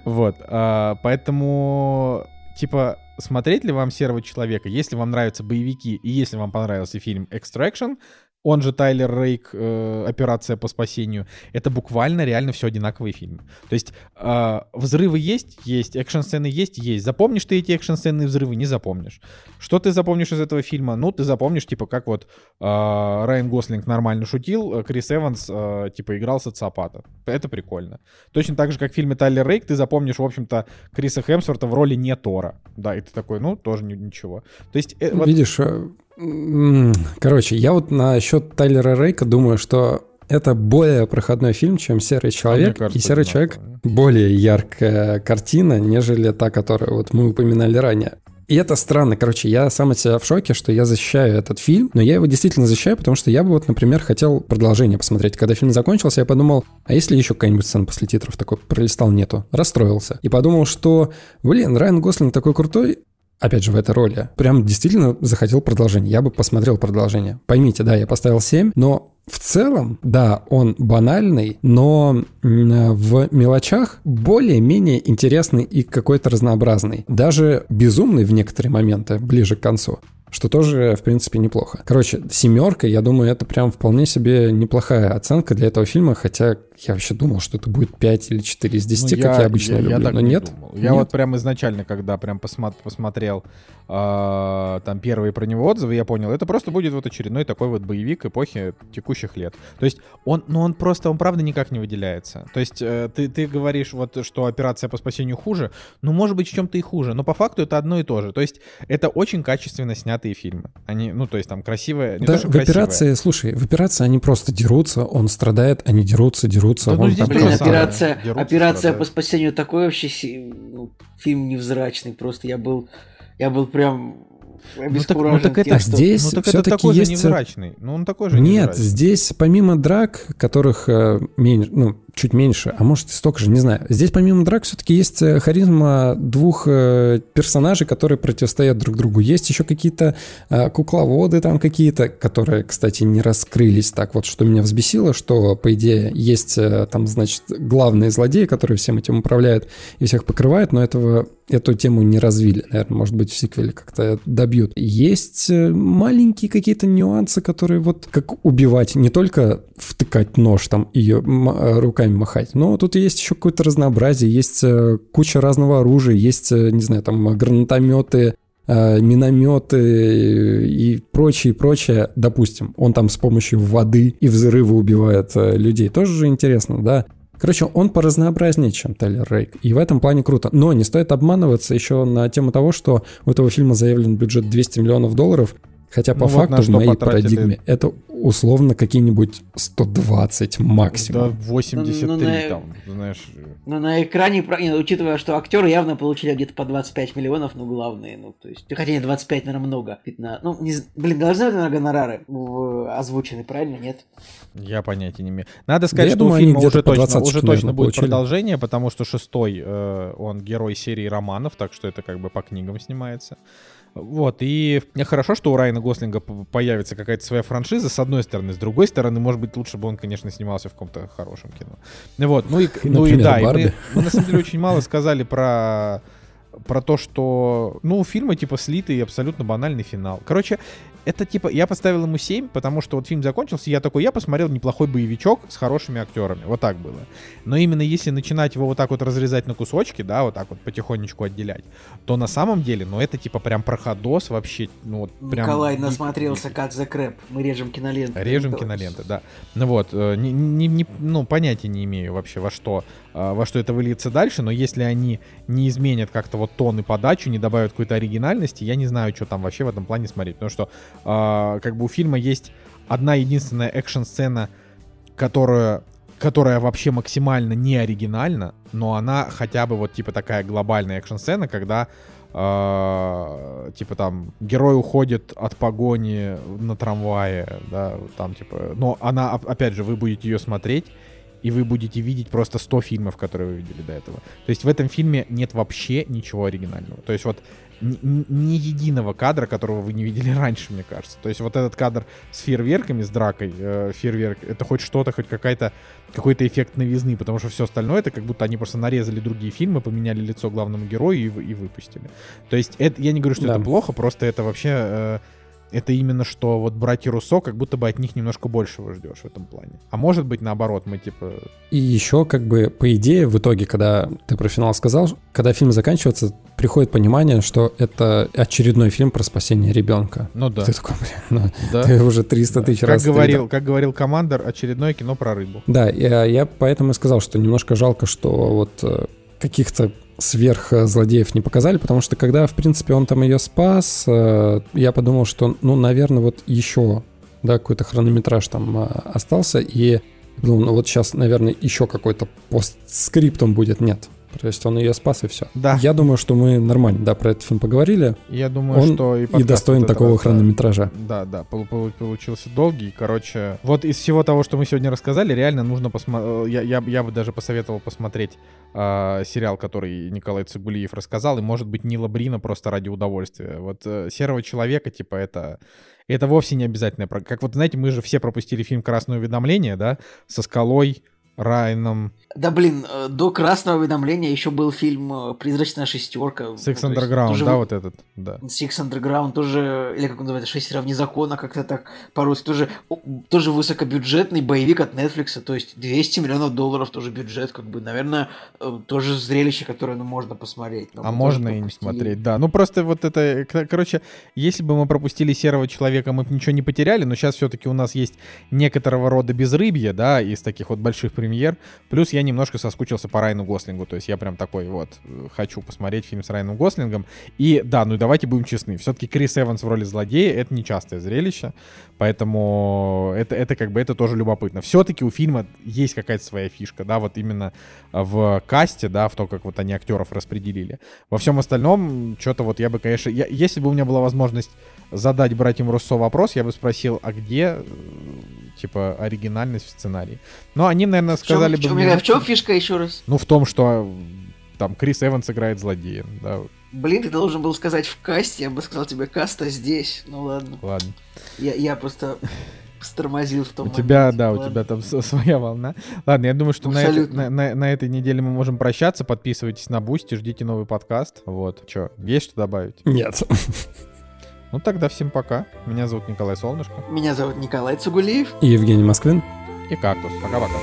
Вот. А, поэтому, типа, смотреть ли вам «Серого человека», если вам нравятся боевики и если вам понравился фильм «Extraction», он же Тайлер Рейк, э, операция по спасению, это буквально реально все одинаковые фильмы. То есть э, взрывы есть, есть, экшн-сцены есть, есть. Запомнишь ты эти экшн-сцены и взрывы, не запомнишь. Что ты запомнишь из этого фильма? Ну, ты запомнишь, типа, как вот э, Райан Гослинг нормально шутил, э, Крис Эванс, э, типа, играл социопата. Это прикольно. Точно так же, как в фильме Тайлер Рейк, ты запомнишь, в общем-то, Криса Хемсворта в роли не Тора. Да, и ты такой, ну, тоже ничего. То есть... Э, вот... Видишь, Короче, я вот насчет Тайлера Рейка думаю, что это более проходной фильм, чем «Серый человек». кажется, и «Серый человек» более яркая картина, нежели та, которую вот мы упоминали ранее. И это странно. Короче, я сам от себя в шоке, что я защищаю этот фильм, но я его действительно защищаю, потому что я бы вот, например, хотел продолжение посмотреть. Когда фильм закончился, я подумал, а если еще какая-нибудь сцена после титров такой пролистал, нету. Расстроился. И подумал, что, блин, Райан Гослинг такой крутой, опять же, в этой роли. Прям действительно захотел продолжение. Я бы посмотрел продолжение. Поймите, да, я поставил 7, но в целом, да, он банальный, но в мелочах более-менее интересный и какой-то разнообразный. Даже безумный в некоторые моменты, ближе к концу что тоже, в принципе, неплохо. Короче, семерка, я думаю, это прям вполне себе неплохая оценка для этого фильма, хотя я вообще думал, что это будет 5 или 4 из 10, ну, как я, я обычно я, люблю, я но не нет. Думал. Я нет. вот прям изначально, когда прям посмотр, посмотрел э, там первые про него отзывы, я понял, это просто будет вот очередной такой вот боевик эпохи текущих лет. То есть он, ну он просто, он правда никак не выделяется. То есть э, ты, ты говоришь вот, что операция по спасению хуже, ну может быть в чем-то и хуже, но по факту это одно и то же. То есть это очень качественно снятые фильмы. Они, ну то есть там красивые, да, то, в операции, слушай, в операции они просто дерутся, он страдает, они дерутся, дерутся дерутся. Да, ну, здесь Блин, операция, дерутся, операция по спасению такой вообще ну, фильм невзрачный. Просто я был, я был прям ну так, ну так это здесь ну, так все-таки это такой есть... же невзрачный. Ну он такой же Нет, невзрачный. здесь помимо драк, которых э, меньше, ну чуть меньше, а может и столько же, не знаю. Здесь помимо драк все-таки есть э, харизма двух э, персонажей, которые противостоят друг другу. Есть еще какие-то э, кукловоды там какие-то, которые, кстати, не раскрылись так вот, что меня взбесило, что, по идее, есть там, значит, главные злодеи, которые всем этим управляют и всех покрывают, но этого эту тему не развили. Наверное, может быть, в сиквеле как-то добьют. Есть маленькие какие-то нюансы, которые вот как убивать, не только втыкать нож там ее руками руками махать. Но тут есть еще какое-то разнообразие, есть э, куча разного оружия, есть, э, не знаю, там гранатометы, э, минометы и прочее, прочее. Допустим, он там с помощью воды и взрыва убивает людей. Тоже же интересно, да? Короче, он поразнообразнее, чем Тайлер Рейк. И в этом плане круто. Но не стоит обманываться еще на тему того, что у этого фильма заявлен бюджет 200 миллионов долларов, Хотя по ну, факту вот в моей парадигме это условно какие-нибудь 120 максимум. Да, 83 ну, ну, на, там, знаешь. Ну, на экране, учитывая, что актеры явно получили где-то по 25 миллионов, ну, главные, ну, то есть, хотя не 25, наверное, много, 15, ну, не, блин, должны быть, наверное, гонорары озвучены, правильно, нет? Я понятия не имею. Надо сказать, да, что думаю, у фильма уже точно, уже точно будет получили. продолжение, потому что шестой, э, он герой серии романов, так что это как бы по книгам снимается. Вот, и хорошо, что у Райана Гослинга появится какая-то своя франшиза, с одной стороны. С другой стороны, может быть, лучше бы он, конечно, снимался в каком-то хорошем кино. Вот, ну и, ну и да, и мы, мы на самом деле очень мало сказали про про то, что, ну, у фильма, типа, слитый абсолютно банальный финал. Короче, это, типа, я поставил ему 7, потому что вот фильм закончился, и я такой, я посмотрел неплохой боевичок с хорошими актерами. Вот так было. Но именно если начинать его вот так вот разрезать на кусочки, да, вот так вот потихонечку отделять, то на самом деле, ну, это, типа, прям проходос вообще, ну, вот прям... Николай насмотрелся как за крэп. Мы режем киноленты. Режем киноленты, да. Ну вот, э, не, не, не, ну, понятия не имею вообще, во что, во что это выльется дальше, но если они не изменят как-то вот тон и подачу, не добавят какой-то оригинальности, я не знаю, что там вообще в этом плане смотреть. Потому что э, как бы у фильма есть одна единственная экшн-сцена, которая которая вообще максимально не оригинальна, но она хотя бы вот типа такая глобальная экшн-сцена, когда э, типа там герой уходит от погони на трамвае, да, там типа, но она, опять же, вы будете ее смотреть, и вы будете видеть просто 100 фильмов, которые вы видели до этого. То есть в этом фильме нет вообще ничего оригинального. То есть вот ни, единого кадра, которого вы не видели раньше, мне кажется. То есть вот этот кадр с фейерверками, с дракой, э, фейерверк, это хоть что-то, хоть какая-то какой-то эффект новизны, потому что все остальное это как будто они просто нарезали другие фильмы, поменяли лицо главному герою и, и выпустили. То есть это, я не говорю, что да. это плохо, просто это вообще э, это именно что вот братья Руссо, как будто бы от них немножко большего ждешь в этом плане. А может быть наоборот, мы типа... И еще как бы по идее в итоге, когда ты про финал сказал, когда фильм заканчивается, приходит понимание, что это очередной фильм про спасение ребенка. Ну да. Ты такой, блин, ну, да. ты уже 300 да. тысяч как раз... Говорил, как говорил командор, очередное кино про рыбу. Да, я, я поэтому и сказал, что немножко жалко, что вот э, каких-то сверх злодеев не показали, потому что когда, в принципе, он там ее спас, э, я подумал, что, ну, наверное, вот еще, да, какой-то хронометраж там э, остался, и ну вот сейчас, наверное, еще какой-то постскриптум будет. Нет, то есть он ее спас и все. Да. Я думаю, что мы нормально, да, про этот фильм поговорили. Я думаю, он что и, и достоин вот такого раз, хронометража. Да, да, получился долгий. Короче, вот из всего того, что мы сегодня рассказали, реально нужно посмотреть. Я, я, я бы даже посоветовал посмотреть э, сериал, который Николай Цигулиев рассказал, и, может быть, Нила Брина просто ради удовольствия. Вот э, «Серого человека», типа, это... Это вовсе не обязательно. Как вот, знаете, мы же все пропустили фильм «Красное уведомление», да, со скалой, Райном. Да блин, э, до красного уведомления еще был фильм э, Призрачная шестерка. Six ну, Underground, есть, да, вот этот, да. Six Underground тоже, или как он называется, Шесть вне закона, как-то так по-русски, тоже, тоже высокобюджетный боевик от Netflix, то есть 200 миллионов долларов тоже бюджет, как бы, наверное, э, тоже зрелище, которое ну, можно посмотреть. А можно и не смотреть, да. Ну просто вот это, короче, если бы мы пропустили Серого Человека, мы бы ничего не потеряли, но сейчас все-таки у нас есть некоторого рода безрыбье, да, из таких вот больших премьер. Плюс я немножко соскучился по Райану Гослингу. То есть я прям такой вот э, хочу посмотреть фильм с Райаном Гослингом. И да, ну и давайте будем честны. Все-таки Крис Эванс в роли злодея — это нечастое зрелище. Поэтому это, это как бы это тоже любопытно. Все-таки у фильма есть какая-то своя фишка, да, вот именно в касте, да, в то, как вот они актеров распределили. Во всем остальном, что-то вот я бы, конечно... Я, если бы у меня была возможность задать братьям Руссо вопрос, я бы спросил, а где типа, оригинальность в сценарии. Но они, наверное, сказали в чем, бы... В чем, в чем фишка еще раз? Ну, в том, что там Крис Эванс играет злодея, да. Блин, ты должен был сказать в касте, я бы сказал тебе каста здесь. Ну ладно. Ладно. Я, я просто стормозил в том У тебя, да, ладно. у тебя там своя волна. Ладно, я думаю, что на, это, на, на, на этой неделе мы можем прощаться. Подписывайтесь на Boosty, ждите новый подкаст. Вот. Че, есть что добавить? Нет. Ну тогда всем пока. Меня зовут Николай Солнышко. Меня зовут Николай Цугулиев. И Евгений Москвин. И Кактус. Пока-пока.